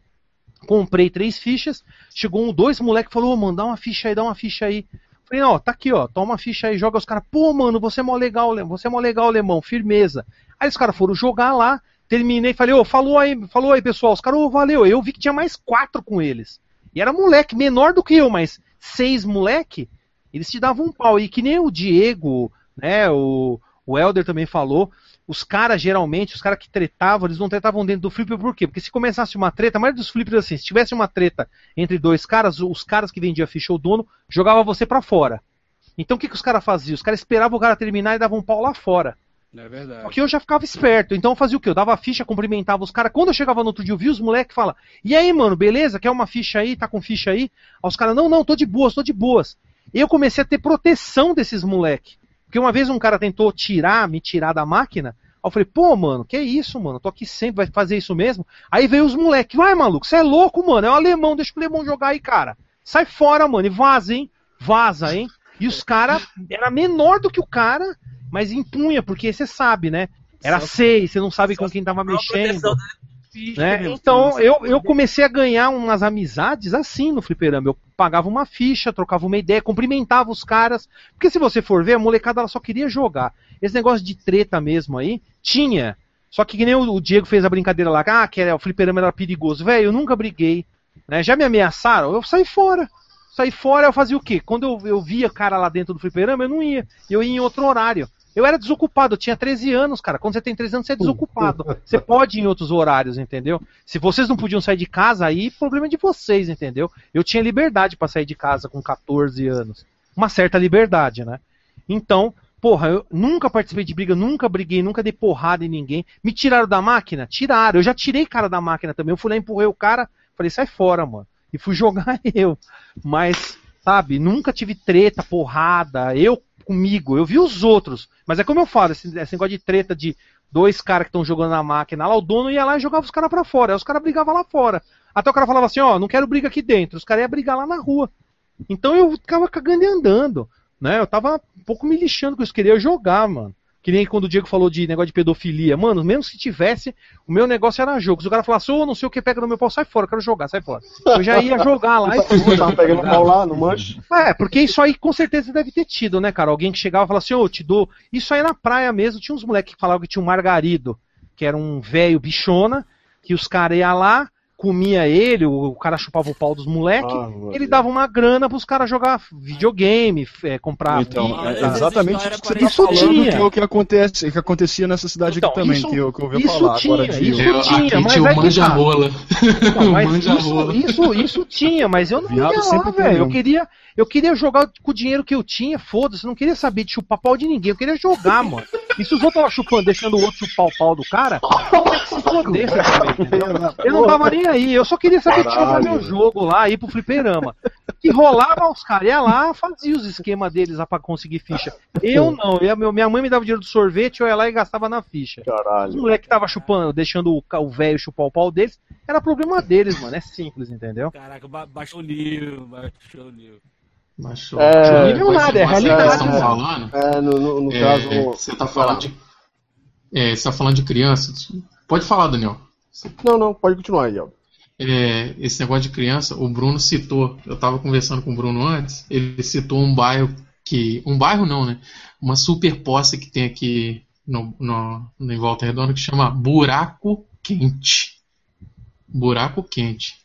comprei três fichas, chegou um, dois moleques falou, ô, mano, dá uma ficha aí, dá uma ficha aí. Falei, ó, tá aqui, ó, toma uma ficha aí, joga os caras, pô, mano, você é mó legal, Le- você é mó legal, alemão, firmeza. Aí os caras foram jogar lá, terminei, falei, ô, falou aí, falou aí, pessoal, os caras, ô, valeu, eu vi que tinha mais quatro com eles. E era moleque, menor do que eu, mas seis moleque, eles te davam um pau. E que nem o Diego, né, o, o Helder também falou, os caras, geralmente, os caras que tretavam, eles não tretavam dentro do flipper por quê? Porque se começasse uma treta, a maioria dos flippers assim, se tivesse uma treta entre dois caras, os caras que vendiam ficha ou o dono, jogava você pra fora. Então o que, que os caras faziam? Os caras esperavam o cara terminar e davam um pau lá fora. É verdade. Só que eu já ficava esperto, então eu fazia o quê? Eu dava a ficha, cumprimentava os caras. Quando eu chegava no outro dia, eu vi os moleques falar: E aí, mano, beleza? Quer uma ficha aí? Tá com ficha aí? Aí os caras: Não, não, tô de boas, tô de boas. Eu comecei a ter proteção desses moleques. Porque uma vez um cara tentou tirar, me tirar da máquina. Eu falei, pô, mano, que isso, mano? Tô aqui sempre, vai fazer isso mesmo? Aí veio os moleques, vai, maluco, você é louco, mano, é o alemão, deixa o alemão jogar aí, cara. Sai fora, mano, e vaza, hein? Vaza, hein? E os caras, era menor do que o cara, mas impunha, porque você sabe, né? Era seis, você não sabe com quem tava mexendo. Né? Então eu, eu comecei a ganhar umas amizades assim no fliperama. Eu pagava uma ficha, trocava uma ideia, cumprimentava os caras. Porque se você for ver, a molecada ela só queria jogar. Esse negócio de treta mesmo aí, tinha. Só que, que nem o Diego fez a brincadeira lá, ah, que era, o fliperama era perigoso. Velho, eu nunca briguei. Né? Já me ameaçaram, eu saí fora. Saí fora, eu fazia o quê? Quando eu, eu via cara lá dentro do fliperama, eu não ia. Eu ia em outro horário. Eu era desocupado, eu tinha 13 anos, cara. Quando você tem 13 anos, você é desocupado. Você pode ir em outros horários, entendeu? Se vocês não podiam sair de casa, aí problema é de vocês, entendeu? Eu tinha liberdade para sair de casa com 14 anos. Uma certa liberdade, né? Então, porra, eu nunca participei de briga, nunca briguei, nunca dei porrada em ninguém. Me tiraram da máquina? Tiraram. Eu já tirei cara da máquina também. Eu fui lá, empurrei o cara, falei, sai fora, mano. E fui jogar eu. Mas, sabe, nunca tive treta, porrada. Eu comigo, eu vi os outros. Mas é como eu falo, esse, esse negócio de treta de dois caras que estão jogando na máquina lá, o dono ia lá e jogava os caras pra fora. Aí os caras brigavam lá fora. Até o cara falava assim, ó, não quero briga aqui dentro. Os caras iam brigar lá na rua. Então eu ficava cagando e andando. Né? Eu tava um pouco me lixando com isso, queria jogar, mano. Que nem quando o Diego falou de negócio de pedofilia. Mano, mesmo se tivesse, o meu negócio era jogo. Se o cara falasse, ô, oh, não sei o que pega no meu pau, sai fora, quero jogar, sai fora. Eu já ia jogar lá e tudo. Tava pegando pau lá no manche. É, porque isso aí com certeza deve ter tido, né, cara? Alguém que chegava e falava assim, ô, oh, te dou. Isso aí na praia mesmo, tinha uns moleques que falavam que tinha um margarido, que era um velho bichona, que os caras iam lá, comia ele, o cara chupava o pau dos moleques, Ah, ele dava uma grana pros caras jogar videogame, é, comprar. Então, fita, é tá? exatamente isso que você tá Isso falando, tinha. que é o que, acontece, que acontecia nessa cidade Então, aqui também, isso- que eu, que eu ouvi isso falar tinha, agora de... isso Eu, tinha, mas tinha aí o manja-rola. Mas Manja-rola. isso, isso, tinha, mas eu não Viado ia lá, velho. Eu queria, eu queria jogar com o dinheiro que eu tinha, foda-se, eu não queria saber de chupar pau de ninguém, eu queria jogar, mano. E se os outros estavam chupando, deixando o outro chupar o pau do cara, entendeu? Eu não tava nem aí, eu só queria saber de jogar meu jogo lá, ir pro fliperama. Que rolava os caras, ia lá, fazia os esquemas deles lá pra conseguir ficha. Eu não, eu, minha mãe me dava dinheiro do sorvete, eu ia lá e gastava na ficha. Os Caralho. moleques que tava chupando, deixando o velho chupar o pau deles, era problema deles, mano. É simples, entendeu? Caraca, ba baixou o nível, baixou o nível. Mas, É, nível nada, é realidade, né? falando, É, no, no, no é, caso. você tá falando de. É, você tá falando de crianças. Pode falar, Daniel. Não, não, pode continuar aí, ó. É, esse negócio de criança, o Bruno citou, eu estava conversando com o Bruno antes, ele citou um bairro que. Um bairro não, né? Uma super posse que tem aqui no, no, no- em Volta Redonda que chama Buraco Quente. Buraco Quente.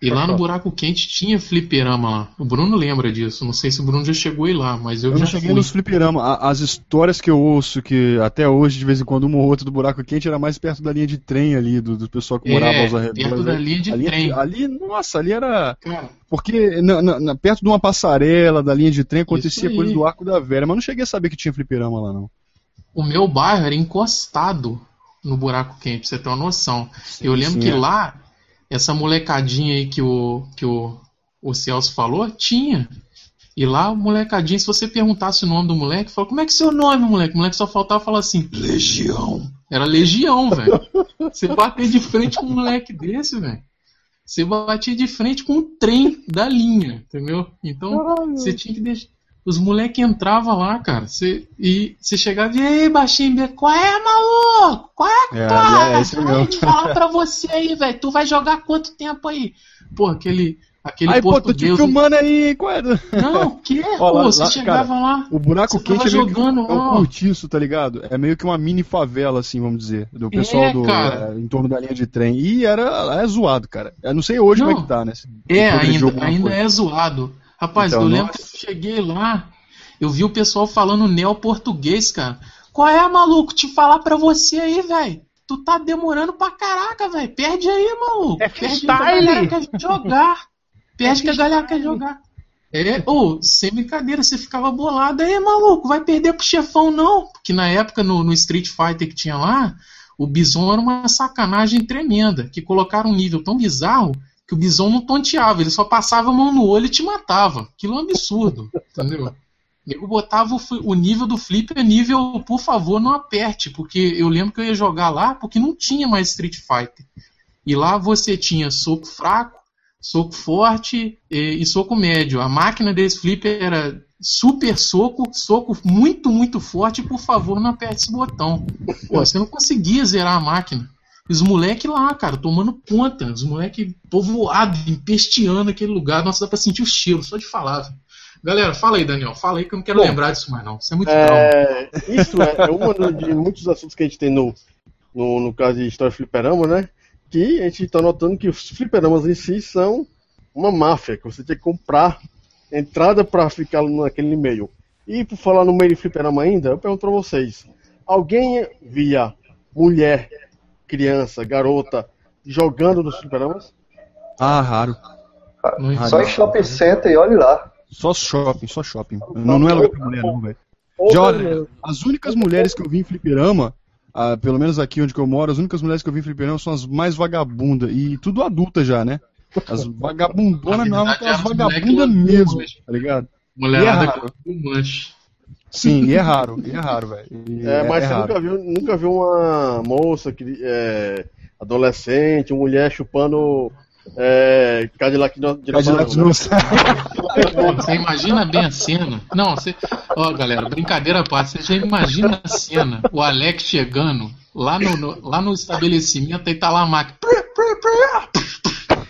E lá no Buraco Quente tinha fliperama lá. O Bruno lembra disso. Não sei se o Bruno já chegou aí lá, mas eu, Eu já não cheguei fui. nos fliperama. As histórias que eu ouço, que até hoje, de vez em quando, um ou outro do buraco quente era mais perto da linha de trem ali, do, do pessoal que É, morava aos arredores. perto da linha de ali, trem. ali, nossa, ali era. Cara, Porque na- na- perto de uma passarela da linha de trem acontecia coisa do Arco da Velha, mas não cheguei a saber que tinha fliperama lá, não. o meu bairro era encostado no buraco quente, pra você ter uma noção. eu lembro sim, que é. lá, essa molecadinha aí que o, que o, o Celso falou, tinha. E lá, o molecadinho, se você perguntasse o nome do moleque, falou, como é que é seu nome, moleque? O moleque só faltava falar assim, Legião. Era Legião, velho. Você bater de frente com um moleque desse, velho. Você batia de frente com um trem da linha, entendeu? Então, você tinha que deixar. Os moleques entravam lá, cara. Você, e você chegava e aí, baixinho, qual é, maluco? Qual é, É, cara? é, isso Deixa eu mesmo. falar pra você aí, velho. Tu vai jogar quanto tempo aí? Pô, aquele, aquele Aí, pô, tô te filmando aí, qual é? Não, o quê? Ó, Pô, lá- você lá, chegava lá. O buraco Você quente tava é meio que jogando é um cortiço, tá ligado? É meio que uma mini favela, assim, vamos dizer, do pessoal É, do, cara. é, em torno da linha de trem. E era é zoado, cara. Eu não sei hoje como é Não. que tá, né? Se É, ainda, ainda coisa. é zoado. Rapaz, Então, eu lembro nossa. que eu cheguei lá, eu vi o pessoal falando neo-português, cara. Qual é, maluco? Te falar pra você aí, velho. Tu tá demorando pra caraca, velho. Perde aí, maluco. É Perde que a galera quer jogar. Perde que a galera quer jogar. É, ô, sem brincadeira, você ficava bolado aí, maluco, vai perder pro chefão não. Porque na época no, no Street Fighter que tinha lá, o Bison era uma sacanagem tremenda. Que colocaram um nível tão bizarro que o Bison não tonteava, ele só passava a mão no olho e te matava. Aquilo é um absurdo, entendeu? O nego botava o, o nível do flipper nível, por favor, não aperte, porque eu lembro que eu ia jogar lá porque não tinha mais Street Fighter. E lá você tinha soco fraco, soco forte e, e soco médio. A máquina desse flipper era super soco, soco muito, muito forte. Por favor, não aperte esse botão. Pô, você não conseguia zerar a máquina. Os moleques lá, cara, tomando conta. Os moleques povoados, empesteando aquele lugar. Nossa, dá pra sentir o cheiro, só de falar. velho. Galera, fala aí, Daniel. Fala aí que eu não quero Bom, lembrar disso mais, não. Isso é muito trauma. É, isso é, é um de muitos assuntos que a gente tem no, no, no caso de história de fliperama, né? Que a gente está notando que os fliperamas em si são uma máfia, que você tem que comprar entrada para ficar naquele meio. E por falar no meio de fliperama ainda, eu pergunto para vocês: alguém via mulher, criança, garota jogando nos fliperamas? Ah, raro. Não Ah, Só em shopping center e olhe lá. Só shopping, só shopping. Não, não é lugar pra mulher, não, velho. Já olha, as únicas mulheres que eu vi em fliperama, ah, pelo menos aqui onde que eu moro, as únicas mulheres que eu vi em fliperama são as mais vagabundas. E tudo adulta já, né? As vagabundonas verdade, aquelas eram os vagabundas mesmo, tá ligado? Mulherada é com manche. Sim, e é raro, e é raro, velho. E É, mas você raro. nunca viu, nunca viu uma moça que, é, adolescente, uma mulher chupando é, Cadillac de de Cadillac. Pô, Você imagina bem a cena. Não, você. Ó, galera, brincadeira à parte, você já imagina a cena, o Alex chegando lá no, no- lá no estabelecimento, aí tá lá a máquina.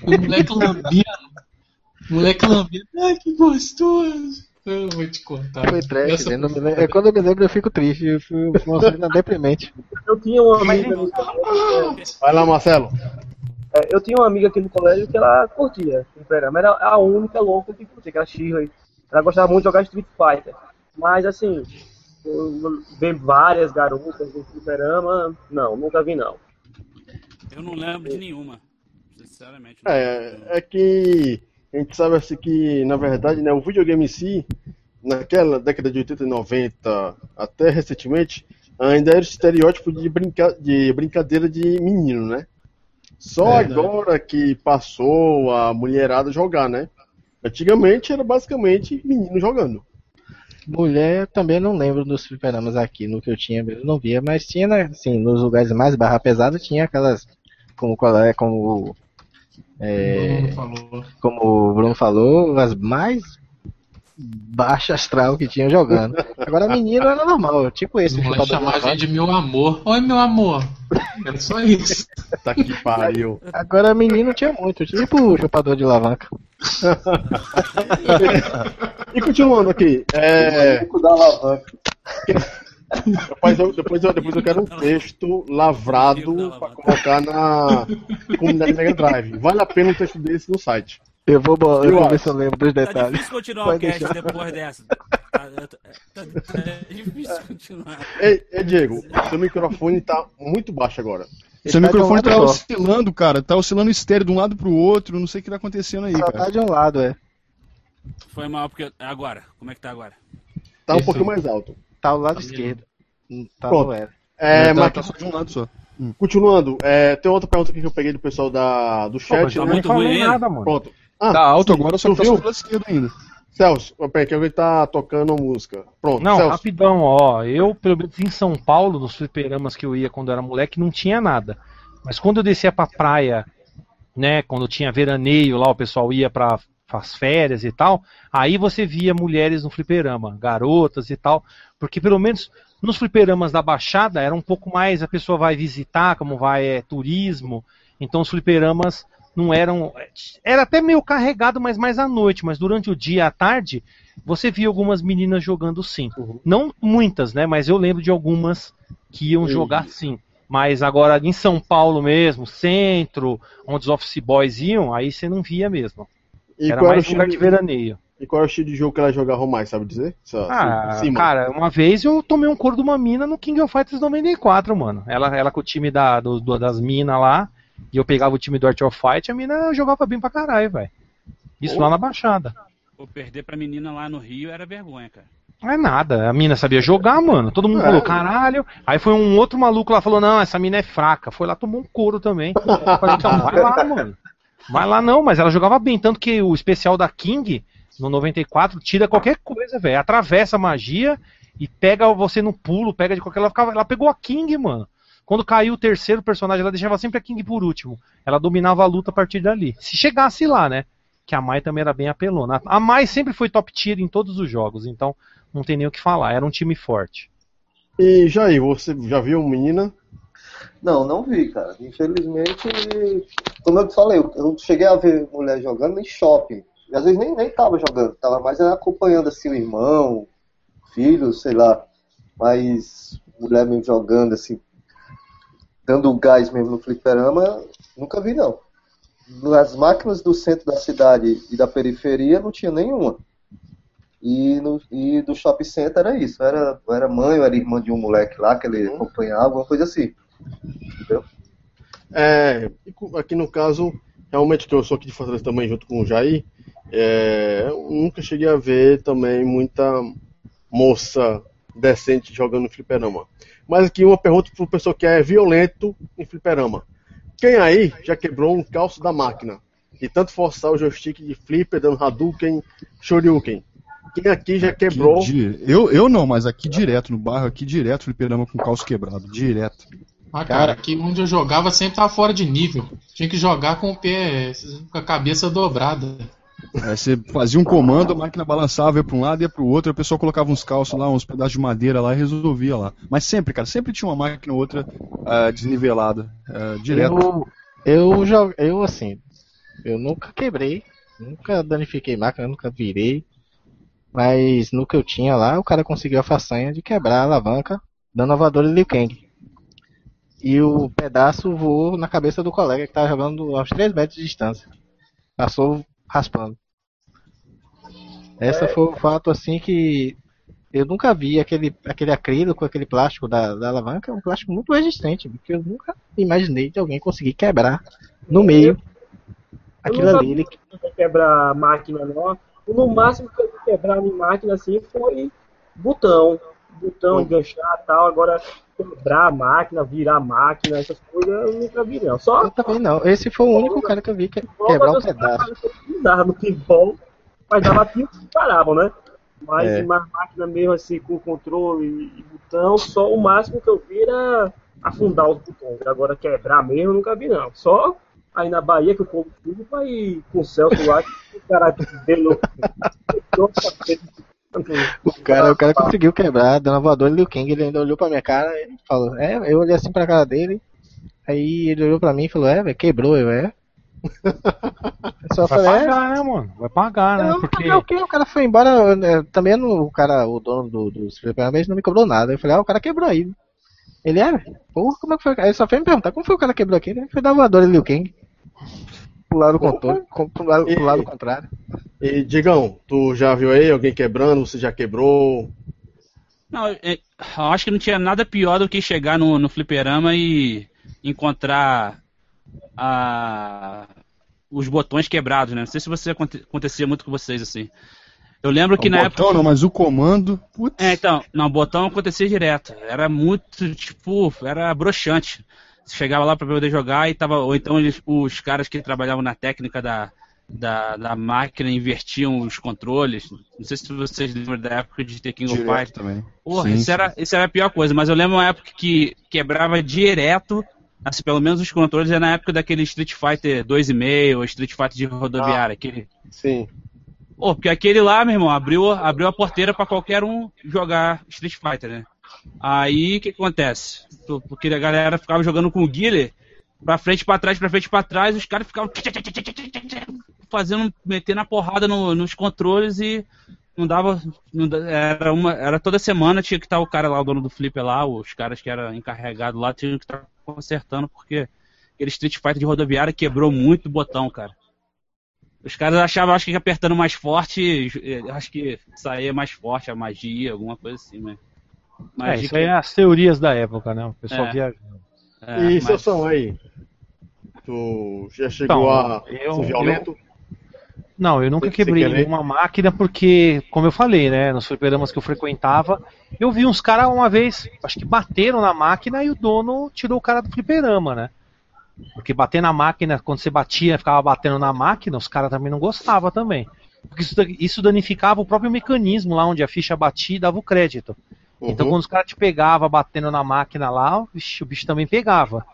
O moleque lambendo. O moleque lambendo. Ai, que gostoso. Eu vou te contar. Foi trash, né? Não me lembro- é, Quando eu me lembro, eu fico triste. Eu fui foi uma cena deprimente. Eu tinha uma amiga no colégio, Vai lá, Marcelo. é, eu tinha uma amiga aqui no colégio que ela curtia fliperama. Era a única louca que curtia, que era Shirley. Ela gostava muito de jogar Street Fighter. Mas assim, eu- ver várias garotas no fliperama, não, nunca vi não. Eu não lembro de nenhuma. Sinceramente. não É, é que a gente sabe assim que, na verdade, né, o videogame em si, naquela década de 80 e 90, até recentemente, ainda era o estereótipo de, brinca de brincadeira de menino, né? Só É, agora que passou a mulherada jogar, né? Antigamente era basicamente menino jogando. Mulher, também não lembro dos fliperamas aqui, no que eu tinha mesmo, não via, mas tinha, né, assim, nos lugares mais barra pesada, tinha aquelas, como, é, como, é, Bruno como o Bruno falou, as mais baixa astral que tinham jogando. Agora menino era normal, tipo esse. De chamavam a gente de meu amor. Oi, meu amor. Era só isso. Tá que pariu. Agora menino tinha muito, tipo chupador de alavanca. E continuando aqui, é, Fico da alavanca. Depois, eu, depois, eu, depois eu quero um texto lavrado para colocar na comunidade Mega Drive. Vale a pena um texto desse no site. Eu vou, Eu eu vou ver se eu lembro dos Tá detalhes. difícil continuar Pode o cast depois dessa. Tá, tá- tá- tá difícil continuar. Ei, ei, Diego, seu microfone tá muito baixo agora. Seu Ele tá de um microfone tá oscilando, cara. Tá oscilando estéreo de um lado pro outro. Não sei o que tá acontecendo aí, Só cara. tá de um lado, é. Foi mal porque. Agora, como é que tá agora? Tá um Isso. pouquinho mais alto. Tá ao lado esquerdo. Tá Pronto. no. É, tá, mas tá só de um lado só. continuando, é, tem outra pergunta aqui que eu peguei do pessoal da, do Pô, chat, eu tá né? muito ruim, nada, mano. Pronto. Ah, Tá alto sim, agora, só que tá viu? só pela esquerda ainda. Celso, peraí, que alguém tá tocando a música. Pronto, Não, Celso. rapidão, ó. Eu, pelo menos em São Paulo, nos fliperamas que eu ia quando eu era moleque, não tinha nada. Mas quando eu descia pra praia, né, quando tinha veraneio lá, o pessoal ia pra as férias e tal, aí você via mulheres no fliperama, garotas e tal, porque pelo menos nos fliperamas da Baixada era um pouco mais, a pessoa vai visitar, como vai é, turismo, então os fliperamas não eram, era até meio carregado, mas mais à noite, mas durante o dia, à tarde, você via algumas meninas jogando sim. Não muitas, né? Mas eu lembro de algumas que iam jogar sim. Mas agora em São Paulo mesmo, centro, onde os office boys iam, aí você não via mesmo. E Era qual, era o mais lugar de estilo, veraneio. E qual é o estilo de jogo que ela jogava mais, sabe dizer? Só, Ah, assim, cara, uma vez eu tomei um couro de uma mina no King of Fighters 94, mano. Ela, ela com o time da, do- do- das minas lá, e eu pegava o time do Art of Fight, a mina jogava bem pra caralho, velho. Isso lá na Baixada. Pô, perder pra menina lá no Rio era vergonha, cara. Não é nada, a mina sabia jogar, mano. Todo mundo É. falou, caralho. Aí foi um outro maluco lá falou, não, essa mina é fraca. Foi lá, tomou um couro também. Eu falei, então, vai lá, mano. Vai lá não, mas ela jogava bem, tanto que o especial da King, no 94, tira qualquer coisa, velho. Atravessa a magia e pega você no pulo, pega de qualquer. Ela, ficava, ela pegou a King, mano. Quando caiu o terceiro personagem, ela deixava sempre a King por último. Ela dominava a luta a partir dali. Se chegasse lá, né? Que a Mai também era bem apelona. A Mai sempre foi top tier em todos os jogos, então não tem nem o que falar. Era um time forte. E Jair, você já viu menina? Não, não vi, cara. Infelizmente, como eu te falei, eu, cheguei a ver mulher jogando em shopping. E às vezes nem, nem tava jogando, tava mais acompanhando assim o irmão, filho, sei lá. Mas mulher mesmo jogando assim, dando gás mesmo no fliperama, nunca vi não. Nas máquinas do centro da cidade e da periferia não tinha nenhuma. E, no, e do shopping center era isso. Era, era mãe ou era irmã de um moleque lá que ele acompanhava, alguma coisa assim. Entendeu? É, e aqui no caso, realmente que eu sou aqui de Fortaleza também, junto com o Jair, é, eu nunca cheguei a ver também muita moça decente jogando fliperama. Mas aqui uma pergunta para o pessoal que é violento em fliperama. Quem aí já quebrou um calço da máquina? De tanto forçar o joystick de flipper, dando Hadouken, Shoryuken. Quem aqui já quebrou... Aqui eu, eu não, mas aqui direto, no bairro, aqui direto, fliperama com calço quebrado. Direto. Ah, cara, aqui onde eu jogava sempre tava fora de nível. Tinha que jogar com o pé, com a cabeça dobrada. Aí você fazia um comando, a máquina balançava, ia pra um lado, ia pro outro, o pessoal colocava uns calços lá, uns pedaços de madeira lá e resolvia lá. Mas sempre, cara, sempre tinha uma máquina ou outra ah, desnivelada. ah, direto. Eu, eu, jogo, eu assim, eu nunca quebrei, nunca danifiquei máquina, nunca virei. Mas no que eu tinha lá, o cara conseguiu a façanha de quebrar a alavanca, dando a voadora de Liu Kang. E o pedaço voou na cabeça do colega que tava jogando a uns 3 metros de distância. Passou raspando. Essa foi o fato assim que eu nunca vi aquele, aquele acrílico, aquele plástico da, da alavanca, é um plástico muito resistente, que eu nunca imaginei de alguém conseguir quebrar no meio aquilo ali. Ele, quebrar a máquina, não. No máximo que eu quebrar minha máquina assim foi botão. Botão, enganchar e tal. Agora, quebrar a máquina, virar a máquina, essas coisas eu nunca vi, não. Só eu também não. Esse foi o único cara que eu vi que, quebrar um pedaço. Dava no pinball, mas dava tempo que paravam, né? Mas É. uma máquina mesmo assim, com controle e botão, só o máximo que eu vi era afundar os botões. Agora quebrar mesmo eu nunca vi, não. Só aí na Bahia que o povo tudo vai com o Celso lá, que o cara dele O cara, o cara conseguiu quebrar, dando a voadora Liu Kang, ele ainda olhou pra minha cara e falou, é, eu olhei assim pra cara dele, aí ele olhou pra mim e falou, é, velho, quebrou, eu é. Só Vai falei, é, pagar, né, mano? Vai pagar, né? Não, Porque. o quê? O cara foi embora. né, Também no, o cara, o dono do, do fliperama, ele não me cobrou nada. Eu falei, ah, o cara quebrou aí. Ele é, porra, como é que foi? Aí ele só foi me perguntar, como foi o cara que quebrou aqui? Ele foi dar voadora em Liu Kang. Pro lado, contorno, com- pro lado, pro lado contrário. E Digão, tu já viu aí alguém quebrando? Você já quebrou? Não, é- eu acho que não tinha nada pior do que chegar no, no fliperama e encontrar a- os botões quebrados, né? Não sei se você aconte- acontecia muito com vocês assim. Eu lembro que o na botão época. não, mas o comando. Putz, É, então, não, o botão acontecia direto. Era muito, tipo, era broxante. Você chegava lá pra poder jogar e tava. Ou então eles- os caras que trabalhavam na técnica da, da, da máquina invertiam os controles. Não sei se vocês lembram da época de The King of direto Fighters. também. Porra, Sim, isso, sim. era, isso era a pior coisa, mas eu lembro uma época que quebrava direto, assim, pelo menos os controles, é na época daquele Street Fighter 2,5 ou Street Fighter de rodoviária, aquele. Sim. Pô, porque aquele lá, meu irmão, abriu, abriu a porteira pra qualquer um jogar Street Fighter, né? Aí o que acontece? Porque a galera ficava jogando com o Guile pra frente, pra trás, pra frente, pra trás, os caras ficavam fazendo, metendo a porrada no- nos controles e não dava. não era, uma, era toda semana tinha que estar o cara lá, o dono do flipper lá, os caras que eram encarregados lá, tinham que estar consertando, porque aquele Street Fighter de rodoviária quebrou muito botão, cara. Os caras achavam, acho que apertando mais forte, eu acho que saía mais forte a magia, alguma coisa assim, mas. É, Magia isso aí é as teorias da época, né? O pessoal É. viajando. é, e mas- aí? Tu já chegou Então, a eu- ser violento? Não, eu nunca quebrei nenhuma máquina porque, como eu falei, né, nos fliperamas que eu frequentava, eu vi uns caras uma vez, acho que bateram na máquina e o dono tirou o cara do fliperama, né? Porque bater na máquina, quando você batia, ficava batendo na máquina, os caras também não gostavam também. Porque isso, isso danificava o próprio mecanismo lá onde a ficha batia e dava o crédito. Então Uhum. quando os caras te pegavam batendo na máquina lá, o bicho, o bicho também pegava.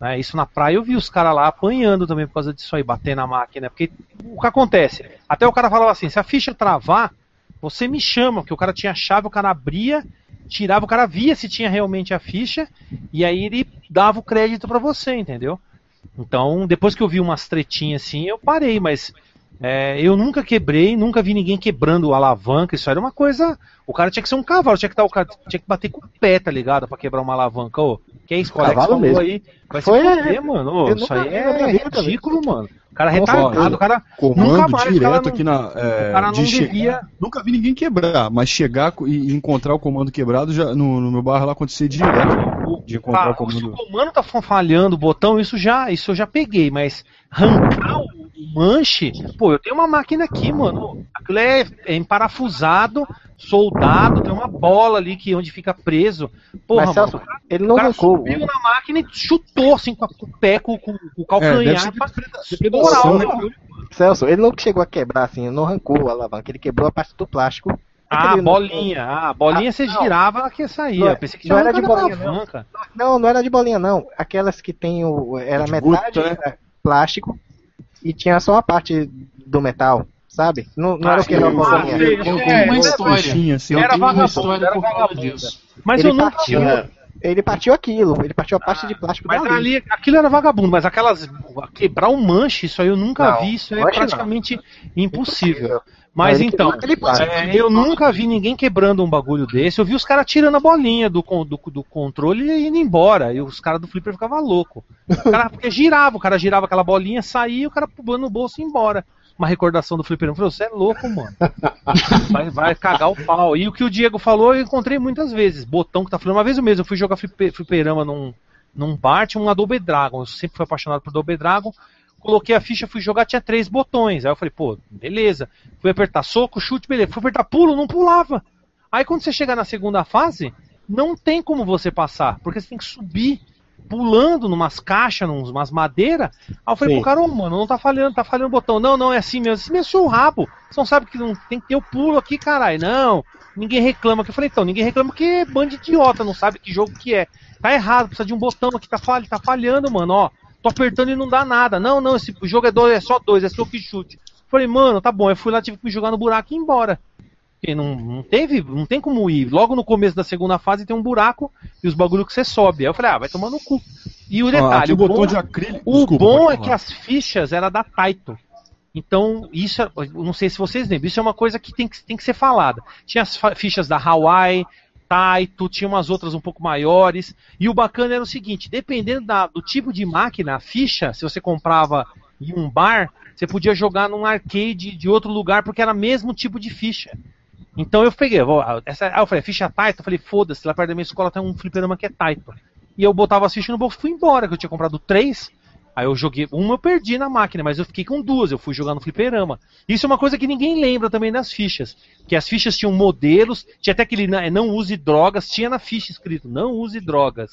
Né? Isso na praia eu vi os caras lá apanhando também por causa disso aí, bater na máquina. Porque o que acontece? Até o cara falava assim, se a ficha travar, você me chama, porque o cara tinha a chave, o cara abria, tirava, o cara via se tinha realmente a ficha, e aí ele dava o crédito pra você, entendeu? Então, depois que eu vi umas tretinhas assim, eu parei, mas é, eu nunca quebrei, nunca vi ninguém quebrando alavanca, isso era uma coisa. O cara tinha que ser um cavalo, tinha que, dar o cara, tinha que bater com o pé, tá ligado? Pra quebrar uma alavanca, ô. Que é isso, Colex falou mesmo. aí. Vai Foi, se é. fuder, mano. Ô, Eu isso aí é ridículo, mano. O cara é retardado, o cara. Comando Nunca mais, direto cara não- aqui na. é, o cara não de chegar- devia- Nunca vi ninguém quebrar, mas chegar e encontrar o comando quebrado já no, no meu bairro lá acontecia direto. De encontrar Ah, o comando. Se o comando tá falhando o botão, isso já, isso eu já peguei, mas arrancar o manche, pô, eu tenho uma máquina aqui, mano. Aquilo é, é emparafusado, soldado, tem uma bola ali que onde fica preso. Porra, Mas, mano, Celso, ele o não cara arrancou. subiu na máquina e chutou assim com, a- com o pé, com, com- com o É, calcanhar ser pra depredação, né? Celso, ele não chegou a quebrar assim, não arrancou a alavanca, ele quebrou a parte do plástico. Ah, Aquele- bolinha. Ah, bolinha Ah, você não. girava que saía. Não é- Eu pensei que não tinha era de bolinha, não. alavanca. Não, não era de bolinha, não. Aquelas que tem o. Era De metade né? era plástico e tinha só a parte do metal, sabe? Não, não era o que era Ah, uma bolinha. Eu tenho uma história. Assim, Eu Era tenho uma vagabundo, história era por causa vagabundo. disso. Mas Ele eu não partiu. É, Ele partiu aquilo, ele partiu a parte de plástico Mas dali. ali, aquilo era vagabundo, mas aquelas. Quebrar um manche, isso aí eu nunca Não, vi, isso é manche não. praticamente impossível. Mas então, é, eu nunca vi ninguém quebrando um bagulho desse. Eu vi os caras tirando a bolinha do, do, do controle e indo embora. E os caras do flipper ficavam loucos. Porque girava, o cara girava aquela bolinha, saía e o cara pulando no bolso e ia embora. Uma recordação do flipper. Eu falei, você é louco, mano. Vai, vai cagar o pau. E o que o Diego falou, eu encontrei muitas vezes. Botão que tá falando. Uma vez mesmo, eu fui jogar flipe- fliperama num, num bar, tinha um Adobe Dragon. Eu sempre fui apaixonado por Adobe Dragon. Coloquei a ficha, fui jogar, tinha três botões. Aí eu falei, pô, beleza. Fui apertar soco, chute, beleza. Fui apertar pulo, não pulava. Aí quando você chegar na segunda fase, não tem como você passar, porque você tem que subir pulando numas caixas, numas madeiras. Aí eu falei Sim. pro cara, ô mano, não tá falhando, tá falhando o botão. Não, não, é assim mesmo. Assim mesmo, seu rabo. Você não sabe que não tem que ter o pulo aqui, caralho. Não, ninguém reclama. Que eu falei, então, ninguém reclama porque é bando de idiota, não sabe que jogo que é. Tá errado, precisa de um botão aqui, tá, falha, tá falhando, mano, ó. Tô apertando e não dá nada. Não, não, esse jogo é, dois, é só dois, é soco e chute. Falei, mano, tá bom. Eu fui lá, tive que me jogar no buraco e ir embora. Porque não, não teve, não tem como ir. Logo no começo da segunda fase tem um buraco e os bagulho que você sobe. Aí eu falei, ah, vai tomar no cu. E o detalhe, aqui o o botão bom, de acrílico. o Desculpa, bom é que as fichas eram da Taito. Então, isso, é- eu não sei se vocês lembram, isso é uma coisa que tem que, tem que ser falada. Tinha as fichas da Hawaii, Taito, tinha umas outras um pouco maiores. E o bacana era o seguinte: dependendo da- do tipo de máquina, a ficha, se você comprava em um bar, você podia jogar num arcade de outro lugar, porque era o mesmo tipo de ficha. Então eu peguei, essa, eu falei, ficha Taito, eu falei, foda-se, lá perto da minha escola tem um fliperama que é Taito. E eu botava as fichas no bolso e fui embora, que eu tinha comprado três. Aí eu joguei, uma eu perdi na máquina, mas eu fiquei com duas, eu fui jogar no fliperama. Isso é uma coisa que ninguém lembra também das fichas. Que as fichas tinham modelos, tinha até aquele na- não use drogas, tinha na ficha escrito, não use drogas.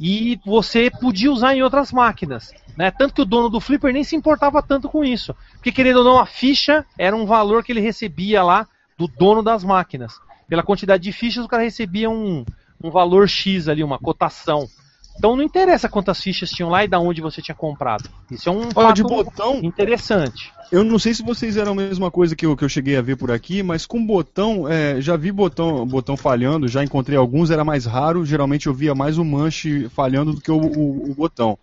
E você podia usar em outras máquinas. Né? Tanto que o dono do flipper nem se importava tanto com isso. Porque querendo ou não, a ficha era um valor que ele recebia lá do dono das máquinas. Pela quantidade de fichas, o cara recebia um, um valor X ali, uma cotação. Então não interessa quantas fichas tinham lá e da onde você tinha comprado. Isso é um Olha, de botão, interessante. eu não sei se vocês eram a mesma coisa que eu, que eu cheguei a ver por aqui, mas com botão, é, já vi botão, botão falhando, já encontrei alguns, era mais raro, geralmente eu via mais o manche falhando do que o, o- o botão.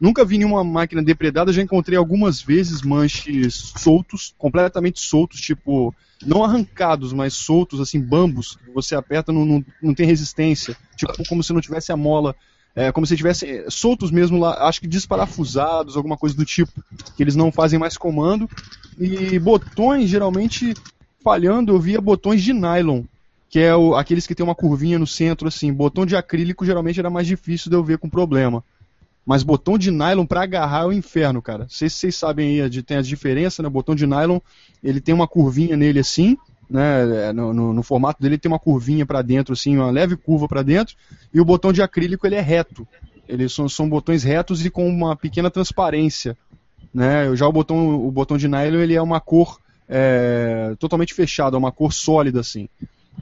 Nunca vi nenhuma máquina depredada, já encontrei algumas vezes manches soltos, completamente soltos, tipo, não arrancados, mas soltos, assim, bambos, que você aperta, não, não, não tem resistência, tipo, como se não tivesse a mola é, como se tivessem soltos mesmo lá, acho que desparafusados, alguma coisa do tipo, que eles não fazem mais comando. E botões, geralmente, falhando, eu via botões de nylon, que é o, aqueles que tem uma curvinha no centro, assim. Botão de acrílico geralmente era mais difícil de eu ver com problema. Mas botão de nylon para agarrar é o inferno, cara. Não sei se vocês sabem aí, tem a diferença, né? Botão de nylon, ele tem uma curvinha nele assim, né? É, no, no, no formato dele tem uma curvinha para dentro, assim, uma leve curva para dentro. E o botão de acrílico ele é reto. Eles são, são botões retos e com uma pequena transparência, né? Já o botão, o botão de nylon ele é uma cor é, totalmente fechada, uma cor sólida assim.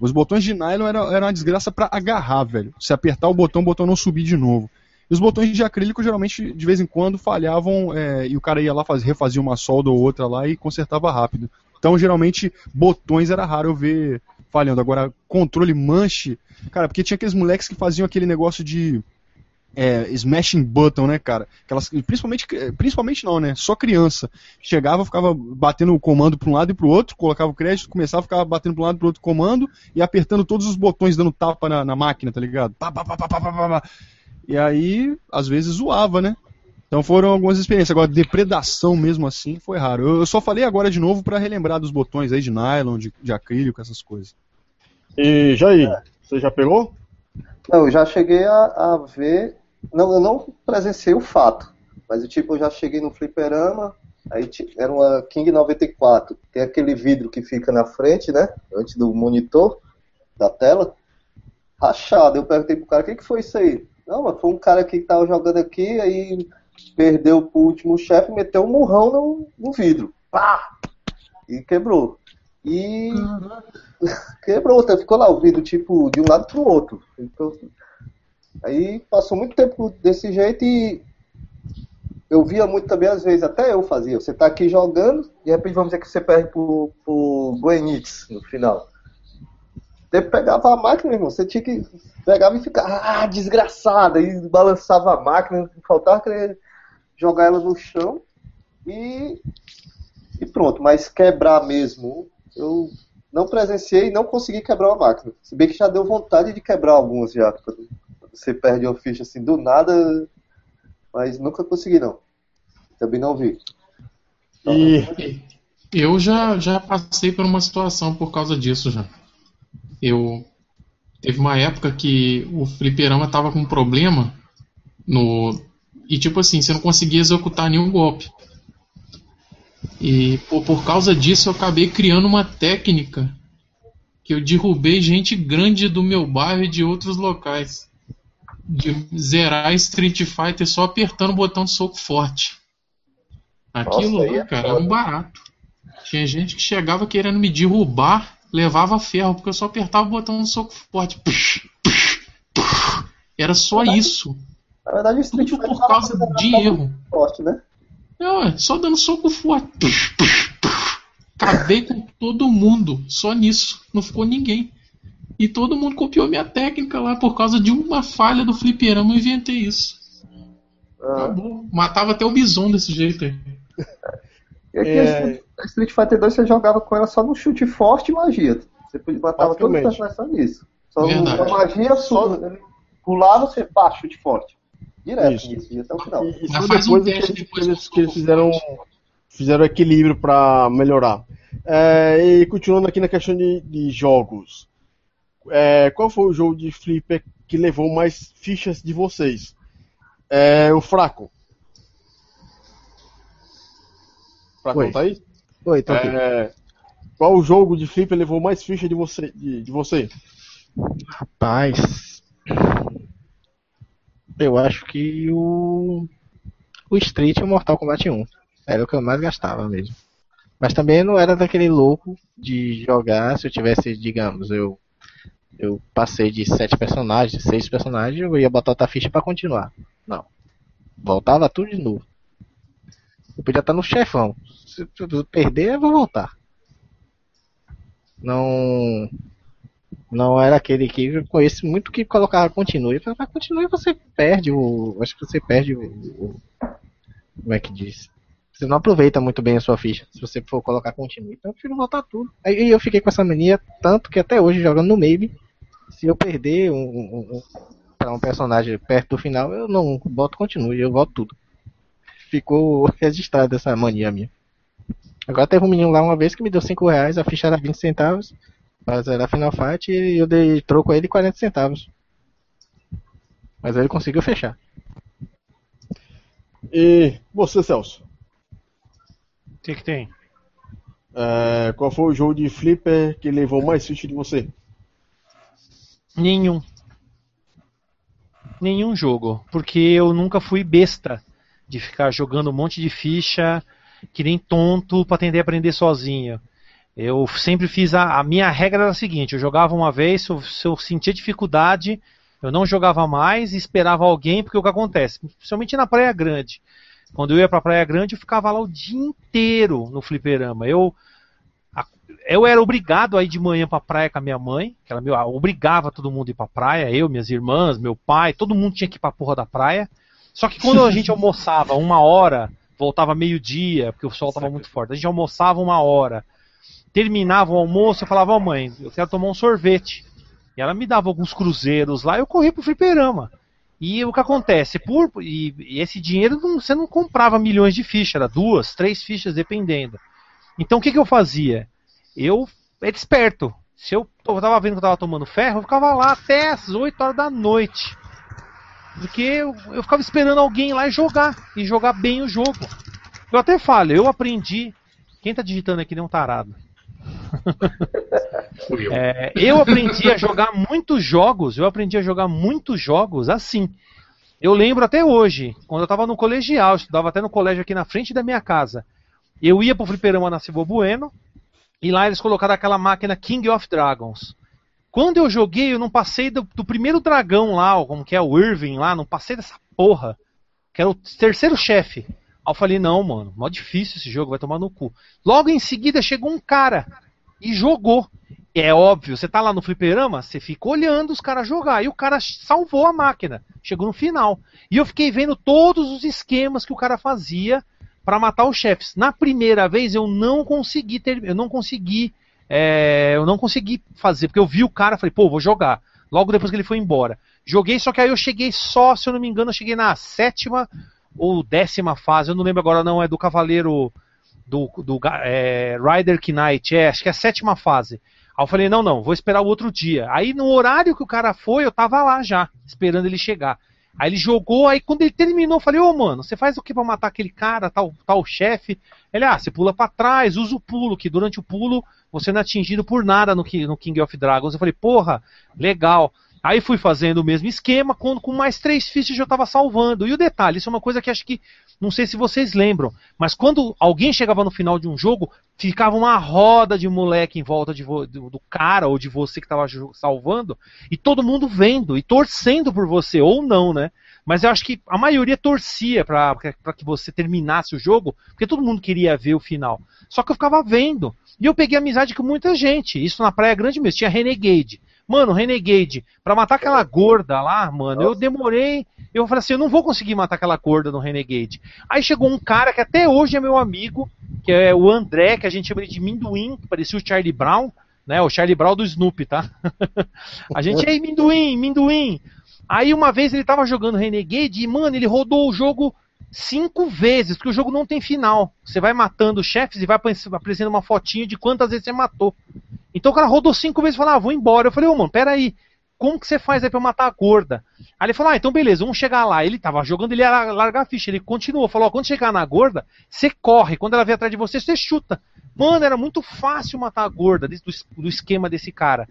Os botões de nylon eram era uma desgraça para agarrar, velho. Se apertar o botão, o botão não subir de novo. E os botões de acrílico geralmente, de vez em quando, falhavam é, e o cara ia lá fazer, refazia uma solda ou outra lá e consertava rápido. Então, geralmente, botões era raro eu ver falhando. Agora, controle manche, cara, porque tinha aqueles moleques que faziam aquele negócio de é, smashing button, né, cara? Aquelas, principalmente, principalmente não, né? Só criança. Chegava, ficava batendo o comando para um lado e para o outro, colocava o crédito, começava a ficar batendo para um lado e para outro comando e apertando todos os botões, dando tapa na, na máquina, tá ligado? Pá, pá, pá, pá, pá, pá, pá. E aí, às vezes, zoava, né? Então foram algumas experiências. Agora, depredação mesmo assim foi raro. Eu, eu só falei agora de novo para relembrar dos botões aí de nylon, de, de acrílico, essas coisas. E Jair, é. você já pegou? Não, eu já cheguei a, a, ver. Não, eu não presenciei o fato. Mas tipo, eu já cheguei no fliperama. Aí era uma King 94. Tem aquele vidro que fica na frente, né? Antes do monitor da tela. Rachado. Eu perguntei pro cara, o que, que foi isso aí? Não, mas foi um cara que tava jogando aqui, aí perdeu pro último chefe, meteu um murrão no, no vidro. Pá! E quebrou. E quebrou, então ficou lá o vidro, tipo, de um lado pro outro. Então, aí passou muito tempo desse jeito e eu via muito também, às vezes, até eu fazia. Você tá aqui jogando, de repente vamos dizer que você perde pro, pro no final. Você pegava a máquina, irmão, você tinha que. Pegava e ficava, ah, desgraçada, e balançava a máquina, faltava querer jogar ela no chão e, e pronto. Mas quebrar mesmo, eu não presenciei e não consegui quebrar a máquina. Se bem que já deu vontade de quebrar algumas já. Quando você perde uma ficha assim do nada, mas nunca consegui não. Também não vi. E eu já, já passei por uma situação por causa disso já. Eu teve uma época que o fliperama tava com um problema no e tipo assim, você não conseguia executar nenhum golpe. E por, por causa disso eu acabei criando uma técnica que eu derrubei gente grande do meu bairro e de outros locais. De zerar Street Fighter só apertando o botão de soco forte. Aquilo Nossa, lá, é cara, era um barato. Tinha gente que chegava querendo me derrubar levava ferro, porque eu só apertava o botão no soco forte. Era só isso. Na verdade, o Street Tudo por causa de erro. Forte, né? É, só dando soco forte. Acabei com todo mundo, só nisso. Não ficou ninguém. E todo mundo copiou minha técnica lá por causa de uma falha do fliperama. Eu inventei isso. Ah. Acabou. Matava até o bison desse jeito aí. E aqui é... a Street Fighter 2 você jogava com ela só no chute forte e magia. Você matava todos os personagens só nisso. Só a magia só pulava, você pá, chute forte. Direto Isso. nisso, ia até o final. E, e só depois, um que, eles, depois que, eles, que eles fizeram, fizeram equilíbrio para melhorar. É, e continuando aqui na questão de, de jogos. É, qual foi o jogo de Flipper que levou mais fichas de vocês? É, o Fraco. Pra Oi. contar aí? Oi, tá é, Qual o jogo de Flipper levou mais ficha de você? De, de você? Rapaz. Eu acho que o. O Street e o Mortal Kombat 1. Era o que eu mais gastava mesmo. Mas também não era daquele louco de jogar, se eu tivesse, digamos, eu eu passei de sete personagens, seis personagens, eu ia botar outra ficha para continuar. Não. Voltava tudo de novo. Eu podia estar no chefão. Se eu perder, eu vou voltar. Não. Não era aquele que eu conheço muito que colocava continue. Eu falava, continue você perde o. Acho que você perde o, o. Como é que diz? Você não aproveita muito bem a sua ficha se você for colocar continue. Então eu prefiro voltar tudo. Aí eu fiquei com essa mania, tanto que até hoje jogando no Maybe, se eu perder um, um, pra um personagem perto do final, eu não boto continue, eu volto tudo. Ficou registrado essa mania minha. Agora teve um menino lá uma vez que me deu 5 reais, a ficha era 20 centavos, mas era Final Fight e eu dei troco a ele 40 centavos. Mas ele conseguiu fechar. E você, Celso? O que, que tem? É, qual foi o jogo de flipper que levou mais ficha de você? Nenhum. Nenhum jogo. Porque eu nunca fui besta de ficar jogando um monte de ficha que nem tonto pra tentar aprender sozinho. Eu sempre fiz a, a minha regra era a seguinte: eu jogava uma vez, se eu, se eu sentia dificuldade, eu não jogava mais e esperava alguém, porque o que acontece? Principalmente na Praia Grande. Quando eu ia pra Praia Grande, eu ficava lá o dia inteiro no fliperama. Eu, a- eu era obrigado a ir de manhã pra praia com a minha mãe, que ela me obrigava todo mundo a ir pra praia, eu, minhas irmãs, meu pai, todo mundo tinha que ir pra porra da praia. Só que quando a gente almoçava uma hora, voltava meio-dia, porque o sol estava muito forte, a gente almoçava uma hora, terminava o almoço, eu falava, ó mãe, eu quero tomar um sorvete. E ela me dava alguns cruzeiros lá, eu corri pro fliperama. E o que acontece? Por, e, e esse dinheiro não- você não comprava milhões de fichas, era duas, três fichas, dependendo. Então o que, que eu fazia? Eu era esperto. Se eu tava vendo que eu tava tomando ferro, eu ficava lá até as 8 horas da noite. Porque eu, eu ficava esperando alguém lá e jogar. E jogar bem o jogo. Eu até falo, eu aprendi. Quem tá digitando aqui nem um tarado. É, eu aprendi a jogar muitos jogos, eu aprendi a jogar muitos jogos assim. Eu lembro até hoje, quando eu estava no colegial, eu estudava até no colégio aqui na frente da minha casa. Eu ia pro fliperama na Cibo Bueno, e lá eles colocaram aquela máquina King of Dragons. Quando eu joguei, eu não passei do, do primeiro dragão lá, como que é o Irving lá, não passei dessa porra. Que era o terceiro chefe. Aí eu falei, não, mano, mó difícil esse jogo, vai tomar no cu. Logo em seguida chegou um cara e jogou. É óbvio, você tá lá no fliperama, você fica olhando os caras jogar. E o cara salvou a máquina. Chegou no final. E eu fiquei vendo todos os esquemas que o cara fazia para matar os chefes. Na primeira vez eu não consegui ter, eu não consegui, é, eu não consegui fazer, porque eu vi o cara, falei, pô, vou jogar. Logo depois que ele foi embora. Joguei, só que aí eu cheguei só, se eu não me engano, eu cheguei na sétima ou décima fase, eu não lembro agora não, é do Cavaleiro do, do é, Rider Knight, é, acho que é a sétima fase. Aí eu falei, não, não, vou esperar o outro dia. Aí no horário que o cara foi, eu tava lá já, esperando ele chegar. Aí ele jogou, aí quando ele terminou, eu falei, ô mano, você faz o que pra matar aquele cara, tal, tal chefe? Ele, ah, você pula pra trás, usa o pulo, que durante o pulo você não é atingido por nada no, no King of Dragons. Eu falei, porra, legal. Aí fui fazendo o mesmo esquema, quando com mais três fichas eu tava salvando. E o detalhe, isso é uma coisa que acho que, não sei se vocês lembram, mas quando alguém chegava no final de um jogo, ficava uma roda de moleque em volta do, cara ou de você que tava jo- salvando, e todo mundo vendo e torcendo por você, ou não, né? Mas eu acho que a maioria torcia pra que você terminasse o jogo, porque todo mundo queria ver o final. Só que eu ficava vendo. E eu peguei amizade com muita gente. Isso na Praia Grande mesmo. Tinha Renegade. Mano, Renegade, pra matar aquela gorda lá, mano, eu demorei. Eu falei assim, eu não vou conseguir matar aquela gorda no Renegade. Aí chegou um cara que até hoje é meu amigo, que é o André, que a gente chama ele de Minduim, que parecia o Charlie Brown, né? O Charlie Brown do Snoopy, tá? a gente, ei, Minduim, Minduim. Aí uma vez ele tava jogando Renegade e, mano, ele rodou o jogo cinco vezes, porque o jogo não tem final. Você vai matando chefes e vai aparecendo uma fotinha de quantas vezes você matou. Então o cara rodou cinco vezes e falou, ah, vou embora. Eu falei, ô mano, peraí, como que você faz aí pra eu matar a gorda? Aí ele falou, ah, então beleza, vamos chegar lá. Ele tava jogando, ele ia largar a ficha. Ele continuou, falou, quando chegar na gorda, você corre. Quando ela vier atrás de você, você chuta. Mano, era muito fácil matar a gorda do, do esquema desse cara.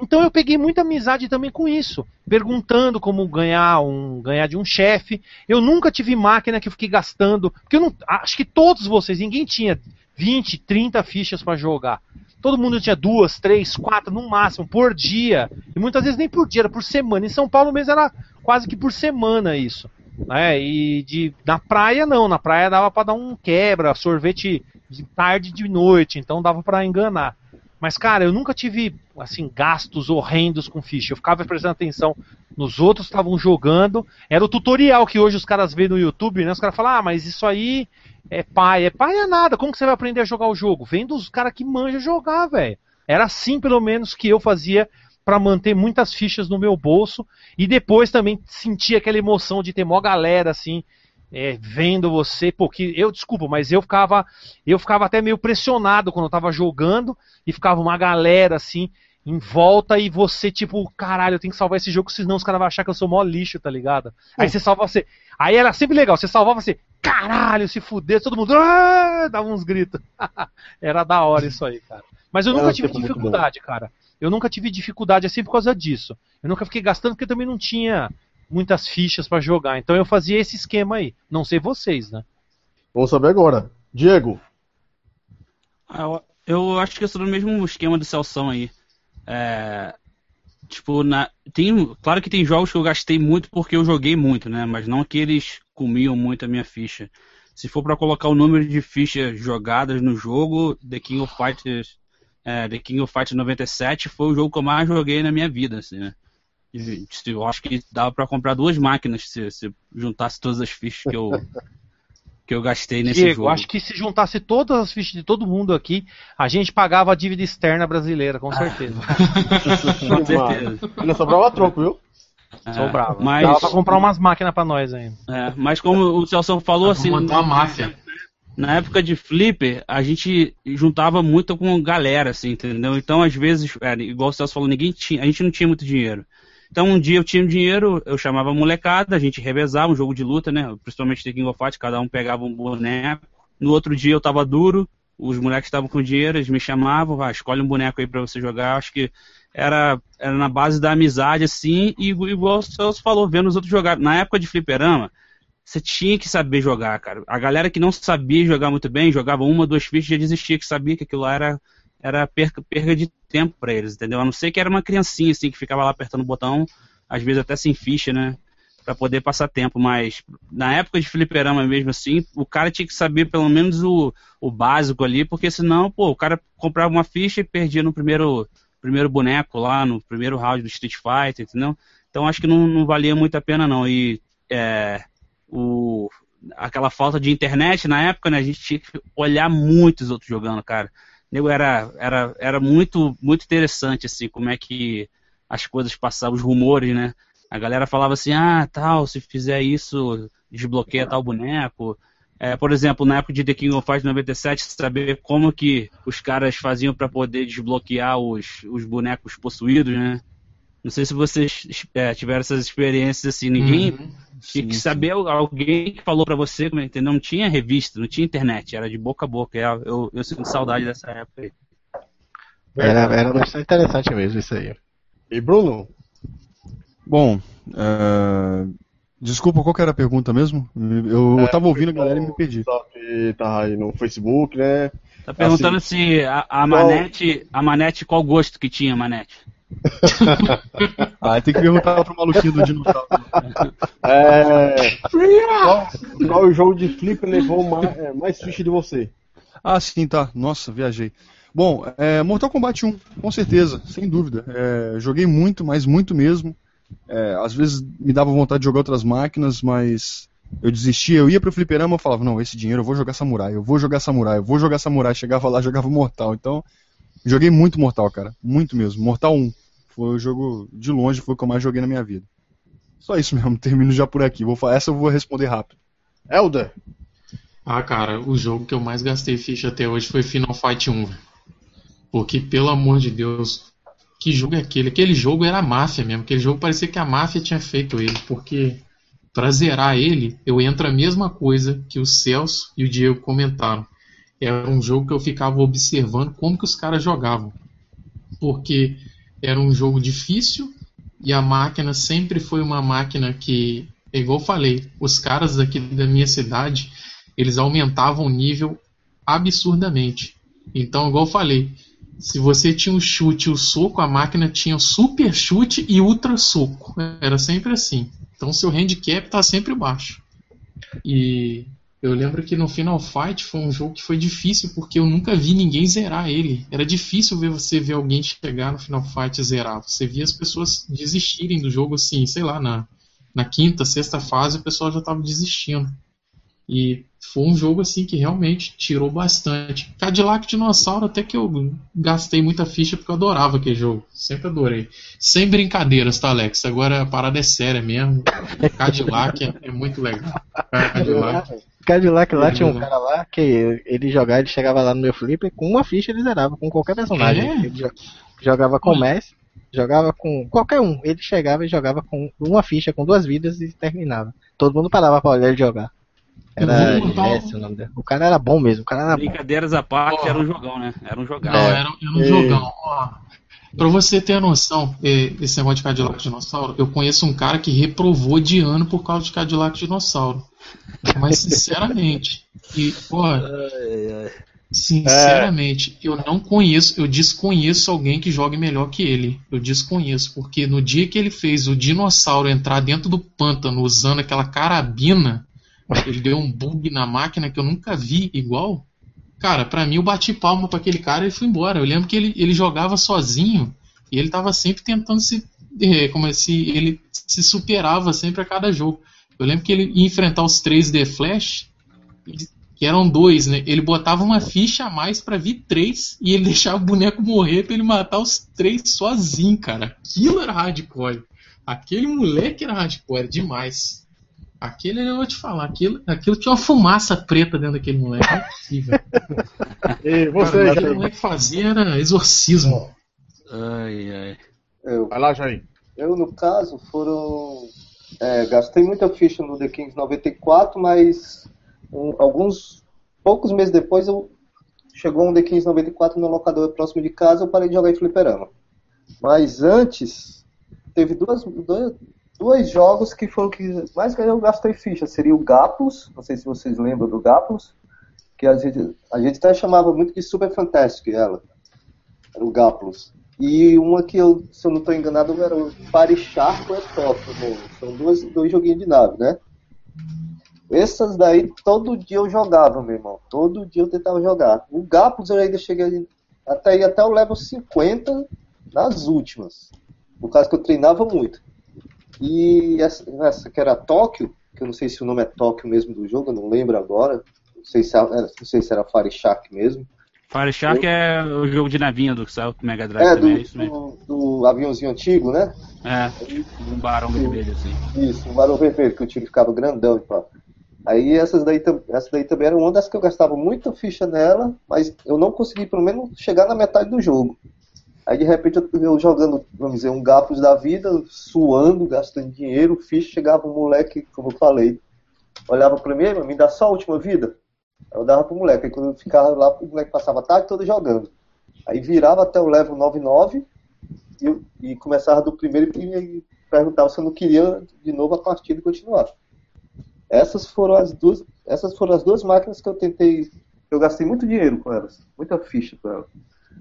Então eu peguei muita amizade também com isso, perguntando como ganhar um ganhar de um chefe. Eu nunca tive máquina que eu fiquei gastando, porque eu não acho que todos vocês, ninguém tinha 20, 30 fichas para jogar. Todo mundo tinha duas, três, quatro no máximo por dia. E muitas vezes nem por dia, era por semana. Em São Paulo mesmo era quase que por semana isso. Né? E de, na praia não, na praia dava para dar um quebra, sorvete de tarde e de noite, então dava para enganar. Mas, cara, eu nunca tive, assim, gastos horrendos com ficha. Eu ficava prestando atenção nos outros que estavam jogando. Era o tutorial que hoje os caras veem no YouTube, né? Os caras falam, ah, mas isso aí é pai. É pai é nada. Como que você vai aprender a jogar o jogo? Vendo os caras que manjam jogar, velho. Era assim, pelo menos, que eu fazia pra manter muitas fichas no meu bolso e depois também sentir aquela emoção de ter mó galera assim é, vendo você, porque eu desculpa, mas eu ficava eu ficava até meio pressionado quando eu tava jogando e ficava uma galera assim em volta e você tipo, caralho, eu tenho que salvar esse jogo, senão os caras vão achar que eu sou mó lixo, tá ligado? Aí você salva você. Aí era sempre legal, você salvava você, caralho, se fuder, todo mundo "Ah!" dava uns gritos. era da hora isso aí, cara. Mas eu nunca um tive dificuldade, cara. Eu nunca tive dificuldade assim por causa disso. Eu nunca fiquei gastando porque também não tinha muitas fichas pra jogar. Então eu fazia esse esquema aí. Não sei vocês, né? Vamos saber agora. Diego, Ah, Eu, eu acho que eu sou do mesmo esquema do Celção aí. É, tipo, na, tem, claro que tem jogos que eu gastei muito porque eu joguei muito, né? Mas não que eles comiam muito a minha ficha. Se for pra colocar o número de fichas jogadas no jogo, The King of Fighters, é, The King of Fighters 97 foi o jogo que eu mais joguei na minha vida, assim, né? Eu acho que dava pra comprar duas máquinas se, se juntasse todas as fichas que eu que eu gastei nesse Diego, jogo. acho que se juntasse todas as fichas de todo mundo aqui, a gente pagava a dívida externa brasileira, com certeza. Com certeza. ainda sobrava troco, viu? É, Sobrava. Mas, Dava pra comprar umas máquinas pra nós ainda. é, mas como o Celso falou, assim, montar uma máfia. na época de Flipper, a gente juntava muito com galera, assim, entendeu? Então, às vezes, é, igual o Celso falou, ninguém tinha, a gente não tinha muito dinheiro. Então, um dia eu tinha dinheiro, eu chamava a molecada, a gente revezava um jogo de luta, né? Principalmente The King of Fight, cada um pegava um boneco. No outro dia eu tava duro, os moleques estavam com dinheiro, eles me chamavam, ah, escolhe um boneco aí pra você jogar. Acho que era, era na base da amizade, assim, e igual o Celso falou, vendo os outros jogar. Na época de fliperama, você tinha que saber jogar, cara. A galera que não sabia jogar muito bem, jogava uma, duas fichas e já desistia, que sabia que aquilo lá era, era perca, perca de tempo pra eles, entendeu? A não ser que era uma criancinha, assim, que ficava lá apertando o botão, às vezes até sem ficha, né? Pra poder passar tempo, mas na época de fliperama mesmo assim, o cara tinha que saber pelo menos o, o básico ali, porque senão, pô, o cara comprava uma ficha e perdia no primeiro, primeiro boneco lá, no primeiro round do Street Fighter, entendeu? Então acho que não, não valia muito a pena não. E é, o, aquela falta de internet na época, né, a gente tinha que olhar muitos outros jogando, cara. Era, era, era muito, muito interessante, assim, como é que as coisas passavam, os rumores, né? A galera falava assim, ah, tal, se fizer isso, desbloqueia tal boneco. É, por exemplo, na época de The King of Fighters 97, saber como que os caras faziam para poder desbloquear os, os bonecos possuídos, né? Não sei se vocês é, tiveram essas experiências assim, ninguém Uhum. tinha que saber alguém que falou pra você, entendeu? Não tinha revista, não tinha internet, era de boca a boca. Eu, eu, eu sinto saudade dessa época aí. Era, era bastante interessante mesmo isso aí. E Bruno? Bom, é, desculpa, qual que era a pergunta mesmo? Eu, eu tava ouvindo a galera e me perdi. Só que tá aí no Facebook, né? Tá perguntando se a, a Qual- Manete, a Manete, qual gosto que tinha, Manete? Ah, tem que perguntar pro maluquinho do dinossauro. É. Qual, qual o jogo de flip levou mais, é, mais ficha de você? Ah, sim, tá. Nossa, viajei. Bom, é, Mortal Kombat 1, com certeza, sem dúvida. É, joguei muito, mas muito mesmo. É, às vezes me dava vontade de jogar outras máquinas, mas eu desistia. Eu ia pro fliperama e falava, não, esse dinheiro eu vou jogar Samurai, eu vou jogar Samurai, eu vou jogar Samurai. Chegava lá, jogava Mortal. Então, joguei muito Mortal, cara. Muito mesmo. Mortal 1 foi o jogo, de longe, foi o que eu mais joguei na minha vida. Só isso mesmo, termino já por aqui. Vou, essa eu vou responder rápido. Elder? Ah, cara, o jogo que eu mais gastei ficha até hoje foi Final Fight 1. velho. Porque, pelo amor de Deus, que jogo é aquele? Aquele jogo era a máfia mesmo. Aquele jogo parecia que a máfia tinha feito ele. Porque, pra zerar ele, eu entro a mesma coisa que o Celso e o Diego comentaram. Era um jogo que eu ficava observando como que os caras jogavam. Porque era um jogo difícil e a máquina sempre foi uma máquina que, igual eu falei, os caras aqui da minha cidade eles aumentavam o nível absurdamente. Então, igual eu falei, se você tinha o chute e o soco, a máquina tinha super chute e ultra soco. Era sempre assim. Então, seu handicap está sempre baixo. E eu lembro que no Final Fight foi um jogo que foi difícil porque eu nunca vi ninguém zerar ele. Era difícil ver você ver alguém chegar no Final Fight e zerar. Você via as pessoas desistirem do jogo assim, sei lá, na, na quinta, sexta fase o pessoal já estava desistindo. E foi um jogo assim que realmente tirou bastante. Cadillac Dinossauro, até que eu gastei muita ficha porque eu adorava aquele jogo. Sempre adorei. Sem brincadeiras, tá, Alex? Agora a parada é séria mesmo. Cadillac é, é muito legal. Cadillac. Cadillac lá tinha um cara lá que ele jogava, ele chegava lá no meu flipper com uma ficha ele zerava, com qualquer personagem. É? Ele jo- jogava com o Messi, jogava com qualquer um. Ele chegava e jogava com uma ficha, com duas vidas e terminava. Todo mundo parava pra olhar ele jogar. Era Jesse o nome dele. O cara era bom mesmo, o cara era bom. Brincadeiras à parte, Ó. era um jogão, né? Era um jogão. Não, era, era um É. jogão. Ó, pra você ter a noção, é, esse negócio de Cadillac Dinossauro, eu conheço um cara que reprovou de ano por causa de Cadillac Dinossauro. Mas, sinceramente, e, pô, sinceramente, eu não conheço, eu desconheço alguém que jogue melhor que ele. Eu desconheço, porque no dia que ele fez o dinossauro entrar dentro do pântano usando aquela carabina, ele deu um bug na máquina que eu nunca vi igual. Cara, pra mim eu bati palma pra aquele cara e foi embora. Eu lembro que ele, ele jogava sozinho e ele tava sempre tentando se. eh, Como é, se ele se superava sempre a cada jogo. Eu lembro que ele ia enfrentar os 3D Flash, que eram dois, né? Ele botava uma ficha a mais pra vir três e ele deixava o boneco morrer pra ele matar os três sozinho, cara. Aquilo era hardcore. Aquele moleque era hardcore demais. Aquele eu vou te falar, aquilo, aquilo tinha uma fumaça preta dentro daquele moleque. Não é possível. E Cara, você, o que o Jair? moleque fazia era exorcismo. Ai, ai. Eu, Vai lá, Jair. eu, no caso, foram. é, gastei muita ficha no The Kings 94, mas um- alguns poucos meses depois eu chegou um The Kings 94 no locador próximo de casa, eu parei de jogar em fliperama. Mas antes, teve duas, dois, dois jogos que foram que mais que eu gastei ficha. Seria o Gaplos, não sei se vocês lembram do Gaplos, que a gente, a gente até chamava muito de Super Fantastic ela. Era o Gaplos. E uma que eu, se eu não estou enganado, era o Fire Shark é Tóquio, né? São dois, dois joguinhos de nave, né? Essas daí, todo dia eu jogava, meu irmão. Todo dia eu tentava jogar. O Gapos eu ainda cheguei até até o level 50 nas últimas. Por causa que eu treinava muito. E essa, essa que era Tóquio, que eu não sei se o nome é Tóquio mesmo do jogo, eu não lembro agora. Não sei se, era- não sei se era Fire Shark mesmo. Fire Shark é o jogo de navinha do que saiu Mega Drive É, também, é do, isso mesmo. do, do aviãozinho antigo, né? É, um barão vermelho assim. Isso, um barão vermelho, que o tiro ficava grandão e pá. Aí essas daí, essa daí também era uma das que eu gastava muita ficha nela, mas eu não consegui pelo menos chegar na metade do jogo. Aí de repente eu, jogando, vamos dizer, um gapos da vida, suando, gastando dinheiro, ficha, chegava um moleque, como eu falei, olhava pra mim, "Ei, me dá só a última vida. Eu dava pro moleque, aí quando eu ficava lá, o moleque passava a tarde toda jogando. Aí virava até o level 99 e, e começava do primeiro e e perguntava se eu não queria de novo a partida e continuar. Essas foram as duas, essas foram as duas máquinas que eu tentei, eu gastei muito dinheiro com elas, muita ficha com elas.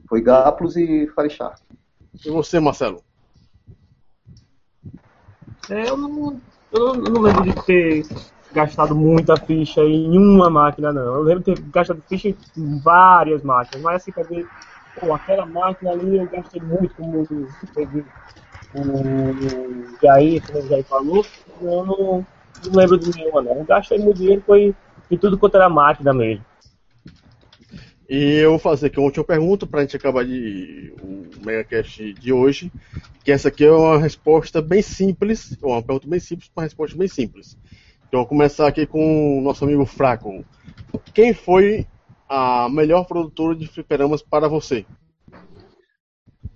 Foi Gaplos e Shark. E você, Marcelo? É, eu não, eu não lembro de ter gastado muita ficha em uma máquina, não. Eu lembro de ter gastado ficha em várias máquinas, mas assim, pra ver, pô, aquela máquina ali eu gastei muito, como o Jair, como o Jair falou, eu não, não lembro de nenhuma, não. Eu gastei muito dinheiro, foi em tudo quanto era máquina mesmo. E eu vou fazer aqui uma última pergunta para a gente acabar de, o MegaCast de hoje. Que essa aqui é uma resposta bem simples, uma pergunta bem simples para uma resposta bem simples. Então, eu vou começar aqui com o nosso amigo Fraco. Quem foi a melhor produtora de fliperamas para você?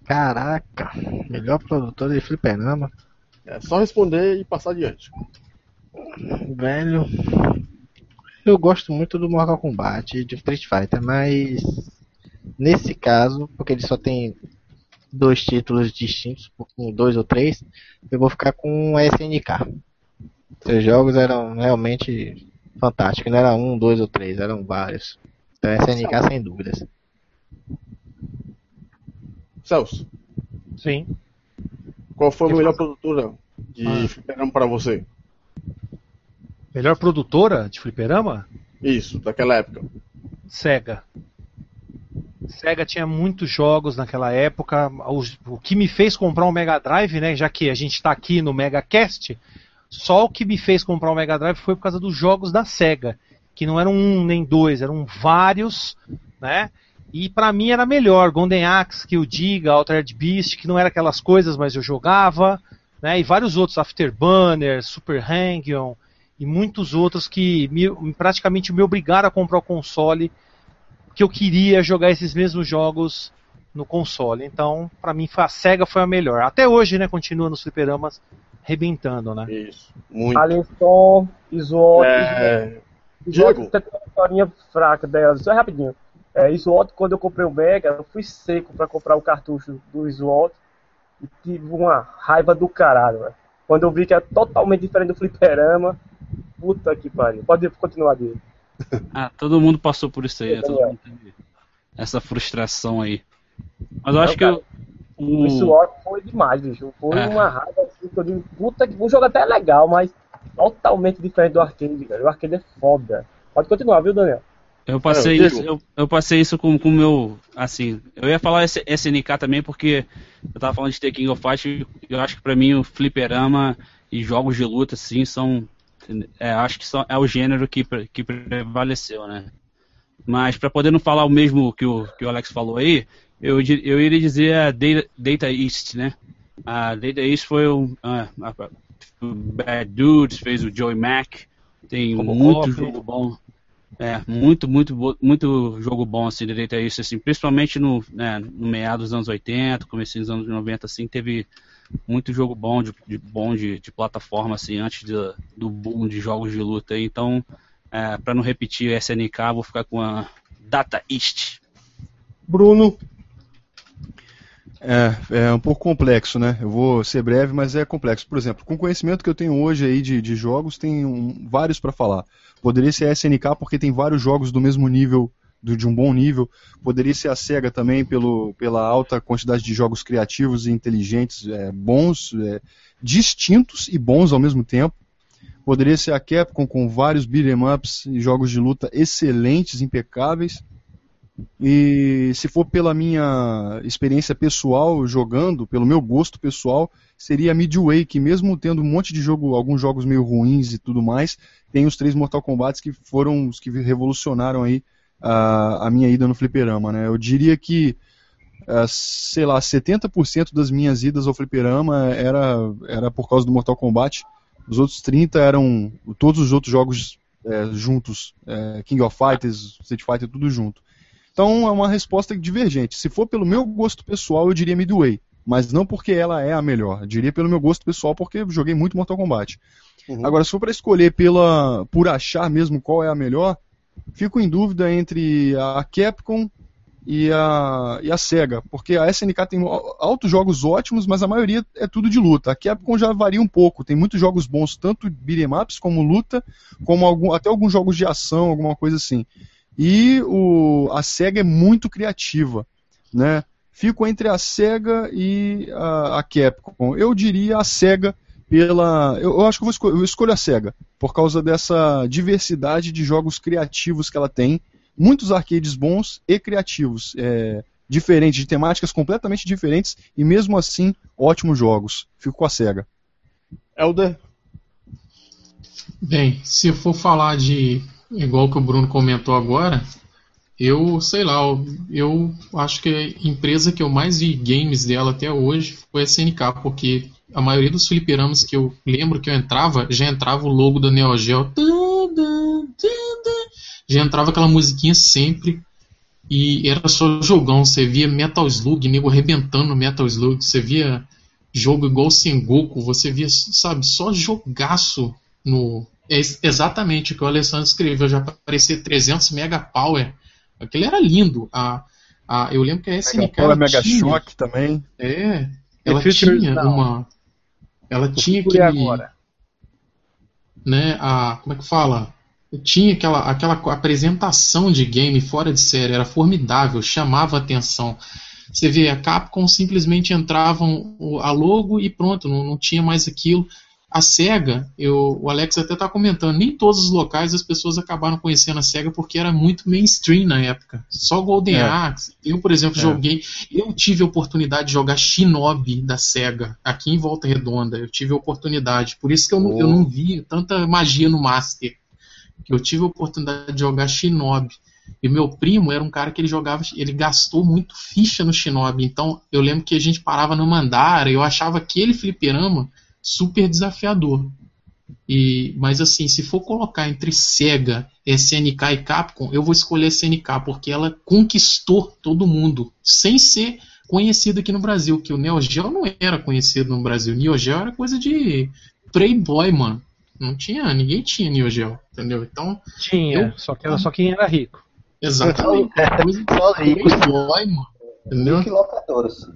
Caraca, melhor produtor de fliperama. É só responder e passar adiante. Velho. Eu gosto muito do Mortal Kombat e de Street Fighter, mas nesse caso, porque ele só tem dois títulos distintos, um, dois ou três, eu vou ficar com a SNK. Seus jogos eram realmente fantásticos, não era um, dois ou três, eram vários. Então SNK sem dúvidas. Celso, Sim. qual foi a melhor produtora de Ah. para você? Melhor produtora de fliperama? Isso, daquela época. Sega. Sega tinha muitos jogos naquela época. O, que me fez comprar um Mega Drive, né? Já que a gente está aqui no Mega Cast, só o que me fez comprar um Mega Drive foi por causa dos jogos da Sega. que não eram um nem dois, eram vários, né? E para mim era melhor, Golden Axe, que o Diga, Altered Beast, que não era aquelas coisas, mas eu jogava, né? E vários outros, Afterburner, Super Hang-On e muitos outros que me, praticamente me obrigaram a comprar o console, que eu queria jogar esses mesmos jogos no console. Então, para mim, a Sega foi a melhor. Até hoje, né, continua nos fliperamas rebentando, né? Isso, muito. Storm, Iswat, É, Diego. tem uma historinha fraca dela, só rapidinho. É, quando eu comprei o Mega, eu fui seco pra comprar o cartucho do Iswat e tive uma raiva do caralho, velho. Quando eu vi que é totalmente diferente do fliperama, puta que pariu. Pode continuar dele. Ah, todo mundo passou por isso aí, né? Todo Daniel. mundo teve essa frustração aí. Mas eu acho Não, que cara. o, O Iswat foi demais, bicho. Foi É. uma raiva assim, que eu digo, puta que o jogo até é legal, mas totalmente diferente do arcade, cara. O arcade é foda. Pode continuar, viu, Daniel? Eu passei É, eu isso, eu, eu passei isso com o meu, assim, eu ia falar SNK também porque eu tava falando de The King of Fight, eu acho que pra mim o fliperama e jogos de luta assim são, é, acho que são, é o gênero que, que prevaleceu, né? Mas pra poder não falar o mesmo que o, que o Alex falou aí, eu, eu iria dizer a Data, Data East, né? A Data East foi o, ah, a- Bad Dudes, fez o Joey Mac, tem Robocop. muito jogo bom. É, muito, muito, muito jogo bom, assim, de Data East, assim, principalmente no, né, no meados dos anos 80, começo dos anos 90, assim, teve muito jogo bom de, de- bom de, de plataforma, assim, antes do, do boom de jogos de luta. Então, é, para não repetir SNK, vou ficar com a Data East. Bruno. É, é um pouco complexo, né? Eu vou ser breve, mas é complexo. Por exemplo, com o conhecimento que eu tenho hoje aí de, de jogos, tem um- vários para falar. Poderia ser a SNK porque tem vários jogos do mesmo nível, do- de um bom nível. Poderia ser a SEGA também pelo, pela alta quantidade de jogos criativos e inteligentes, é, bons, é, distintos e bons ao mesmo tempo. Poderia ser a Capcom com vários beat'em ups e jogos de luta excelentes, impecáveis. E se for pela minha experiência pessoal jogando, pelo meu gosto pessoal, seria a Midway, que mesmo tendo um monte de jogo, alguns jogos meio ruins e tudo mais, tem os três Mortal Kombat que foram os que revolucionaram aí a, a minha ida no fliperama, né? Eu diria que, ah, sei lá, 70% das minhas idas ao fliperama era, era por causa do Mortal Kombat, os outros 30 eram todos os outros jogos eh, juntos, eh, King of Fighters, Street Fighter, tudo junto. Então é uma resposta divergente. Se for pelo meu gosto pessoal, eu diria Midway. Mas não porque ela é a melhor. Eu diria pelo meu gosto pessoal, porque eu joguei muito Mortal Kombat. Uhum. Agora, se for para escolher pela, por achar mesmo qual é a melhor, fico em dúvida entre a Capcom e a, e a SEGA. Porque a SNK tem al- altos jogos ótimos, mas a maioria é tudo de luta. A Capcom já varia um pouco. Tem muitos jogos bons, tanto beat'em ups como luta, como algum, até alguns jogos de ação, alguma coisa assim. E o, a SEGA é muito criativa, né? Fico entre a SEGA e a, a Capcom. Eu diria a SEGA pela. Eu, eu acho que eu, vou escolher, eu escolho a SEGA por causa dessa diversidade de jogos criativos que ela tem. Muitos arcades bons e criativos. É, diferentes, de temáticas completamente diferentes e mesmo assim ótimos jogos. Fico com a SEGA. Elder. Bem, se eu for falar de igual que o Bruno comentou agora, eu sei lá, eu, acho que a empresa que eu mais vi games dela até hoje foi a SNK, porque a maioria dos fliperamas que eu lembro que eu entrava, já entrava o logo da Neo Geo. Já entrava aquela musiquinha sempre. E era só jogão. Você via Metal Slug, nego arrebentando Metal Slug. Você via jogo igual Sengoku. Você via, sabe, só jogaço no. É ex- exatamente o que o Alessandro escreveu. Já parecia 300 Mega Power. Aquilo era lindo. A, a, eu lembro que a SNK. Ela Mega tinha- Shock também. É. Ela tinha Now. uma. Ela tinha aquele. agora. Né, a, como é que fala? Tinha aquela, aquela apresentação de game fora de série, era formidável, chamava atenção. Você vê, a Capcom simplesmente entravam a logo e pronto, não, não tinha mais aquilo. A SEGA, eu, o Alex até está comentando, nem todos os locais as pessoas acabaram conhecendo a SEGA porque era muito mainstream na época. Só Golden É. Axe. Eu, por exemplo, É. joguei. Eu tive a oportunidade de jogar Shinobi da SEGA aqui em Volta Redonda. Eu tive a oportunidade. Por isso que eu, não- eu Oh. não vi tanta magia no Master. eu tive a oportunidade de jogar Shinobi. E meu primo era um cara que ele jogava, ele gastou muito ficha no Shinobi. Então eu lembro que a gente parava no Mandara e eu achava aquele fliperama super desafiador. E, mas assim, se for colocar entre Sega, SNK e Capcom, eu vou escolher SNK porque ela conquistou todo mundo, sem ser conhecida aqui no Brasil, que o Neo Geo não era conhecido no Brasil. Neo Geo era coisa de Playboy, mano. Não tinha, ninguém tinha Neo Geo, entendeu? Então. Tinha, eu- só que era só quem era rico. Exatamente. Coisa de Só rico. Playboy, mano. Entendeu? Rico e.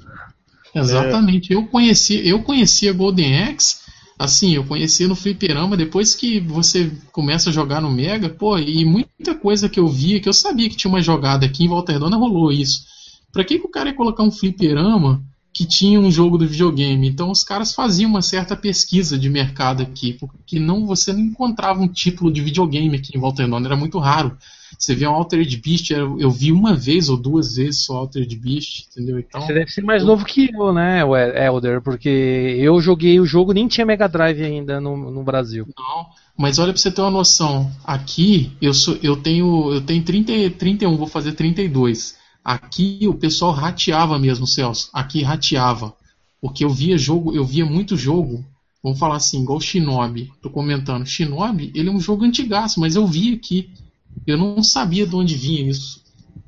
Exatamente. Eu conheci, eu conhecia Golden Axe, assim, eu conhecia no fliperama, depois que você começa a jogar no Mega, pô, e muita coisa que eu via, que eu sabia que tinha uma jogada aqui em Volta Redonda, rolou isso. Pra que, que o cara ia colocar um fliperama que tinha um jogo do videogame? Então os caras faziam uma certa pesquisa de mercado aqui, porque não você não encontrava um título de videogame aqui em Volta Redonda, era muito raro. Você via um Altered Beast, eu eu vi uma vez ou duas vezes só Altered Beast, entendeu? Então, Você deve ser mais novo que eu, né, Elder? Porque eu joguei o jogo, nem tinha Mega Drive ainda no, no Brasil. Não, mas olha pra você ter uma noção. Aqui eu sou, eu tenho, eu tenho 30, e- 31, vou fazer 32. Aqui o pessoal rateava mesmo, Celso. Aqui rateava. Porque eu via jogo, eu via muito jogo. Vamos falar assim, igual Shinobi. Tô comentando. Shinobi, ele é um jogo antigaço, mas eu vi aqui. Eu não sabia de onde vinha isso.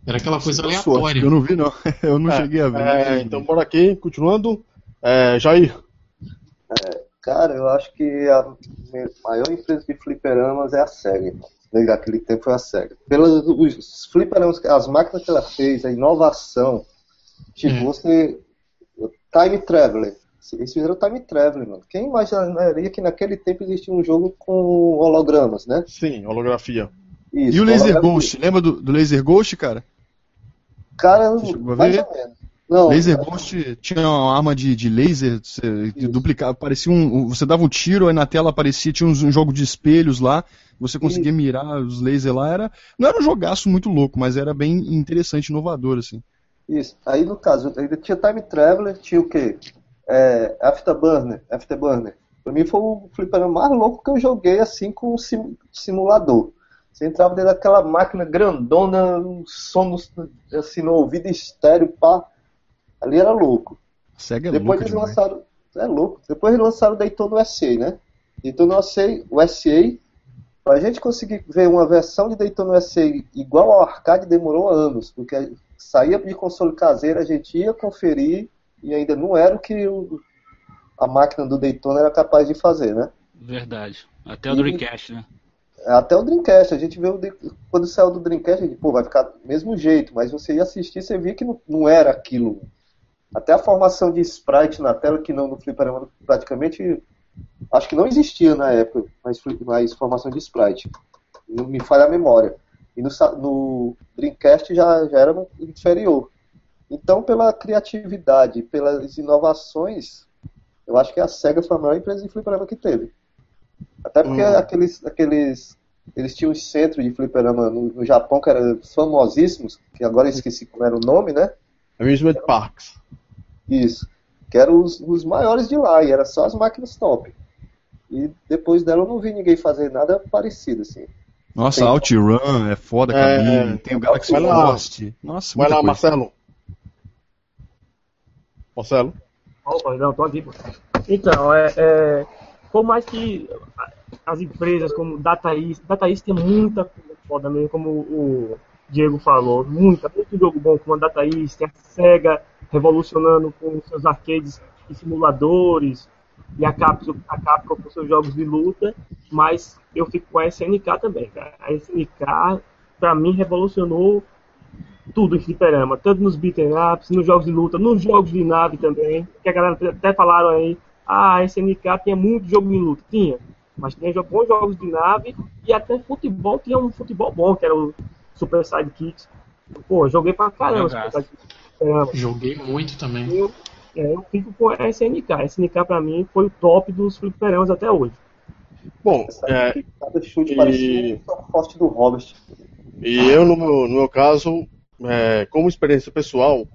Era aquela coisa aleatória. Eu não vi, não. Eu não cheguei a ver. É, então bora aqui, continuando. É, Jair. Cara, eu acho que a maior empresa de fliperamas é a SEGA. irmão. Desde aquele tempo foi a SEGA. Pelos os fliperamas, as máquinas que ela fez, a inovação. Tipo, Hum. você. Time Traveler. Eles fizeram Time Traveler, mano. Quem imaginaria que naquele tempo existia um jogo com hologramas, né? Sim, holografia. Isso, E o Laser holografia. Ghost? Lembra do, do Laser Ghost, cara? Cara, mais ver? ou menos. Não, Laser Ghost tinha uma arma de, de laser, você duplicava, parecia um. Você dava um tiro, aí na tela aparecia, tinha uns- um jogo de espelhos lá, você conseguia mirar os lasers lá, era. Não era um jogaço muito louco, mas era bem interessante, inovador, assim. Isso. Aí no caso, ainda tinha Time Traveler, tinha o quê? É, Afterburner. Afterburner. Pra mim foi o fliperama mais louco que eu joguei assim com um sim- simulador. Você entrava dentro daquela máquina grandona, um som no, assim no ouvido estéreo, pá. Ali era louco. Sega é Depois louca eles demais. lançaram. É louco. Depois eles lançaram o Daytona USA, né? Daytona USA, o SA. Pra gente conseguir ver uma versão de Daytona USA igual ao arcade demorou anos, porque saía de console caseiro, a gente ia conferir e ainda não era o que o- a máquina do Daytona era capaz de fazer, né? Verdade. Até o E- Dreamcast, né? Até o Dreamcast, a gente viu quando saiu do Dreamcast, a gente, pô, vai ficar do mesmo jeito, mas você ia assistir, você via que não, não era aquilo. Até a formação de sprite na tela, que não no fliperama praticamente, acho que não existia na época, mais, fli- mais formação de sprite. Não me falha a memória. E no, no Dreamcast já, já era inferior. Então, pela criatividade, pelas inovações, eu acho que a SEGA foi a maior empresa de fliperama que teve. Até porque Hum. aqueles, aqueles. Eles tinham um centro de fliperama no, no Japão que eram famosíssimos, que agora eu esqueci como era o nome, né? Amusement Parks. Isso. Que eram os, os maiores de lá, e era só as máquinas top. E depois dela eu não vi ninguém fazer nada parecido, assim. Nossa, Tem- OutRun é foda, É, tem o Galaxy vai lá. Lost. Nossa, Vai lá, coisa. Marcelo. Marcelo. Opa, não, tô aqui. pô. Então, é, é, por mais que as empresas como Data East, Data East tem muita coisa foda mesmo, como o Diego falou, muita, muito jogo bom como a Data East, a SEGA revolucionando com seus arcades e simuladores, e a Capcom, a Capcom com seus jogos de luta, mas eu fico com a SNK também, cara. A SNK, pra mim, revolucionou tudo em fliperama, tanto nos beat'em ups, nos jogos de luta, nos jogos de nave também, que a galera até falaram aí, ah, a SNK tinha muito jogo de luta, tinha, mas tinha bons jogos de nave e até futebol, tinha um futebol bom, que era o Super Sidekicks. Pô, joguei pra caramba. Fliperama. Joguei muito também. Eu, é, eu fico com a SNK. A SNK pra mim foi o top dos fliperamas até hoje. Bom, é, Cada chute E- parecia forte do Robert. E eu, no meu, no meu caso, é, como experiência pessoal,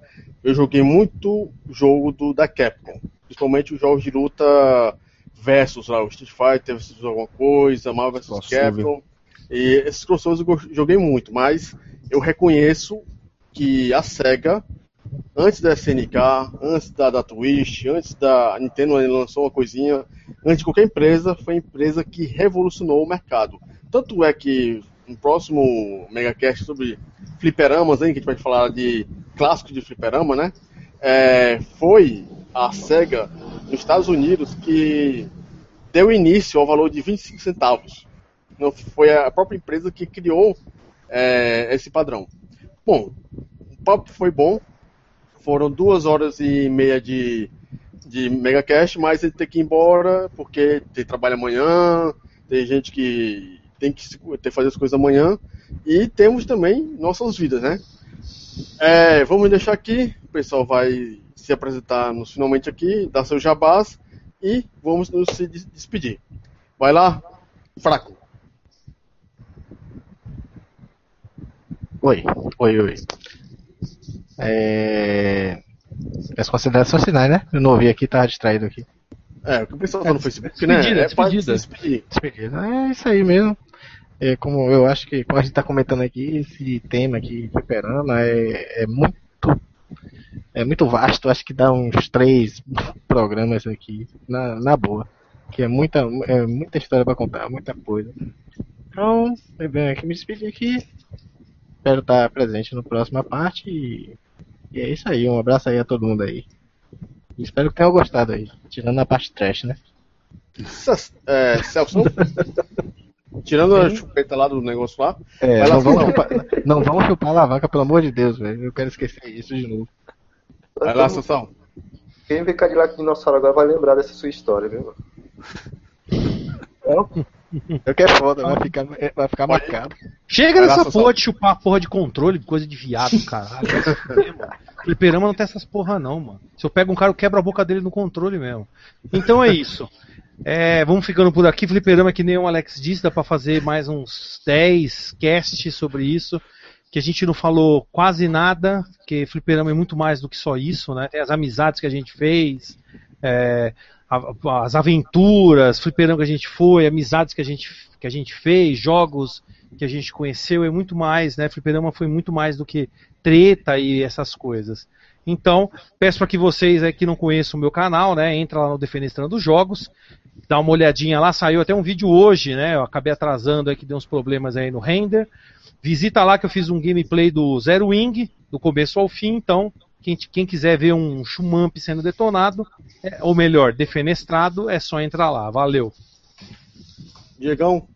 eu joguei muito jogo do, da Capcom. Principalmente os jogos de luta versus lá, o Street Fighter versus alguma coisa, Marvel vs Crossover. Capcom. E esses crossovers eu joguei muito, mas eu reconheço que a SEGA, antes da SNK, antes da, da Twitch, antes da Nintendo lançou uma coisinha, antes de qualquer empresa, foi a empresa que revolucionou o mercado. Tanto é que no próximo Megacast sobre fliperamas, hein, que a gente vai falar de clássicos de fliperama, né? É, foi a SEGA nos Estados Unidos que deu início ao valor de 25 centavos. Não foi a própria empresa que criou é, esse padrão. Bom, o papo foi bom. Foram duas horas e meia de, de Megacast, mas ele tem que ir embora porque tem trabalho amanhã, tem gente que tem que ter que fazer as coisas amanhã e temos também nossas vidas, né? É, vamos deixar aqui, o pessoal vai se apresentar nos, finalmente aqui, dar seu jabás e vamos nos se des- despedir. Vai lá, fraco. Oi, oi, oi. É... As considerações finais, né? Eu não ouvi aqui, tava distraído aqui. É, o que o pessoal tá no Facebook, né? Despedida, É pra despedida. Despedida. É isso aí mesmo. É, como eu acho que, como a gente tá comentando aqui, esse tema aqui, fliperama, é, é muito é muito vasto, acho que dá uns três programas aqui, na, na boa. Que é muita, é muita história pra contar, muita coisa. Então, eu venho aqui me despedir aqui. Espero estar presente no próxima parte e, e é isso aí. Um abraço aí a todo mundo aí. Espero que tenham gostado aí, tirando a parte trash, né? É, Celso, tirando a chupeta lá do negócio lá, É, não vamos, chupar, não vamos chupar a alavanca, pelo amor de Deus, velho. Eu quero esquecer isso de novo. vai lá, Sansão. Quem vê Cadillac Dinossauro agora vai lembrar dessa sua história, viu? Eu quero foda, vai ficar, vai ficar marcado. Chega Vai Sansão. porra de chupar a porra de controle, coisa de viado, caralho. Fliperama não tem essas porra não, mano. Se eu pego um cara, eu quebro a boca dele no controle mesmo. Então é isso. É, vamos ficando por aqui. Fliperama, que nem o Alex disse, dá pra fazer mais uns 10 casts sobre isso. Que a gente não falou quase nada, porque Fliperama é muito mais do que só isso, né? Tem as amizades que a gente fez, é, as aventuras, Fliperama que a gente foi, amizades que a gente, que a gente fez, jogos que a gente conheceu, é muito mais, né? Fliperama foi muito mais do que treta e essas coisas. Então, peço para que vocês aí que não conheçam o meu canal, né, entra lá no Defenestrando Jogos, dá uma olhadinha lá, saiu até um vídeo hoje, né, eu acabei atrasando aí que deu uns problemas aí no render. Visita lá que eu fiz um gameplay do Zero Wing, do começo ao fim, então quem, quem quiser ver um Shumamp sendo detonado, é, ou melhor, defenestrado, é só entrar lá. Valeu. Diegão,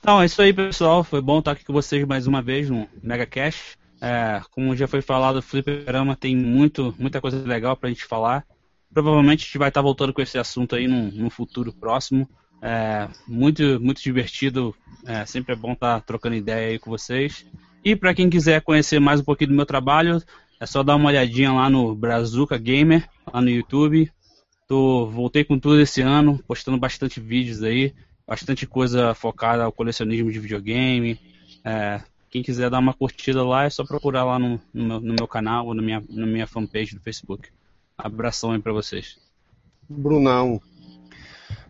Então, é isso aí, pessoal. Foi bom estar aqui com vocês mais uma vez no Mega Cash. É, como já foi falado, o Fliperama tem muito, muita coisa legal pra gente falar. Provavelmente a gente vai estar voltando com esse assunto aí num, num futuro próximo. É, muito, muito divertido. É, sempre é bom estar trocando ideia aí com vocês. E para quem quiser conhecer mais um pouquinho do meu trabalho, é só dar uma olhadinha lá no Brazuca Gamer, lá no YouTube. Tô, voltei com tudo esse ano, postando bastante vídeos aí, bastante coisa focada ao colecionismo de videogame. É, quem quiser dar uma curtida lá, é só procurar lá no, no meu, no meu canal ou na minha, na minha fanpage do Facebook. Abração aí pra vocês. Brunão.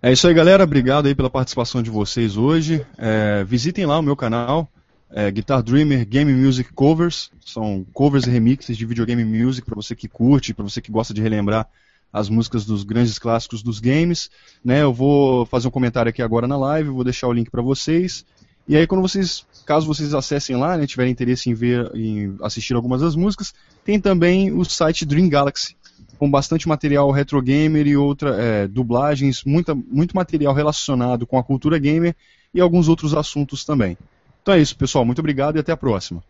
É isso aí, galera. Obrigado aí pela participação de vocês hoje. É, visitem lá o meu canal, é, Guitar Dreamer Game Music Covers. São covers e remixes de videogame music para você que curte, para você que gosta de relembrar as músicas dos grandes clássicos dos games. Né, eu vou fazer um comentário aqui agora na live, vou deixar o link para vocês. E aí, quando vocês, caso vocês acessem lá, né, tiverem interesse em ver, em assistir algumas das músicas, tem também o site Dream Galaxy, com bastante material retro gamer e outra é, dublagens, muita, muito material relacionado com a cultura gamer e alguns outros assuntos também. Então é isso, pessoal. Muito obrigado e até a próxima.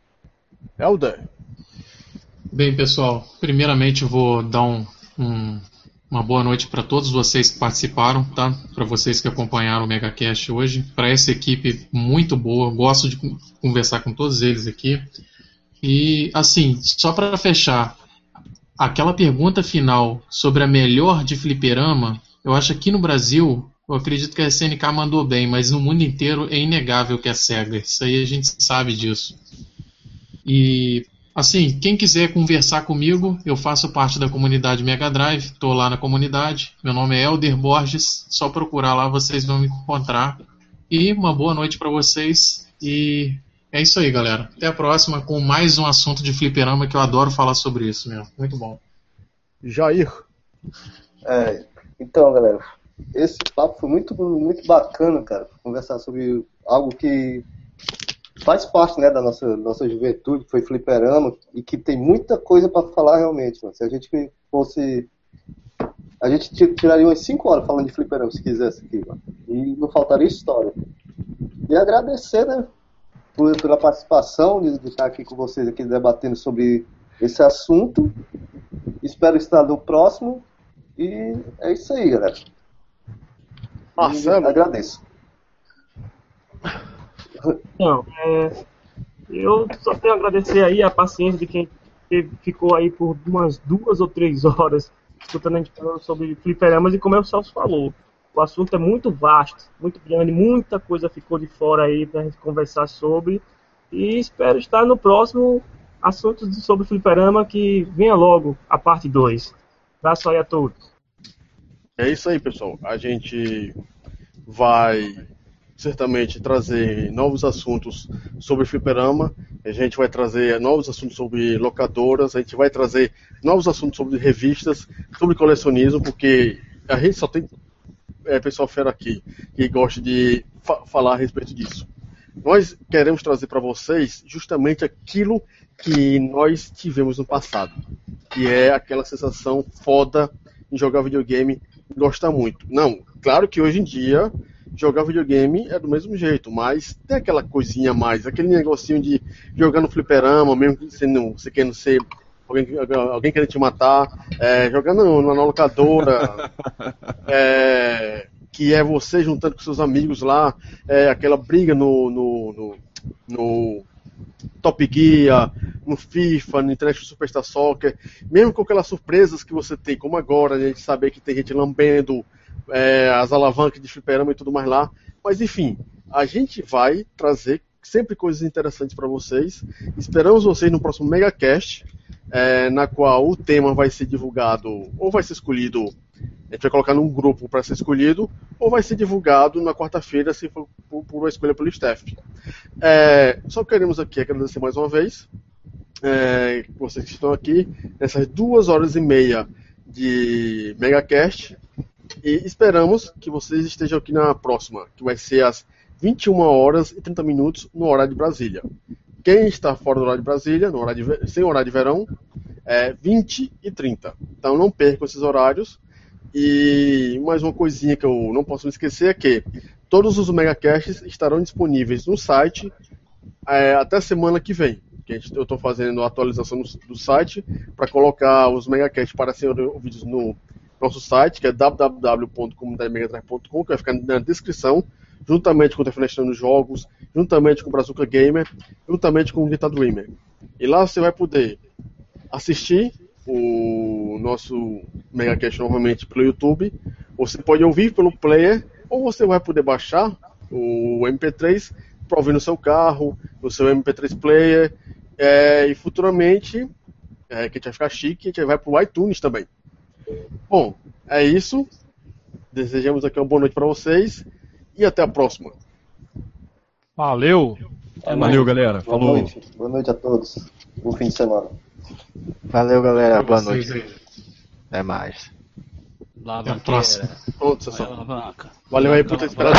Helder. Bem, pessoal, primeiramente eu vou dar um, um- uma boa noite para todos vocês que participaram, tá? Para vocês que acompanharam o MegaCast hoje, para essa equipe muito boa, gosto de con- conversar com todos eles aqui. E assim, só para fechar, aquela pergunta final sobre a melhor de fliperama, eu acho que aqui no Brasil, eu acredito que a SNK mandou bem, mas no mundo inteiro é inegável que é a SEGA. Isso aí a gente sabe disso. E assim, quem quiser conversar comigo, eu faço parte da comunidade Mega Drive, estou lá na comunidade. Meu nome é Elder Borges, só procurar lá vocês vão me encontrar. E uma boa noite para vocês. E é isso aí, galera. Até a próxima com mais um assunto de fliperama que eu adoro falar sobre isso mesmo. Muito bom. Jair. É, então, galera, esse papo foi muito, muito bacana, cara. Conversar sobre algo que faz parte né, da nossa, nossa juventude, que foi fliperama, e que tem muita coisa para falar realmente. Mano. Se a gente fosse. A gente tiraria umas 5 horas falando de fliperama, se quisesse aqui, mano. E não faltaria história. E agradecer, né, por, pela participação, de, estar aqui com vocês aqui debatendo sobre esse assunto. Espero estar no próximo. E é isso aí, galera. Marcelo. Agradeço. Não, é, eu só tenho a agradecer aí a paciência de quem ficou aí por umas duas ou três horas escutando a gente falando sobre fliperamas e como o Celso falou, o assunto é muito vasto, muito grande, muita coisa ficou de fora aí pra gente conversar sobre e espero estar no próximo assunto sobre fliperama que venha logo a parte 2. Abraço aí a todos. É isso aí, pessoal. A gente vai certamente trazer novos assuntos sobre fliperama, a gente vai trazer novos assuntos sobre locadoras, a gente vai trazer novos assuntos sobre revistas, sobre colecionismo, porque a gente só tem é, pessoal fera aqui que gosta de fa falar a respeito disso. Nós queremos trazer para vocês justamente aquilo que nós tivemos no passado, que é aquela sensação foda em jogar videogame gostar muito. Não, claro que hoje em dia jogar videogame é do mesmo jeito, mas tem aquela coisinha a mais, aquele negocinho de jogar no fliperama, mesmo que você, não, querendo ser alguém, alguém querendo te matar, é, jogando na locadora, é, que é você juntando com seus amigos lá, é, aquela briga no, no, no, no Top Gear, no FIFA, no International Superstar Soccer, mesmo com aquelas surpresas que você tem, como agora, né, de saber que tem gente lambendo é, as alavancas de fliperama e tudo mais lá. Mas enfim, a gente vai trazer sempre coisas interessantes para vocês. Esperamos vocês no próximo MegaCast, é, na qual o tema vai ser divulgado, ou vai ser escolhido, a gente vai colocar num grupo para ser escolhido, ou vai ser divulgado na quarta-feira, se for por, por uma escolha pelo staff. É, só queremos aqui agradecer mais uma vez é, vocês que estão aqui nessas duas horas e meia de MegaCast. E esperamos que vocês estejam aqui na próxima, que vai ser às 21 horas e 30 minutos no horário de Brasília. Quem está fora do horário de Brasília, no horário de, sem horário de verão, é 20 e 30. Então não percam esses horários. E mais uma coisinha que eu não posso me esquecer é que todos os megacasts estarão disponíveis no site é, até semana que vem. Que eu estou fazendo a atualização do, do site para colocar os megacasts para serem ouvidos no nosso site, que é www.comunidademegadrive.com, que vai ficar na descrição, juntamente com o Defenestrando Jogos, juntamente com o Brazuca Gamer, juntamente com o Guitar Dreamer. E lá você vai poder assistir o nosso Megacast novamente pelo YouTube, você pode ouvir pelo player, ou você vai poder baixar o MP3 para ouvir no seu carro, no seu MP3 player, é, e futuramente, é, que a gente vai ficar chique, a gente vai para o iTunes também. Bom, é isso. Desejamos aqui uma boa noite para vocês e até a próxima. Valeu! Valeu, galera. Boa Falou. noite. Boa noite a todos. Bom fim de semana. Valeu, galera. Boa Vocês noite. Até mais. Lava Até a próxima. Pronto, Vai, pessoal. alavanca. Valeu aí por ter esperado.